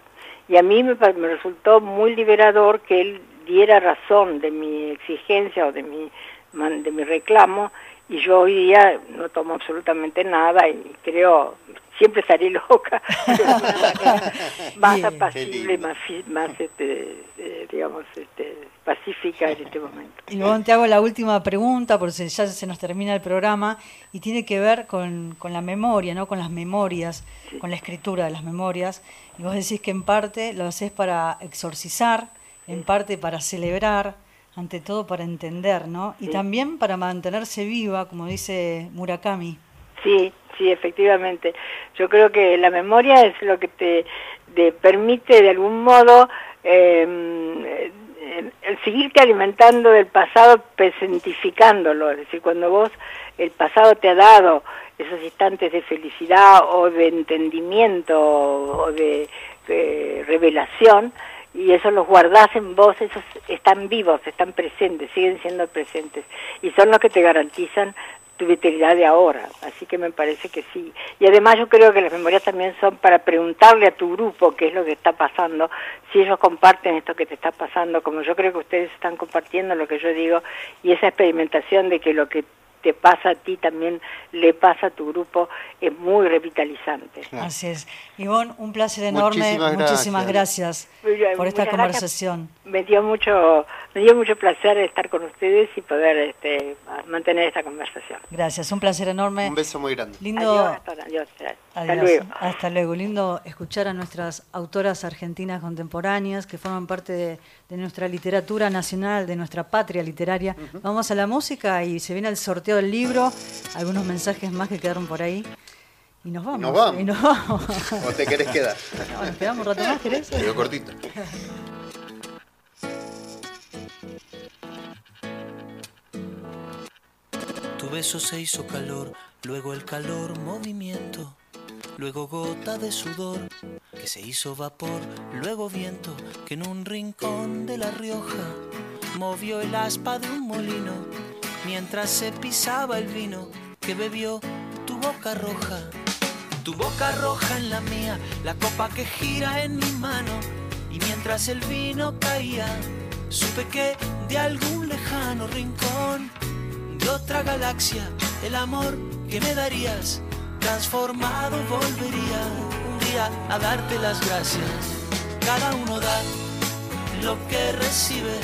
Y a mí me, resultó muy liberador que él diera razón de mi exigencia o de mi, de mi reclamo y yo hoy día no tomo absolutamente nada y creo, siempre estaré loca, pero de una manera más apacible, más, fi- más este, eh, digamos, este, pacífica en este momento. Y luego te hago la última pregunta, porque ya se nos termina el programa, y tiene que ver con, con la memoria, ¿no? con las memorias, con la escritura de las memorias. Y vos decís que en parte lo haces para exorcizar, en parte para celebrar, ante todo para entender, ¿no? Y Sí. también para mantenerse viva, como dice Murakami. Sí, sí, efectivamente. Yo creo que la memoria es lo que te, te permite de algún modo eh, eh, seguirte alimentando del pasado, presentificándolo. Es decir, cuando vos el pasado te ha dado esos instantes de felicidad o de entendimiento o de, de revelación, y eso los guardás en vos, esos están vivos, están presentes, siguen siendo presentes, y son los que te garantizan tu vitalidad de ahora, así que me parece que sí. Y además yo creo que las memorias también son para preguntarle a tu grupo qué es lo que está pasando, si ellos comparten esto que te está pasando, como yo creo que ustedes están compartiendo lo que yo digo, y esa experimentación de que lo que te pasa a ti también le pasa a tu grupo es muy revitalizante. Así es. Ivonne, un placer enorme. Muchísimas Muchísimas gracias, por esta muchas gracias. conversación. Me dio mucho, me dio mucho placer estar con ustedes y poder este, mantener esta conversación. Gracias, un placer enorme. Un beso muy grande. Lindo. Adiós, hasta, adiós, hasta Adiós. luego. Hasta luego. Lindo escuchar a nuestras autoras argentinas contemporáneas que forman parte de, de nuestra literatura nacional, de nuestra patria literaria. Vamos a la música y se viene el sorteo del libro, algunos mensajes más que quedaron por ahí. Y nos vamos. nos vamos. Y nos vamos. ¿O te querés quedar? No, nos quedamos un rato más, ¿querés? Quedó cortito. Tu beso se hizo calor, luego el calor movimiento, luego gota de sudor que se hizo vapor, luego viento que en un rincón de La Rioja movió el aspa de un molino mientras se pisaba el vino que bebió tu boca roja. Tu boca roja en la mía, la copa que gira en mi mano y mientras el vino caía, supe que de algún lejano rincón de otra galaxia, el amor que me darías, transformado volvería un día a darte las gracias. Cada uno da lo que recibe,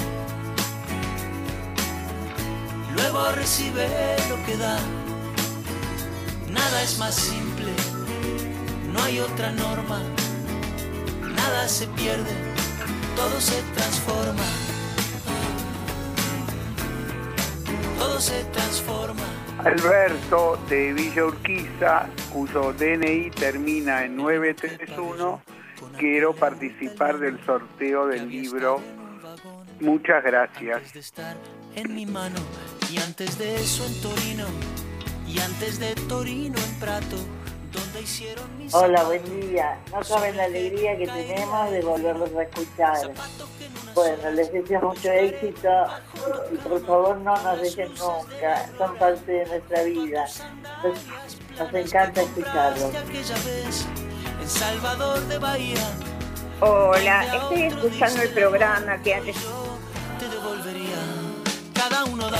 luego recibe lo que da. Nada es más simple, no hay otra norma, nada se pierde, todo se transforma. todo se transforma. Alberto de Villa Urquiza, cuyo DNI termina en 931, quiero participar del sorteo del libro. Muchas gracias. En mi mano y antes de eso en Torino Y antes de Torino en Prato, donde hicieron mis Hola, buen día. No saben la alegría que tenemos de volverlos a escuchar. Bueno, les deseo mucho éxito y por favor no nos dejen nunca. Son parte de nuestra vida. Nos, nos encanta escucharlos. aquella vez en Salvador de Bahía. Hola, estoy escuchando el programa que antes uno da.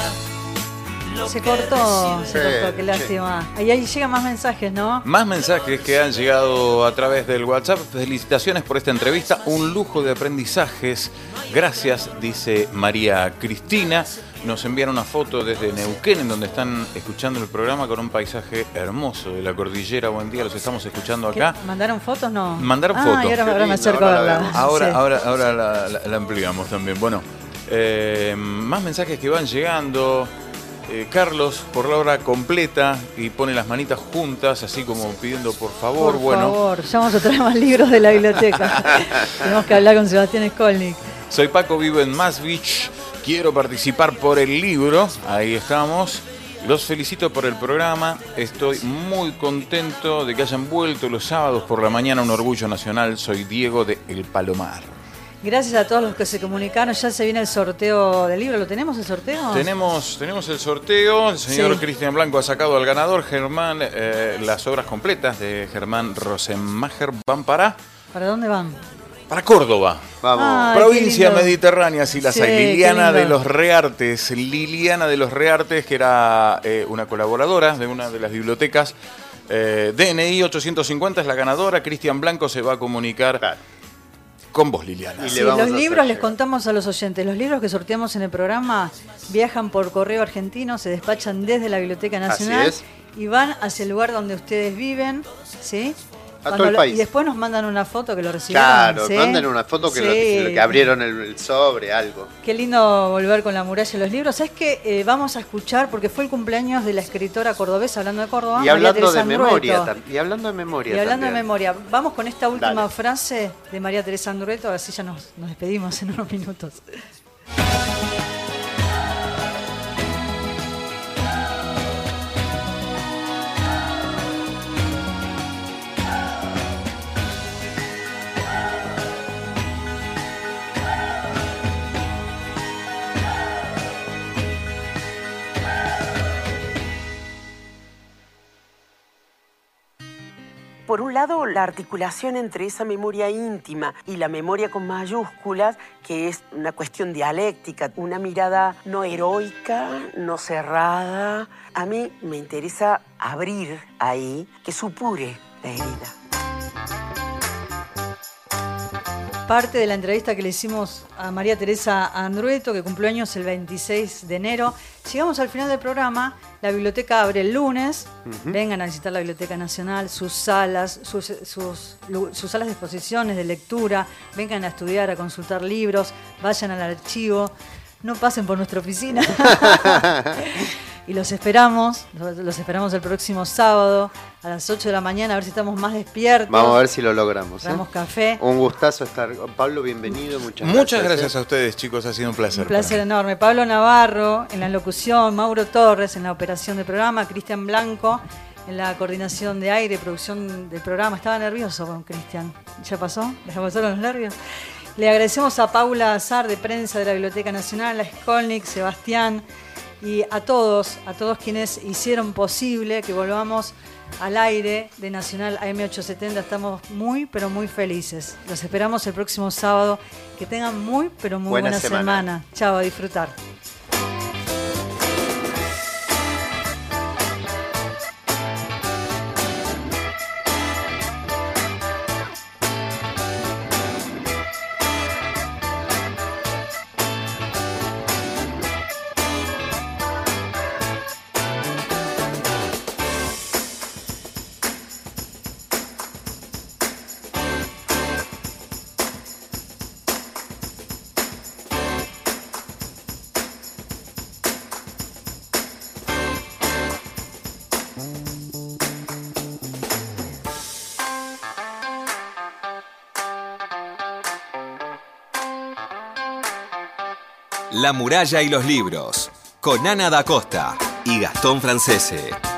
lo Se cortó, se Sí, cortó, qué lástima. Ahí, ahí llegan más mensajes, ¿no? Más mensajes que han llegado a través del WhatsApp. Felicitaciones por esta entrevista. Un lujo de aprendizajes. Gracias, dice María Cristina. Nos envían una foto desde Neuquén, en donde están escuchando el programa con un paisaje hermoso de la cordillera. Buen día, los estamos escuchando ¿Qué? acá. ¿Mandaron fotos? No. Mandaron ah, fotos. ahora, ahora me Qué lindo, acerco ahora a la verla. vemos. Ahora, Sí. ahora, ahora la, la- la ampliamos también. Bueno, eh, más mensajes que van llegando. Eh, Carlos, por la hora completa, y pone las manitas juntas, así como pidiendo por favor. Por bueno, favor, ya vamos a traer más libros de la biblioteca. Tenemos que hablar con Sebastián Skolnik. soy Paco, vivo en Mass Beach. Quiero participar por el libro. Ahí estamos. Los felicito por el programa. Estoy muy contento de que hayan vuelto los sábados por la mañana. Un orgullo nacional. Soy Diego de El Palomar. Gracias a todos los que se comunicaron. Ya se viene el sorteo del libro. ¿Lo tenemos el sorteo? Tenemos, tenemos el sorteo. El señor Sí. Cristian Blanco ha sacado al ganador, Germán. eh, las obras completas de Germán Rosenmacher van para, ¿Para dónde van? para Córdoba. Vamos. Ay, Provincia. Mediterránea, sí las Sí, hay. Liliana de los Reartes. Liliana de los Reartes, que era eh, una colaboradora de una de las bibliotecas. Eh, DNI 850 es la ganadora. Cristian Blanco se va a comunicar con vos, Liliana. Y Sí, los libros, les contamos a los oyentes, los libros que sorteamos en el programa viajan por correo argentino, se despachan desde la Biblioteca Nacional es. y van hacia el lugar donde ustedes viven, ¿sí? A todo el lo- país. Y después nos mandan una foto que lo recibieron. Claro, ¿sí? manden una foto que, lo- que abrieron el, el sobre, algo. Qué lindo volver con la muralla de los libros. ¿Sabes qué? Eh, vamos a escuchar, porque fue el cumpleaños de la escritora cordobesa, hablando de Córdoba, Y hablando de memoria Y hablando de memoria Y hablando de memoria, vamos con esta última Dale. frase de María Teresa Andrueto, así ya nos, nos despedimos en unos minutos. Por un lado, la articulación entre esa memoria íntima y la memoria con mayúsculas, que es una cuestión dialéctica, una mirada no heroica, no cerrada. A mí me interesa abrir ahí, que supure la herida. Parte de la entrevista que le hicimos a María Teresa Andrueto, que cumplió años el 26 de enero. Llegamos al final del programa. La biblioteca abre el lunes. Vengan a visitar la Biblioteca Nacional, sus salas, sus, sus, lu- sus salas de exposiciones, de lectura. Vengan a estudiar, a consultar libros. Vayan al archivo. No pasen por nuestra oficina. y los esperamos. Los esperamos el próximo sábado a las 8 de la mañana, a ver si estamos más despiertos. Vamos a ver si lo logramos. ¿eh? Traemos café. Un gustazo estar. Pablo, bienvenido. Muchas, Muchas gracias. gracias a ustedes, chicos. Ha sido un placer. Un placer enorme. Pablo Navarro en la locución, Mauro Torres en la operación del programa, Cristian Blanco en la coordinación de aire, producción del programa. Estaba nervioso con Cristian. ¿Ya pasó? ¿Les pasaron los nervios? Le agradecemos a Paula Azar de prensa de la Biblioteca Nacional, a Skolnik, Sebastián y a todos, a todos quienes hicieron posible que volvamos al aire de Nacional AM870. Estamos muy, pero muy felices. Los esperamos el próximo sábado. Que tengan muy, pero muy Buena buena, semana. semana. Chao, a disfrutar. La muralla y los libros, con Ana da Costa y Gastón Francese.